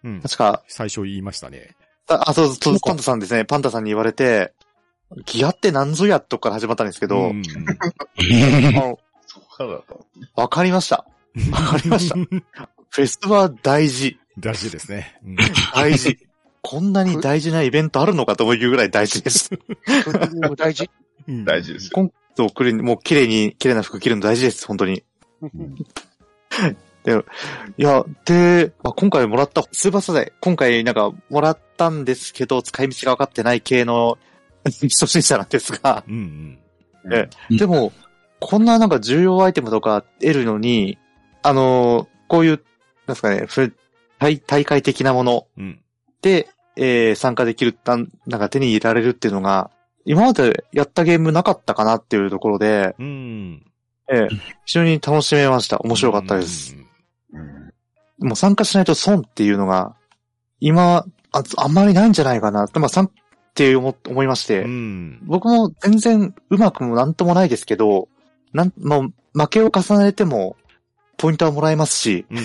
C: うん。
A: 確か、
C: 最初言いましたね。
A: あ、あそうそう、
B: そうか
A: パンダさんですね。パンダさんに言われて、ギアって何ぞやっとこから始まったんですけど、
C: うん。
A: わかりました。わかりました。フェスは大事。
C: 大事ですね。うん
A: 大事。こんなに大事なイベントあるのかと思うぐらい大事です。
D: 大事。
C: うん
E: 大事ですよ。
A: コントをくれ、もう綺麗に、綺麗な服着るの大事です、本当に。いや、で、まあ、今回もらったスーパーサザエ、今回なんかもらっったんですけど、使い道が分かってない系の 初心者なんですが、
C: うんうん。
A: え
B: うん
A: でも、こんななんか重要アイテムとか得るのに、あのーこういう、なんですかね、ふ大大会的なもの
C: うん。
A: で、えー参加できる、なんなんか手に入れられるっていうのが、今までやったゲームなかったかなっていうところで、
C: うん。
A: えー非常に楽しめました。面白かったです。
C: うん。
E: うん
A: もう参加しないと損っていうのが、今、ああんまりないんじゃないかな。まあ、参って思思いまして、
C: うん。
A: 僕も全然うまくもなんともないですけど、なん、まあ、負けを重ねても、ポイントはもらえますし、
C: うん。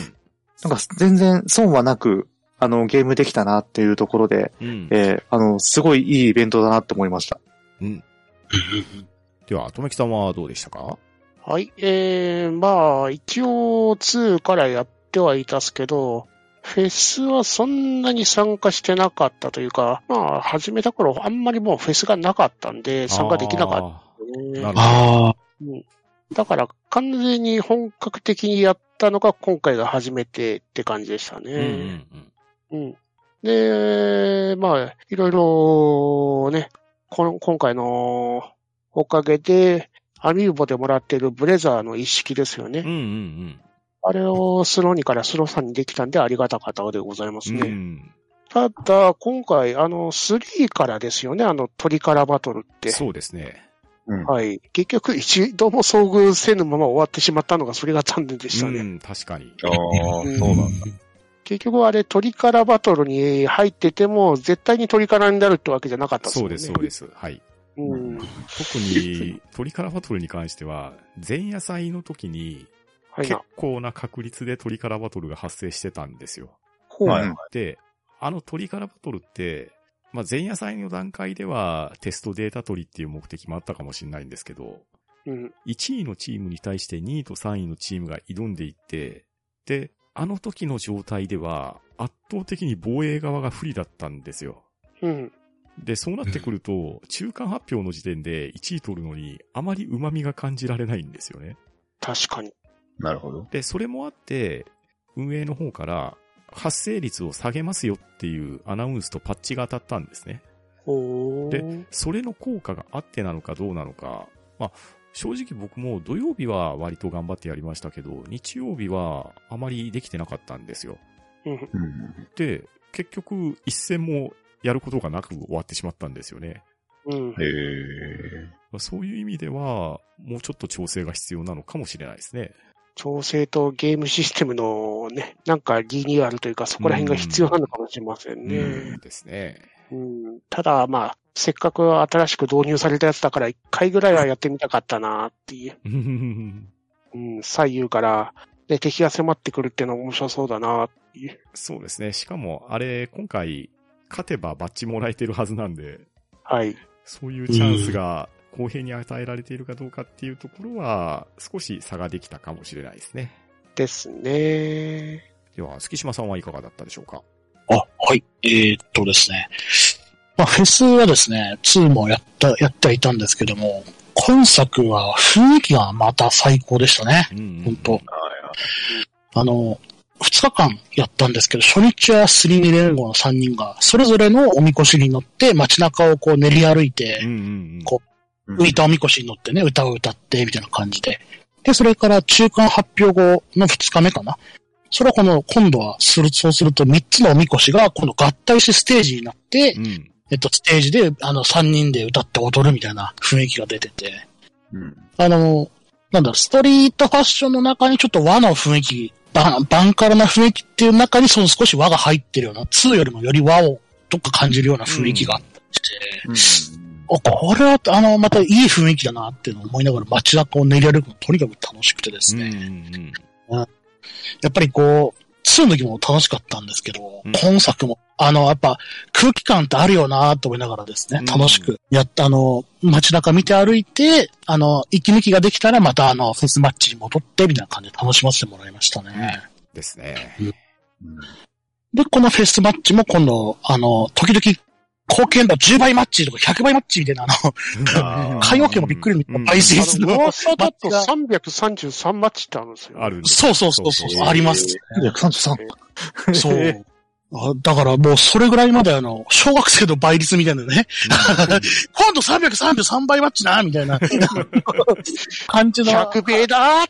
A: なんか全然損はなく、あの、ゲームできたなっていうところで、
C: うん。
A: えーあの、すごいいいイベントだなって思いました。
C: うん。では、とめきさんはどうでしたか？
D: はい。えー、まあ、一応2からやってはいたっすけど、フェスはそんなに参加してなかったというか、まあ、始めた頃あんまりもうフェスがなかったんで、参加できなかったね、
B: ああ、
D: だから完全に本格的にやったのが今回が初めてって感じでした
C: うんうん
D: ね。
C: うん。
D: うん。で、まあ、いろいろね、この今回のおかげで、アミューボでもらってるブレザーの一式ですよね。
C: うんうん
D: あれをスロー2からスロー3にできたんでありがたかったでございます
C: うん。
D: ね。
C: うん。
D: ただ、今回、あの、3からですよね、あの、トリカラバトルって。
C: そうですね。
E: うん
D: はい。結局、一度も遭遇せぬまま終わってしまったのが、それが残念でしたね。
C: うん、確かに。
E: ああ、
D: うん
E: そうなんだ。
D: 結局あれ、トリカラバトルに入ってても、絶対にトリカラになるってわけじゃなかったですよね。
C: そうです、そうです。はい。
D: うん。
C: 特に、トリカラバトルに関しては、前夜祭の時に、
D: はい
C: 結構な確率でトリカラバトルが発生してたんですよ。
E: はい
C: で、あのトリカラバトルって、まあ、前夜祭の段階ではテストデータ取りっていう目的もあったかもしれないんですけど、
D: うん。
C: 1位のチームに対して2位と3位のチームが挑んでいって、で、あの時の状態では圧倒的に防衛側が不利だったんですよ。
D: うん。
C: で、そうなってくると、中間発表の時点で1位取るのにあまり旨味が感じられないんですよね。
D: 確かに。
E: なるほど。
C: で、それもあって、運営の方から発生率を下げますよっていうアナウンスとパッチが当たったんですね。
D: ほー。
C: でそれの効果があってなのかどうなのか、まあ、正直僕も土曜日は割と頑張ってやりましたけど、日曜日はあまりできてなかったんですよ。で、結局一戦もやることがなく終わってしまったんですよね。
D: うん。
E: へえ。
C: まあそういう意味では、もうちょっと調整が必要なのかもしれないですね。
D: 調整とゲームシステムのね、なんかリニューアルというか、そこら辺が必要なのかもしれませんね。
C: うんですね。
D: うんただ、まあ、せっかく新しく導入されたやつだから、一回ぐらいはやってみたかったなっていう。
C: うん
D: うん、左右から、ね、敵が迫ってくるっていうのは面白そうだなっていう。
C: そうですね。しかも、あれ、今回、勝てばバッジもらえてるはずなんで、
D: はい。
C: そういうチャンスが公平に与えられているかどうかっていうところは、少し差ができたかもしれないですね。
D: ですね。
C: では、月島さんはいかがだったでしょうか？
B: あ、はい。えーっとですね。まあ、フェスはですね、2もやった、やってはいたんですけども、今作は雰囲気がまた最高でしたね。
C: うんうんうん
B: 本当
E: はい
B: あの、2日間やったんですけど、初日はスリー連合の3人が、それぞれのおみこしに乗って街中をこう練り歩いて
C: うん、うんうん。
B: こ
E: うん
B: 浮いたおみこしに乗ってね、歌を歌って、みたいな感じで。で、それから中間発表後の2日目かな。それはこの、今度はする、そうすると3つのおみこしが、この合体してステージになって、
C: うん。
B: えっと、ステージで、あの、3人で歌って踊るみたいな雰囲気が出てて。
E: うん。
B: あの、なんだ、ストリートファッションの中にちょっと和の雰囲気、バン、バンカラな雰囲気っていう中にその少し和が入ってるような、2よりもより和をどっか感じるような雰囲気があったりして、お、これは、あの、またいい雰囲気だなっていうのを思いながら街中を練り歩くのとにかく楽しくてですね。
C: うん。うん。
B: やっぱりこう、2の時も楽しかったんですけど、
C: うん
B: 今作も、あの、やっぱ空気感ってあるよなと思いながらですね、
C: うん
B: 楽しくやった、あの、街中見て歩いて、あの、息抜きができたらまたあの、フェスマッチに戻って、みたいな感じで楽しませてもらいましたね。
C: ですね。
B: で、このフェスマッチも今度、あの、時々、貢献度10倍マッチとか100倍マッチみたいな、あの、海洋圏もびっくりみたいな倍率
D: あの、
B: の
D: 噂だと
B: マッチが
D: 333マッチってあるんですよ。
C: あるんです
B: そうそうそうそう、あります。
A: 133。
B: そう。あだからもうそれぐらいまであの、小学生の倍率みたいなね、今度333倍マッチなみたいな感じの。
D: 100倍だ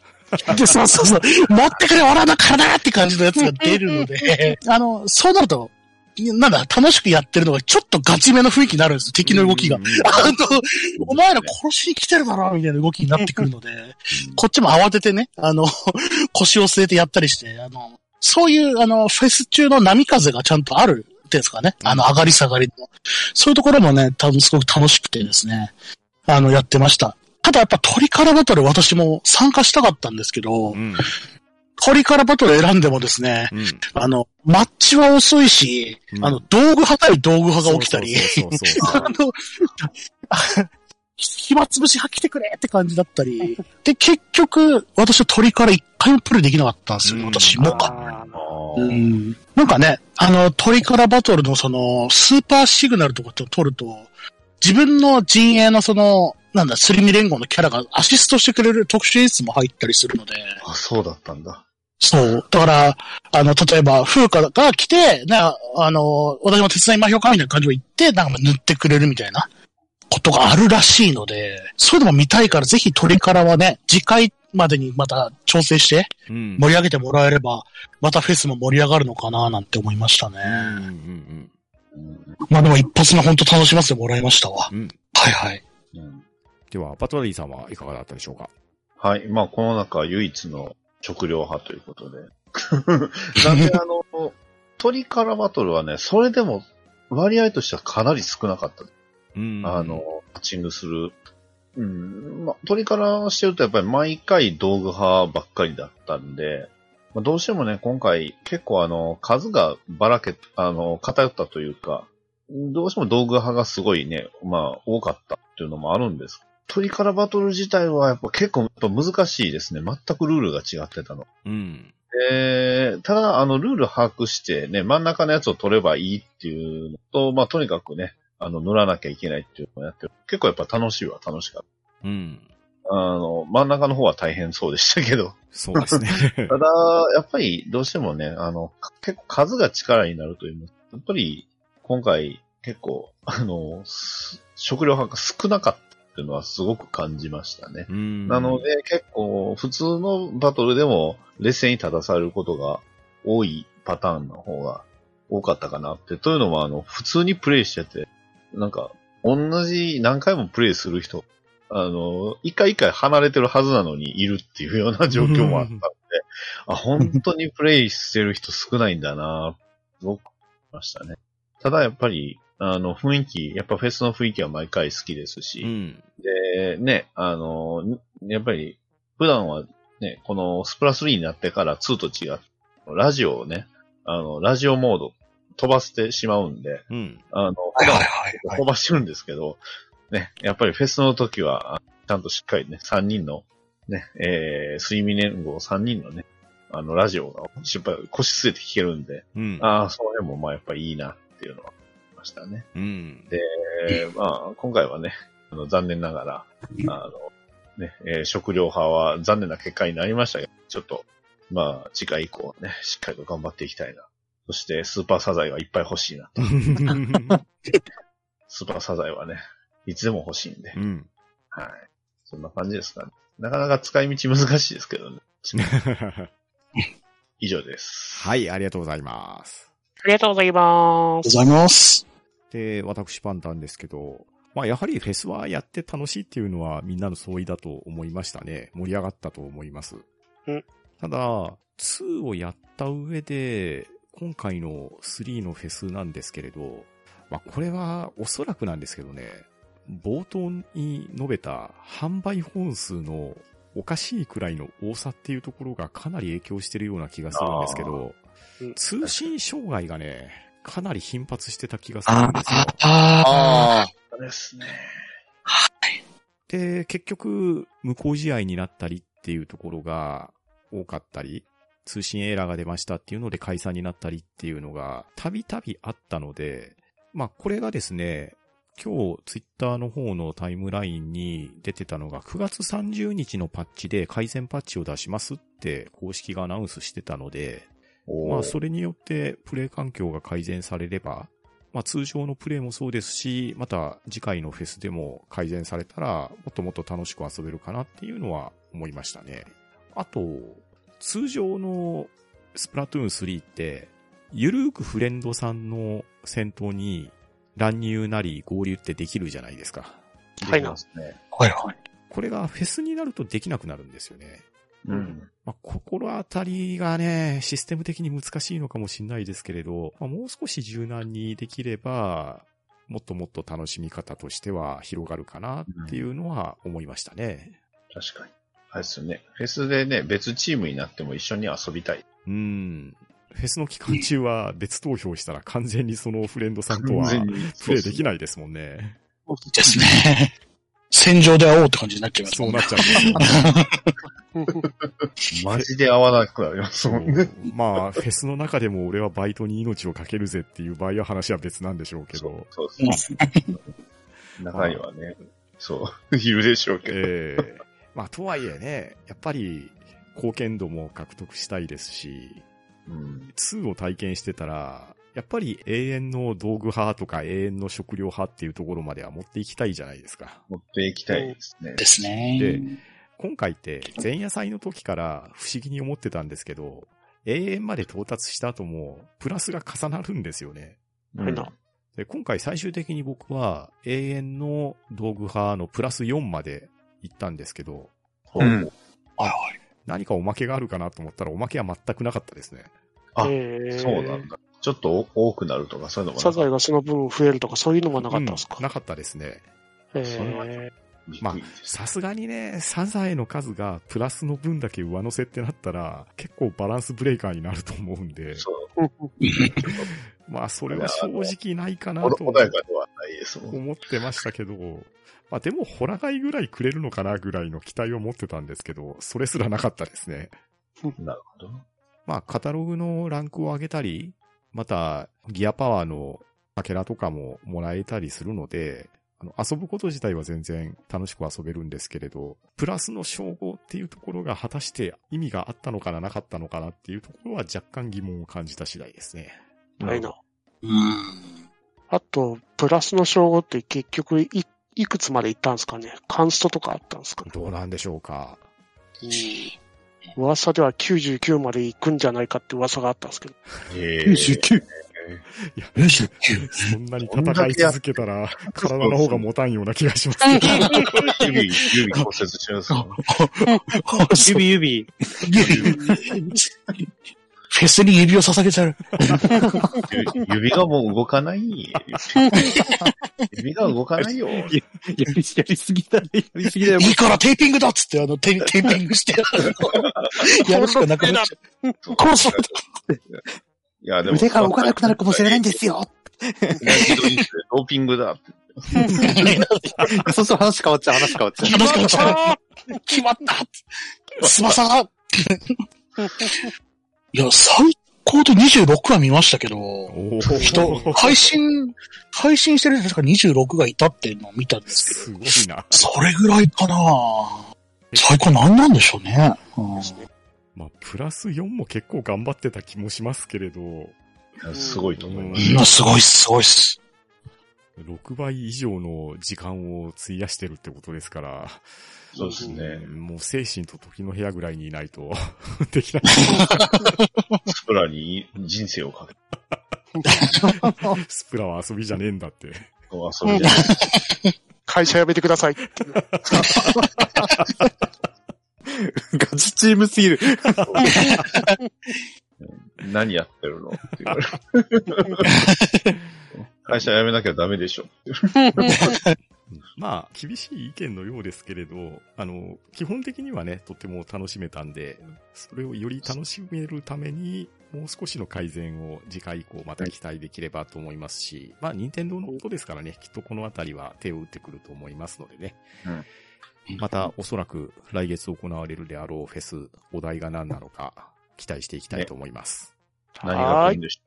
B: で、そうそうそう。持ってくれ、俺の体って感じのやつが出るので、あの、そうなると、なんだ、楽しくやってるのがちょっとガチめの雰囲気になるんですよ、敵の動きが。
C: うん
B: あの、お前ら殺しに来てるだろみたいな動きになってくるので、こっちも慌ててね、あの、腰を据えてやったりして、あの、そういう、あの、フェス中の波風がちゃんとあるですかね。あの、上がり下がりの。そういうところもね、多分すごく楽しくてですね、あの、やってました。ただやっぱトリカラバトル私も参加したかったんですけど、
C: うん。
B: トリカラバトル選んでもですね、
C: うん。
B: あの、マッチは遅いし、
C: うん
B: あの、道具派対道具派が起きたり、あの、あ暇つぶし吐きてくれって感じだったり。で、結局、私は鳥から一回もプレイできなかったんですよ、
C: うん
B: 私もか。なんかね、あの、鳥からバトルのその、スーパーシグナルとかって取ると、自分の陣営のその、なんだ、スリミ連合のキャラがアシストしてくれる特殊演出も入ったりするので、
E: あ、そうだったんだ。
B: そう。だから、あの、例えば、風花が来て、な、あの、私も手伝いまひょうかみたいな感じを言って、なんか塗ってくれるみたいなことがあるらしいので、そういうのも見たいから、ぜひ鳥からはね、次回までにまた調整して
C: うん。
B: 盛り上げてもらえれば、またフェスも盛り上がるのかななんて思いましたね。
C: うんうん
E: うん
B: まあでも一発目本当楽しませてもらいましたわ。
C: うん。うん。
B: はいはい。
E: うん
C: では、バトラリーさんはいかがだったでしょうか？
E: はい。まあ、この中唯一の食料派ということで。なんで、あの、鳥からバトルはね、それでも割合としてはかなり少なかった。
C: うん。
E: あの、マッチングする。うん。まあ、鳥からしてるとやっぱり毎回道具派ばっかりだったんで、まあ、どうしてもね、今回結構あの、数がばらけ、あの、偏ったというか、どうしても道具派がすごいね、まあ、多かったっていうのもあるんです。鳥からバトル自体はやっぱ結構やっぱ難しいですね。全くルールが違ってたの。
C: うん。
E: えー、ただ、あの、ルール把握してね、真ん中のやつを取ればいいっていうのと、まあ、とにかくね、あの、塗らなきゃいけないっていうのをやってる。結構やっぱ楽しいは楽しかっ
C: うん。
E: た。あの、真ん中の方は大変そうでしたけど。
C: そうですね。
E: ただ、やっぱりどうしてもね、あの、か結構数が力になるというやっぱり、今回結構、あの、す食料派が少なかったっていうのはすごく感じましたね。
C: うん。
E: なので、結構、普通のバトルでも劣勢に立たされることが多いパターンの方が多かったかなって。というのも、あの、普通にプレイしてて、なんか、同じ何回もプレイする人、あの、一回一回離れてるはずなのにいるっていうような状況もあったので、あ、本当にプレイしてる人少ないんだなすごく思いましたね。ただやっぱり、あの、雰囲気、やっぱフェスの雰囲気は毎回好きですし、
C: うん。
E: で、ね、あの、やっぱり、普段はね、このスプラ3になってから2と違って、ラジオをね、あの、ラジオモード飛ばしてしまうんで、
C: うん。
E: あの、
B: はい
E: 普段
B: はいはい、はい。
E: 飛ばしてるんですけど、ね、やっぱりフェスの時は、あちゃんとしっかりね、3人の、ね、えー、睡眠連合3人のね、あの、ラジオが、しっかり腰据えて聞けるんで、
C: うん。
E: ああ、それもまあやっぱりいいなっていうのはましたね。
C: うん。
E: えーまあ、今回はね、あの残念ながら、あの、ね、えー食料派は残念な結果になりましたけど、ちょっと、まあ、次回以降ね、しっかりと頑張っていきたいな。そして、スーパーサザエがいっぱい欲しいな。スーパーサザエはね、いつでも欲しいんで。
C: うん。
E: はい。そんな感じですかね。なかなか使い道難しいですけどね。以上です。
C: はい、ありがとうございます。
D: ありがとうございま
B: ありがとう
D: す。
B: ございます。
C: で、私パンタンですけど、まあやはりフェスはやって楽しいっていうのはみんなの相違だと思いましたね。盛り上がったと思います。
D: うん
C: ただ、2をやった上で、今回の3のフェスなんですけれど、まあこれはおそらくなんですけどね、冒頭に述べた販売本数のおかしいくらいの多さっていうところがかなり影響してるような気がするんですけど
D: うん、
C: 通信障害がね、かなり頻発してた気がするんですよ。
B: あ
A: あ
E: ですね。
C: で、結局、無効試合になったりっていうところが多かったり、通信エラー。が出ましたっていうので解散になったりっていうのがたびたびあったので、まあこれがですね、今日ツイッター。の方のタイムラインに出てたのが9月30日のパッチで改善パッチを出しますって公式がアナウンスしてたので、まあ、それによってプレイ環境が改善されれば、まあ、通常のプレイもそうですし、また次回のフェスでも改善されたら、もっともっと楽しく遊べるかなっていうのは思いましたね。あと、通常のスプラトゥーン3って、ゆるーくフレンドさんの戦闘に乱入なり合流ってできるじゃないですか。
D: はい
E: できますね。
B: はいはい。
C: これがフェスになるとできなくなるんですよね。
E: うん。
C: まあ、心当たりがね、システム的に難しいのかもしれないですけれど、まあ、もう少し柔軟にできれば、もっともっと楽しみ方としては広がるかなっていうのは思いましたね。
E: 確かに。あれですよね。フェスでね、別チームになっても一緒に遊びたい。
C: うん。フェスの期間中は別投票したら完全にそのフレンドさんとはプレイできないですもんね。
B: ですね。戦場で会おうって感じになっちゃいますもね
C: そうんなっちゃうんですよ。
E: マジで合わなくなりますもんね。
C: まあ、フェスの中でも俺はバイトに命をかけるぜっていう場合は話は別なんでしょうけど。
E: そうそう中にはね、そう、いるでしょうけど。
C: ええまあ、とはいえね、やっぱり貢献度も獲得したいですし、
E: うん。
C: 2を体験してたら、やっぱり永遠の道具派とか永遠の食料派っていうところまでは持っていきたいじゃないですか。
E: 持っていきたいですね。
B: ですね。
C: で今回って前夜祭の時から不思議に思ってたんですけど、永遠まで到達した後もプラスが重なるんですよね。
E: うん
D: はいな
C: で今回最終的に僕は永遠の道具派のプラス4まで行ったんですけど、
A: うん。
B: はいはい。
C: 何かおまけがあるかなと思ったらおまけは全くなかったですね。
E: あ
D: えー
E: そうなんだ。ちょっと多くなるとか、そういうのもな
D: サザエがその分増えるとかそういうのもなかったんですか？
C: うん、なかったですね。
D: え
E: それは
D: ー
C: まあさすがにね、サザエの数がプラスの分だけ上乗せってなったら、結構バランスブレーカーになると思うんで、
E: そう。
C: まあそれは正直ないかな
E: 穏
C: と。思ってましたけど、まあでも、ホラガイぐらいくれるのかなぐらいの期待を持ってたんですけど、それすらなかったですね。
E: なるほど。
C: まあ、カタログのランクを上げたり、また、ギアパワーのかけらとかももらえたりするので、あの遊ぶこと自体は全然楽しく遊べるんですけれど、プラスの称号っていうところが果たして意味があったのかな、なかったのかなっていうところは若干疑問を感じた次第ですね。
D: ないな。
B: うん。
D: あと、プラスの称号って結局い、いくつまで行ったんですかね？カンストとかあったんですか？ね
C: どうなんでしょうか。
D: うん噂では99まで行くんじゃないかって噂があったんですけど。
E: えー
B: 99。99。
C: そんなに戦い続けたら、体の方が持たんような気がします。
E: 指、指骨折しますよ。
A: 指指。
B: フェスに指を捧げちゃう。
E: 指指がもう動かない。指が動かないよ。
A: やり、やりすぎだね。やりすぎだよ。
B: いいからテーピングだっつって、あの、テテーピングして、やるしかなくなっちゃう。殺そう
E: いや、でも。
A: 腕が動かなくなるかもしれないんですよ。
E: ドーピングだって。
A: そうそう話変わっちゃう、話変わっちゃう。
B: 話変わっちゃう決まった翼がいや、最高で26は見ましたけど、人、配信、配信してる人確か26がいたっていうのを見たんですけど、
C: すごいな。
B: それぐらいかな最高何なんでしょうね。うん
C: まあ、プラス4も結構頑張ってた気もしますけれど、
E: いやすごいと思います。
B: 今すごいっす、すごいっす。
C: 6倍以上の時間を費やしてるってことですから、
E: そうですね。
C: もう精神と時の部屋ぐらいにいないと できない。
E: スプラに人生をかけて
C: スプラは遊びじゃねえんだって。
E: 遊びじゃない。
D: 会社辞めてください。
A: ガチチームすぎる。
E: 何やってるの？って言われる。会社辞めなきゃダメでしょ。
C: まあ、厳しい意見のようですけれど、あの、基本的にはね、とても楽しめたんで、それをより楽しめるために、もう少しの改善を次回以降また期待できればと思いますし、まあ、任天堂のことですからね、きっとこのあたりは手を打ってくると思いますのでね。また、おそらく来月行われるであろうフェス、お題が何なのか、期待していきたいと思います。
E: 何が
D: い。
E: 来るんでし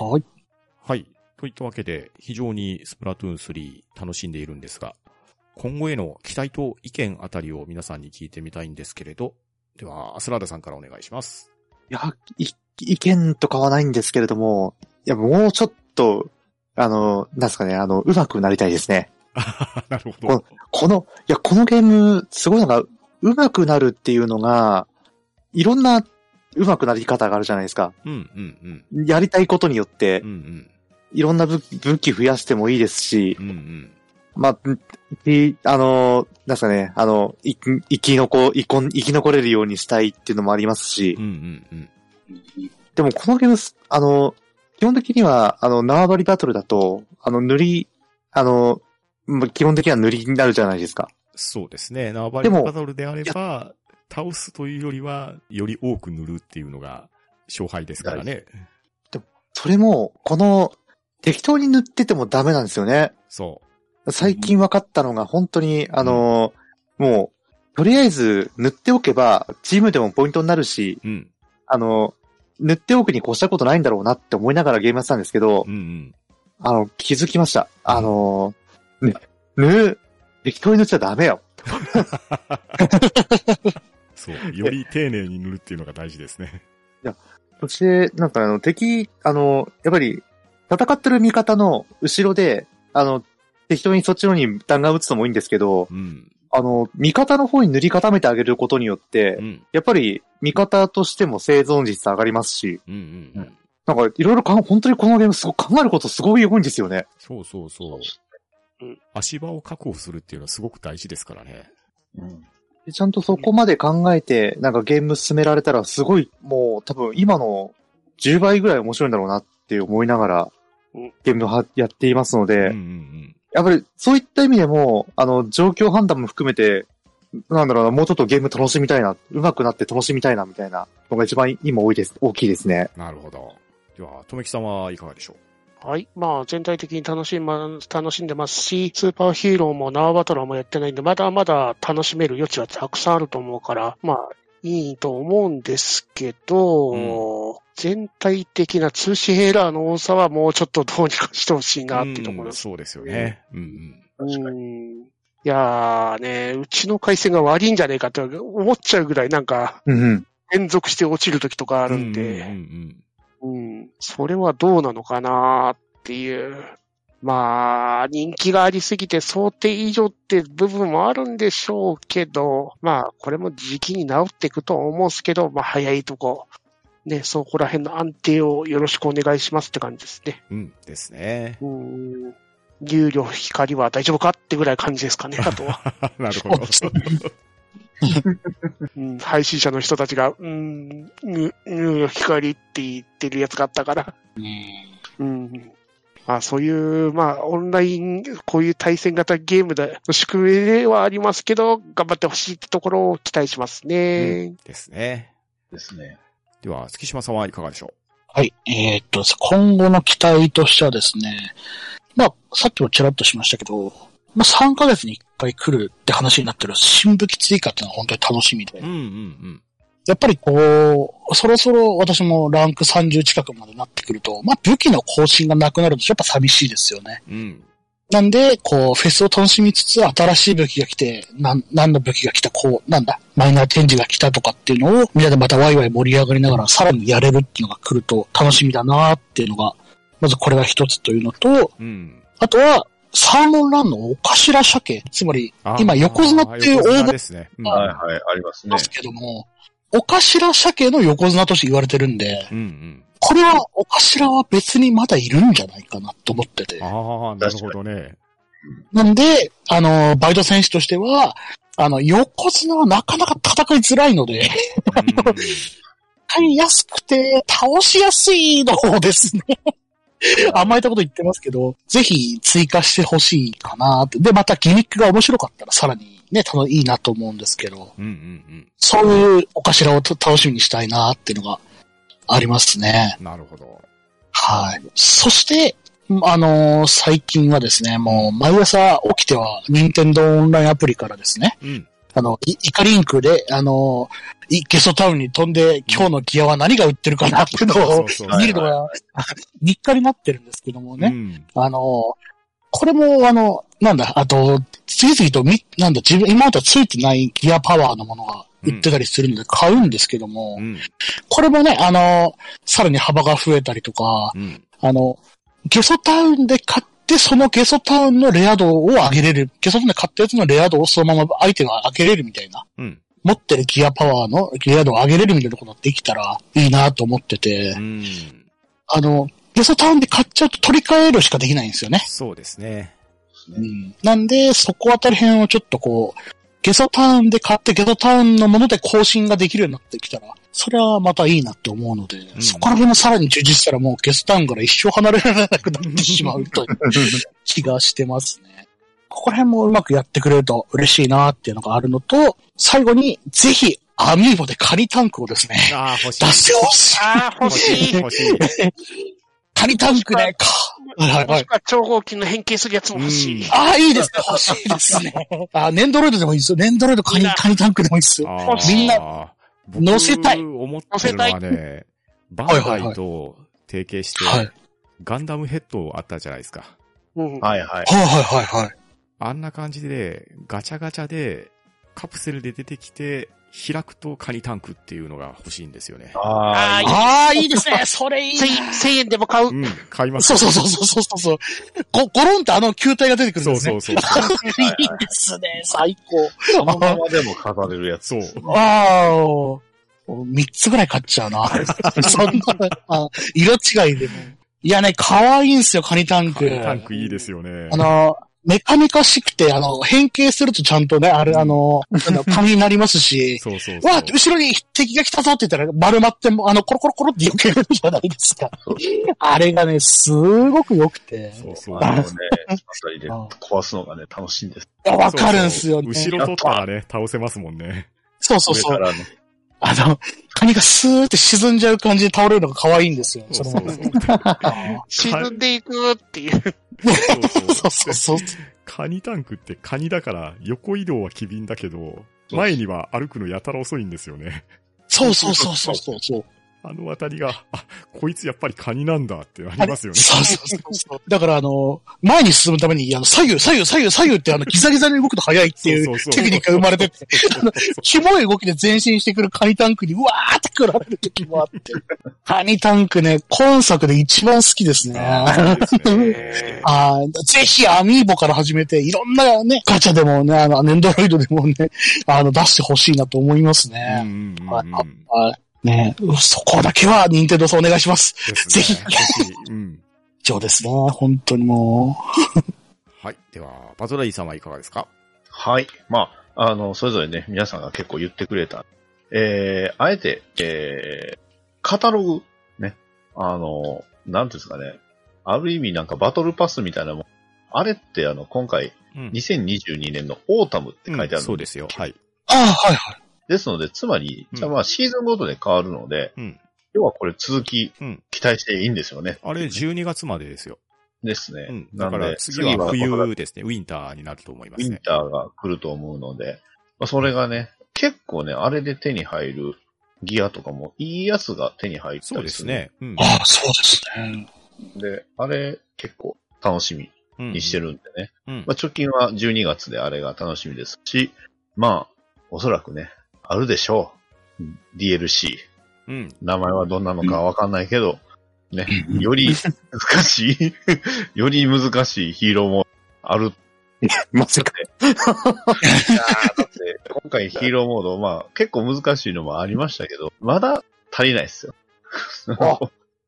E: ょ
B: はい。
C: はい。といったわけで、非常にスプラトゥーン3楽しんでいるんですが、今後への期待と意見あたりを皆さんに聞いてみたいんですけれど、では、アスラーダさんからお願いします。
A: いや、一意見とかはないんですけれども、いや、もうちょっと、あの、なんですかね、あの、上手くなりたいですね。
C: なるほど。
A: この、いや、このゲーム、すごいのが、上手くなるっていうのが、いろんな上手くなり方があるじゃないですか。
C: うんうんうん。
A: やりたいことによって
C: うんう、ん。
A: いろんな武武器増やしてもいいですし、
C: うんうん。
A: まあ、いあの、なんですかね、あの、い生き残、生き残れるようにしたいっていうのもありますし
C: うんう、んうん。
A: でもこのゲームす、あの、基本的には、あの、縄張りバトルだと、あの、塗り、あの、まあ基本的には塗りになるじゃないですか。
C: そうですね。縄張り
A: でも
C: バトルであれば、倒すというよりは、より多く塗るっていうのが勝敗ですからね。
A: それも、この、適当に塗っててもダメなんですよね。
C: そ
A: 最近分かったのが本当に、あの、もう、とりあえず塗っておけば、チームでもポイントになるし、
C: う。うん。
A: あの、塗っておくに越したことないんだろうなって思いながらゲームやってたんですけど
C: う、んうん。
A: あの、気づきました。あの、ね、塗、適当に塗っちゃダメよ。
C: そう。より丁寧に塗るっていうのが大事ですね。
A: そして、なんかあの、敵、あの、やっぱり、戦ってる味方の後ろで、あの、適当にそっちの方に弾丸撃つのもいいんですけど、
C: うん。
A: あの、味方の方に塗り固めてあげることによって、
C: うん。
A: やっぱり味方としても生存率上がりますし、
C: うんうんうん。
A: なんかいろいろ本当にこのゲームすごく考えることすごい多いんですよね。
C: そうそうそう
D: うん。
C: 足場を確保するっていうのはすごく大事ですからね。
A: でちゃんとそこまで考えて、なんかゲーム進められたらすごい、もう多分今の10倍ぐらい面白いんだろうなって思いながら
D: うん、
A: ゲームをはやっていますので、
C: うんうん
A: やっぱりそういった意味でも、あの、状況判断も含めて、なんだろうな、もうちょっとゲーム楽しみたいな、上手くなって楽しみたいな、みたいなのが一番今多いです、大きいですね。
C: うん。なるほど。では、とめきさんはいかがでしょ
D: はい。まあ、全体的に楽しま、楽しんでますし、スーパーヒーローも縄バトラーもやってないんで、まだまだ楽しめる余地はたくさんあると思うから、まあ、いいと思うんですけど、全体的な通信エラーの多さはもうちょっとどうにかしてほしいなっていうところです。
C: うんそうですよね。うん
D: うん。いやーね、うちの回線が悪いんじゃねえかって思っちゃうぐらいなんか
A: うんうん。
D: 連続して落ちる時とかあ
C: うん。
D: るんで、
C: うんうん
D: うん、それはどうなのかなっていう。まあ、人気がありすぎて想定以上って部分もあるんでしょうけど、まあ、これも時期に治っていくと思うんですけど、まあ、早いとこ、ね、そこら辺の安定をよろしくお願いしますって感じですね。
C: うん。うん。ですね。
D: うん。有料光は大丈夫かってぐらい感じですかね、あとは。
C: なるほど。
D: うん、配信者の人たちが、うん、有有料光って言ってるやつがあったから、うん。まあそういう、まあオンライン、こういう対戦型ゲームで、仕組みではありますけど、頑張ってほしいってところを期待しますね。
C: ですね。
E: ですね。
C: では、月島さんはいかがでしょ
B: はい。えーっと、今後の期待としてはですね、まあ、さっきもちらっとしましたけど、まあ、3ヶ月に1回来るって話になってる新武器追加っていうのは本当に楽しみで
C: う。う、んうん
B: やっぱりこう、そろそろ私もランク30近くまでなってくると、まあ、武器の更新がなくなるとやっぱ寂しいですよね。
C: うん。うん。
B: なんで、こう、フェスを楽しみつつ、新しい武器が来て、なん、何の武器が来た、こう、なんだ、マイナー展示が来たとかっていうのを、みんなでまたワイワイ盛り上がりながら、さらにやれるっていうのが来ると楽しみだなっていうのが、まずこれが一つというのと、
C: うん。
B: あとは、サーモンランのお頭鮭、つまり、今横綱っていう応
C: 横綱
B: 募
C: ですね。うん。
E: はいはい、ありますね
B: で。すけども、お頭鮭の横綱として言われてるんで、
C: うんうん。
B: これは、お頭は別にまだいるんじゃないかなと思ってて。
C: ああ、なるほどね。
B: なんで、あの、バイト選手としては、あの、横綱はなかなか戦いづらいので、
C: うん
B: 使いやすくて、倒しやすいのですね。甘えたこと言ってますけど、ぜひ追加してほしいかなって。で、またギミックが面白かったらさらにね、たのいいなと思うんですけど、
C: うんうん
B: そういうお頭をと楽しみにしたいなっていうのがありますね。
C: うん。なるほど。
B: はい。そして、あのー最近はですね、もう毎朝起きては、任天堂オンラインアプリからですね、
C: うん。
B: あの、イイカリンクで、あのゲストタウンに飛んで、今日のギアは何が売ってるかなっていうのを見るのが、日課になってるんですけどもね。
C: うん。
B: あのーこれも、あの、なんだ、あと、次々とみ、なんだ、自分、今までついてないギアパワーのものが売ってたりするので買うんですけども、
C: うん。
B: これもね、あの、さらに幅が増えたりとか、
C: うん。
B: あの、ゲソタウンで買って、そのゲソタウンのレア度を上げれる。ゲソタウンで買ったやつのレア度をそのまま相手が上げれるみたいな。
C: うん。
B: 持ってるギアパワーのレア度を上げれるみたいなことができたらいいなと思ってて、
C: うん。
B: あの、ゲソタウンで買っちゃうと取り替えるしかできないんですよね。
C: そうですね。
B: うん。なんで、そこあたり辺をちょっとこう、ゲソタウンで買ってゲソタウンのもので更新ができるようになってきたら、それはまたいいなって思うので、
C: ん。
B: そこら辺もさらに充実したらもうゲソタウンから一生離れられなくなってしまうという 気がしてますね。ここら辺もうまくやってくれると嬉しいなっていうのがあるのと、最後にぜひアミーボでカニタンクをですね、
C: ああ、欲しい。
B: 出してほしい。
D: ああ、欲しい。
C: 欲しい。
B: カニタンクね、か。はい
D: 超合金の変形するやつも欲しい。
C: うん
B: ああ、い。い。ですね。欲しい。ですね。あーネンドロイドでもい。い。ですよ。ネンドロイドカニ、カニタンクでもい。い。ですよ。みんな
C: 僕
B: 乗せたい
C: 思ってるのはね、バンダイと提携して、
B: はい。
C: ガンダムヘッドあったじゃないですか。
D: うん
E: はいはい。
B: はいはいはいはい。
C: あんな感じで、ガチャガチャで、カプセルで出てきて、開くとカニタンクっていうのが欲しいんですよね。
E: あ
D: あー
B: ああ、いいですね。それいいな。
D: 1000円でも買う。
C: うん、買います
B: そうそうそうそうそうそう。ご、ゴロンってあの球体が出てくるん
C: そう
B: ですね。
C: そうそう。
B: いいですね。最
E: そのままでも飾れるやつ。
C: そう。
B: 高。ああ、三つぐらい買っちゃうな。そんな、あ色違いでも。いやね、可愛いんすよ、カニタンク。
C: カニタンクいいですよね。
B: あの、メカメカしくて、あの、変形するとちゃんとね、あれ、あの、あの 紙になりますし、
C: そうそうそう。
B: わあ、後ろに敵が来たぞって言ったら、丸まっても、あの、コロコロコロって避けるじゃないですか。あれがね、すごく良くて。
C: そうそう。
E: あのね、あたりで壊すのがね、楽しいんです。
B: いやわかるんすよね。
C: 後ろ取ったらね、倒せますもんね。
B: そうそうそう。あの、カニがスーって沈んじゃう感じで倒れるのが可愛いんですよ。そ
D: 沈んでいくっていう。
B: ーそうそうそう。
C: カニタンクってカニだから横移動は機敏だけど、前には歩くのやたら遅いんですよね。
B: そうそうそうそうそう。
C: あのあたりが、あ、こいつやっぱりカニなんだってありますよね。
B: そうそうそうそう。だからあの、前に進むために、あの、左右、左右、左右、左右ってあの、ギザギザに動くと速いっていうテクニックが生まれてて、あのキモい動きで前進してくるカニタンクに、うわーって来られる時もあって。カニタンクね、今作で一番好きですね。
C: あ
B: あーぜひアミーボから始めて、いろんなね、ガチャでもね、あの、ネンドロイドでもね、あの、出してほしいなと思います
C: うん
B: ね。
C: うんうん
B: はい
C: うん
B: はい。ねそこだけは、ニンテンドーさんお願いします。
C: ですね
B: ぜひ
C: ぜひ。うん。
B: 以上ですね。本当にも
C: はい。では、バズライさんはいかがですか？
E: はい。まあ、あの、それぞれね、皆さんが結構言ってくれた。えー、あえて、えー、カタログ、ね。あの、なんていうんですかね。ある意味なんかバトルパスみたいなもん。あれってあの、今回、
C: うん
E: 2022年のオータムって書いてある、
C: うんそうですよ。はい。
B: う。ああ、はいはい。
E: ですので、つまり、
C: うん
E: じゃあまあシーズンごとで変わるので、
C: うん
E: 要はこれ続き
C: うん
E: 期待していいんですよね。
C: あれ、12月までですよ。
E: ですね。
C: うん。だから次は冬ですね。ウィンターになると思いま
E: ウィン
C: すね。
E: ターが来ると思うので、まあ、それがね、結構ね、あれで手に入るギアとかもいいやつが手に入った
C: そう。ですすね。うん。
B: ああ、そうですね。
E: で、あれ結構楽しみ
C: うん
E: にしてるんでね。
C: うん
E: まあ、直近は12月であれが楽しみですし、まあ、おそらくね、あるでしょう。DLC。
C: うん。
E: 名前はどんなのかわかんないけど、ね、より難しい、より難しいヒーローもある
A: まさか。
E: いやーだって、今回ヒーローモード、まあ、結構難しいのもありましたけど、まだ足りないですよ。
A: あ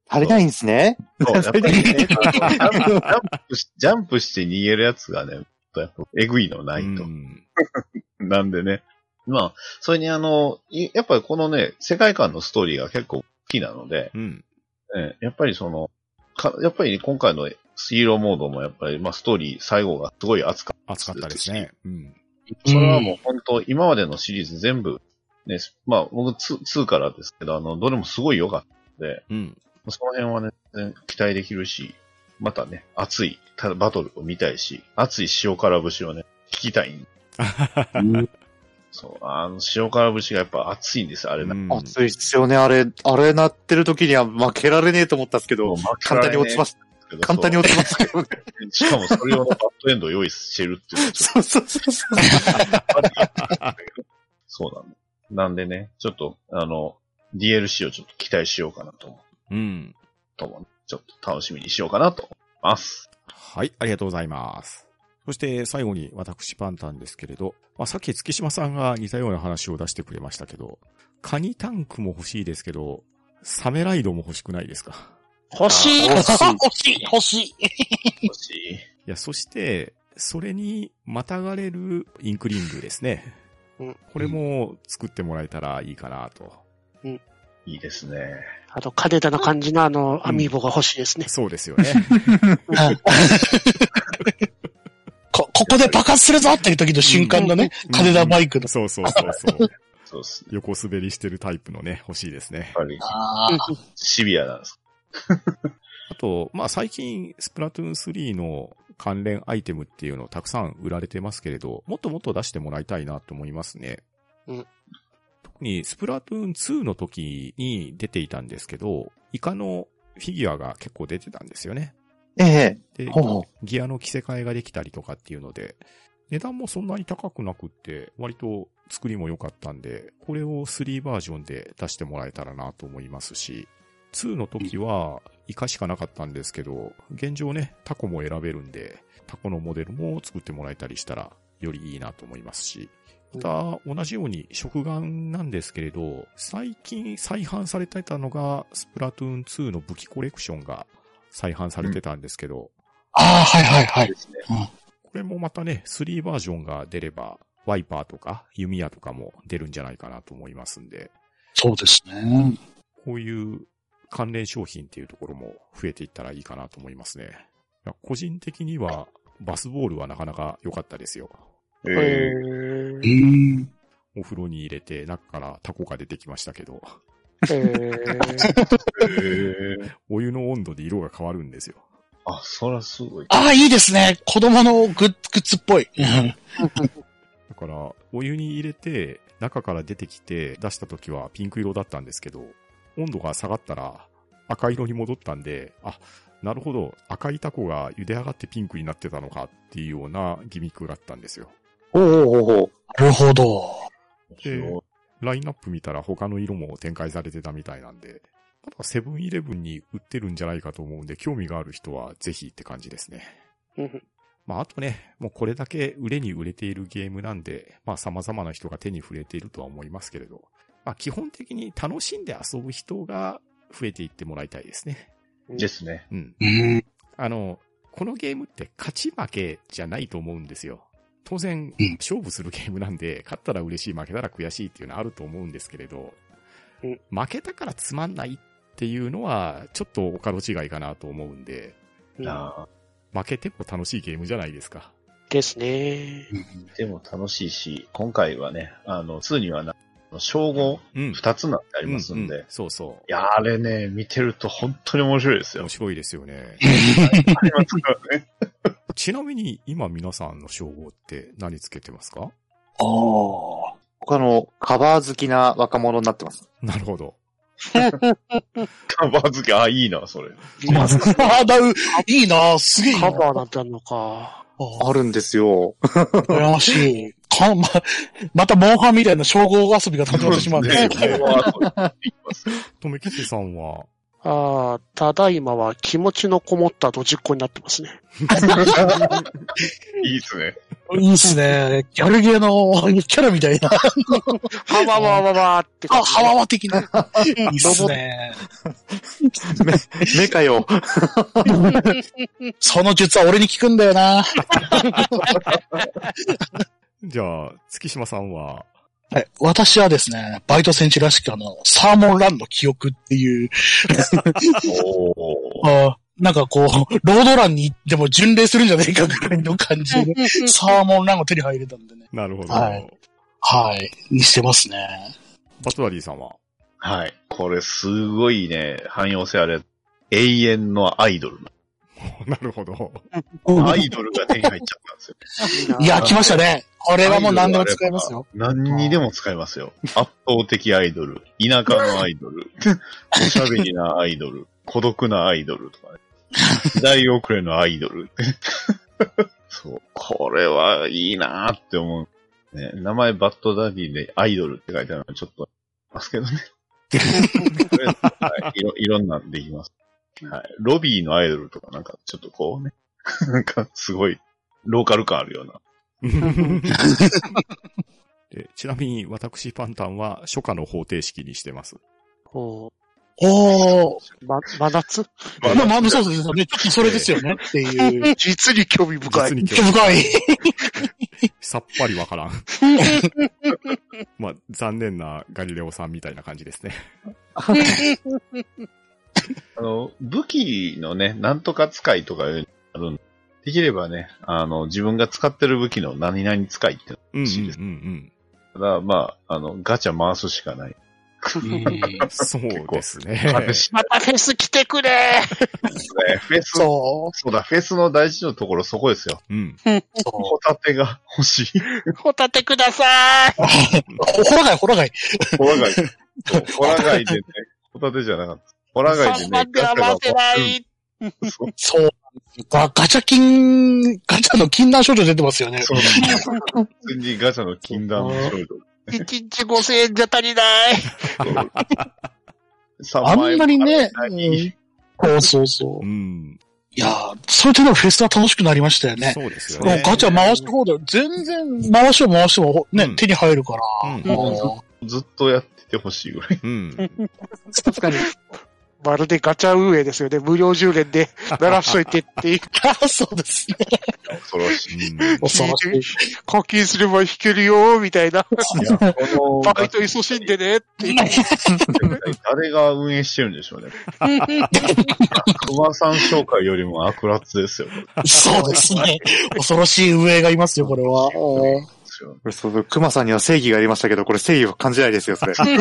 A: 足りないんですね。
E: そう、やっぱりね、ジャンプしジャンプして逃げるやつがね、やっぱえぐいのないと
C: う。ん
E: なんでね。まあ、それにあの、いやっぱりこのね、世界観のストーリーが結構好きなので、
C: うん。
E: えやっぱりその、かやっぱり今回のヒーローモードもやっぱり、まあストーリー最後がすごい熱かっ
C: 暑かったですね。うん。
E: た。それはもう本当、今までのシリーズ全部、ね、まあ僕 2, 2からですけど、あの、どれもすごい良かったので、
C: うん。
E: その辺はね、期待できるし、またね、熱いたバトルを見たいし、熱い塩辛節をね、聞きたい。そう、あの、塩辛節がやっぱ熱いんですよ、あれな。
C: うん
A: 熱いっすよね、あれ。あれなってる時には負けられねえと思ったんですけど、簡単に落ちます。
E: す
A: 簡単に落ちますけどね。
E: しかもそれ用のバッドエンドを用意してるっていう。
A: そうそうそうそう。
E: そうなんだ。なんでね、ちょっと、あの、DLC をちょっと期待しようかなと思う。
C: うん。
E: と思うちょっと楽しみにしようかなと思います。
C: はい、ありがとうございます。そして最後に私パンタンですけれど、まあ、さっき月島さんが似たような話を出してくれましたけど、カニタンクも欲しいですけど、サメライドも欲しくないですか？
D: 欲しい
A: 欲しい
B: 欲しい欲しい
E: 欲しい。
C: いや、そして、それにまたがれるインクリングですね。
D: うん
C: これも作ってもらえたらいいかなと。
E: いいですね。
D: あと、金田な感じのあの、アミーボが欲しいですね。
C: そうですよね。
B: こ、ここで爆発するぞっていう時の瞬間のね、
C: うん
B: 金田バイクの。
C: そうそうそうそう。
E: そうですね。
C: 横滑りしてるタイプのね、欲しいですね
E: やっ。ぱり、
B: あー
E: シビアなんです。
C: あと、まあ最近、スプラトゥーン3の関連アイテムっていうのをたくさん売られてますけれど、もっともっと出してもらいたいなと思いますね。
D: うん
C: 特にスプラトゥーン2の時に出ていたんですけど、イカのフィギュアが結構出てたんですよね。
A: ええ。
C: で、
A: ほうほう。
C: ギアの着せ替えができたりとかっていうので、値段もそんなに高くなくって、割と作りも良かったんで、これを3バージョンで出してもらえたらなと思いますし、2の時はイカしかなかったんですけど、現状ね、タコも選べるんで、タコのモデルも作ってもらえたりしたら、よりいいなと思いますし、また、同じように食玩なんですけれど、最近再販されてたのが、スプラトゥーン2の武器コレクションが再販されてたんですけど、
B: あー、はいはいはい
E: で。すね。
C: これもまたね、3バージョンが出れば、ワイパーとか弓矢とかも出るんじゃないかなと思いますんで、
B: そうですね。
C: こういう関連商品っていうところも増えていったらいいかなと思いますね。いや個人的には、バスボールはなかなか良かったですよ。
E: え
D: へ
E: ー。
C: お風呂に入れて中からタコが出てきましたけど、
D: へー
E: えー
C: お湯の温度で色が変わるんですよ。
E: あ、そらすごい。
B: ああ、いいですね。子供のグッグッズっぽい。う ん
C: だから、お湯に入れて、中から出てきて、出した時はピンク色だったんですけど、温度が下がったら赤色に戻ったんで、あ、なるほど、赤いタコが茹で上がってピンクになってたのかっていうようなギミックがあったんですよ。
A: ほうほうほうほう。
B: なるほど。
C: で、ラインナップ見たら他の色も展開されてたみたいなんで、まだセブンイレブンに売ってるんじゃないかと思うんで、興味がある人はぜひって感じですね。
D: うん
C: まあ、あとね、もうこれだけ売れに売れているゲームなんで、まあ様々な人が手に触れているとは思いますけれど、まあ基本的に楽しんで遊ぶ人が増えていってもらいたいですね。
E: ですね。
C: うん。
B: うん。
C: あの、このゲームって勝ち負けじゃないと思うんですよ。当然
B: うん、
C: 勝負するゲームなんで、勝ったら嬉しい、負けたら悔しいっていうのはあると思うんですけれど
D: うん、
C: 負けたからつまんないっていうのは、ちょっとお門違いかなと思うんで、負けても楽しいゲームじゃないですか。
D: ですね。
E: ーでも楽しいし、今回はね、あの、2にはな、称号
C: うん。
E: 2つなってありますんで、
C: ううそうそう。
E: いや、あれね、見てると本当に面白いですよ
C: 面。白いですよね。
E: ありますからね。
C: ちなみに今皆さんの称号って何つけてますか？
B: ああ。
A: 他のカバー好きな若者になってます。
C: なるほど。
E: カバー付け、あ、いいな、それ。
B: まあ、だう、いいなすげえ
D: カバーなんてあるのか。
B: あ
A: あるんですよ。
B: 羨ましい。か、ま、またモンハンみたいな称号遊びが始まってしまうんです
E: ね
B: けど。
E: これはそう言います
C: とめきちさんは、
D: ああ、ただいまは気持ちのこもったドジっ子になってますね。
E: いいっすね。
B: いいっすね。ギャルゲーのキャラみたいな。
D: はわわわわって
B: あ、
D: 感じ
B: ハワワ的な。いいっすね。
A: メカよ。
B: その術は俺に効くんだよな。
C: じゃあ、月島さんは、
B: はい。私はですね、バイト戦士らしくあの、サーモンランの記憶っていう。あなんかこう、ロードランに行っても巡礼するんじゃねえかぐらいの感じで、サーモンランが手に入れたんでね。
C: なるほど。
B: はいはい。にしてますね。
C: バトラリーさんは、
E: はい。これすごいね、汎用性あれ、永遠のアイドル。
C: なるほど。
E: アイドルが手に入っちゃったんですよ。
B: いや、来ましたね。これはもう何でも使えますよ。
E: 何にでも使えますよ。圧倒的アイドル、田舎のアイドル、おしゃべりなアイドル、孤独なアイドルとかね。時代遅れのアイドル。そう。これはいいなーって思う。ね、名前バッドダディでアイドルって書いてあるのはちょっと、ますけどね。はい、いろ、いろんなんできます。はい。ロビーのアイドルとかなんかちょっとこうね、なんかすごい、ローカル感あるような。
C: でちなみに私パンタンは初夏の方程式にしてます。
D: こ
B: おー。
D: う、ま、真夏？
B: まあ、まあ、そうですよね。ちょっとそれですよね。っていう。
D: 実に興味深い。
C: 実に興
B: 興味深い。
C: さっぱりわからん。まあ、残念なガリレオさんみたいな感じですね。
E: あの、武器のね、なんとか使いとかいうのあるんでできればね、あの、自分が使ってる武器の何々使いって
C: うんうん
E: 欲しいです。
C: うん
E: ただ、まあ、あの、ガチャ回すしかない。
C: うん。そうですね。
D: またフェス来てくれ
E: ねフェス、そ
B: そう
E: だ、フェスの大事なところそこですよ。
C: うん。
E: ホタテが欲しい。
D: ホタテください
B: う。ほらがい、ほらがい。
E: ホラ貝。そうホラ貝でね、ホタテじゃなかった。ホラ貝で
D: 3
E: ね、
D: 番では回せない。
B: そう。ガガチャ金、ガチャの禁断症状出てますよね。
E: そう。普通にガチャの禁断の少女。
D: 1日5000円じゃ足りない。
B: あんなにね、
E: 何
B: そうそうそうう。
C: ん。
B: いやーそれでのフェスは楽しくなりましたよね。
C: そうですよ
B: もう
C: ね。
B: ガチャ回した方で、全然回しても回してもね、
C: うん
B: 手に入るから。
C: うん
B: も
E: ずっとやっててほしいぐらい。
C: うん。
A: 確かに。
D: まるでガチャ運営ですよね。無料10連で 鳴らしといてっていう。
B: う そうですね。
E: 恐ろしい。
C: うん
B: 恐ろしい。
D: 課金すれば引けるよ、みたいな。
E: この
D: バイト勤しんでねっていう。
E: 誰が運営してるんでしょうね。熊さん紹介よりも悪辣ですよ。
B: そうですね。恐ろしい運営がいますよ、これは。
E: ですよ
A: そう、熊さんには正義がありましたけど、これ正義を感じないですよ、それ。
E: 全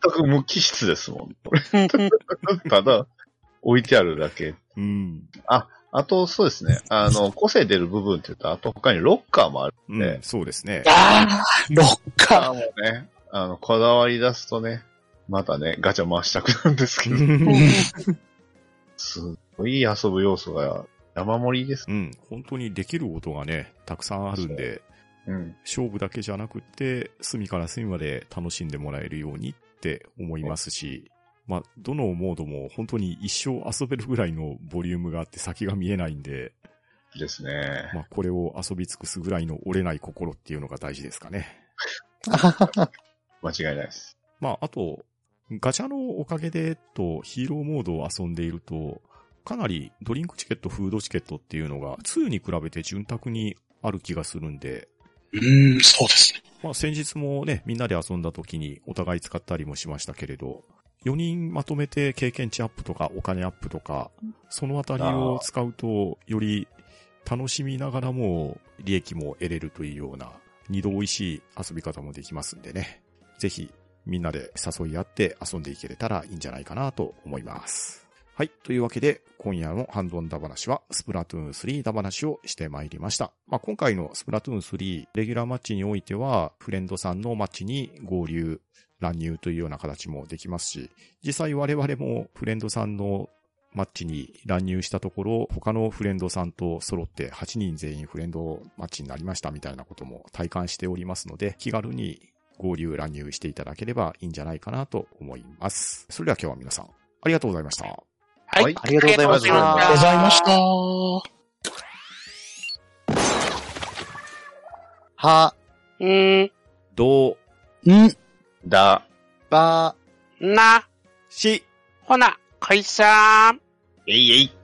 E: く無機質ですもん。ただ、置いてあるだけ。
C: うん。
E: あと、そうですね。あの、個性出る部分って言うと、あと他にロッカーもある
C: うん
E: ね。
C: そうですね。
B: ああ、ロッカー。
E: あもうね、あの、こだわり出すとね、またね、ガチャ回したくなるんですけど、すごい遊ぶ要素が山盛りです。
C: うん。本当にできることがね、たくさんあるんで、
E: うん。
C: 勝負だけじゃなくって、隅から隅まで楽しんでもらえるようにって思いますし、まあ、どのモードも本当に一生遊べるぐらいのボリュームがあって先が見えないんで、
E: ですね。
C: まあ、これを遊び尽くすぐらいの折れない心っていうのが大事ですかね。
E: 間違いないです。
C: まあ、あと、ガチャのおかげでとヒーローモードを遊んでいると、かなりドリンクチケット、フードチケットっていうのが2に比べて潤沢にある気がするんで、
B: うん、そうですね。
C: まあ先日もね、みんなで遊んだ時にお互い使ったりもしましたけれど、4人まとめて経験値アップとかお金アップとか、そのあたりを使うと、より楽しみながらも利益も得れるというような、二度美味しい遊び方もできますんでね。ぜひ、みんなで誘い合って遊んでいけれたらいいんじゃないかなと思います。はい。というわけで、今夜のハンドンダ話は、スプラトゥーン3ダ話をしてまいりました。まあ、今回のスプラトゥーン3、レギュラーマッチにおいては、フレンドさんのマッチに合流、乱入というような形もできますし、実際我々もフレンドさんのマッチに乱入したところ、他のフレンドさんと揃って8人全員フレンドマッチになりましたみたいなことも体感しておりますので、気軽に合流乱入していただければいいんじゃないかなと思います。それでは今日は皆さん、ありがとうございました。
E: はい。
A: ありがとうございました
B: ありがとうございました。
A: は、
D: うん、
C: どう、
B: ん、
E: だ、
A: ば、
D: な、
C: し、
D: ほな、解散。
E: えいえい。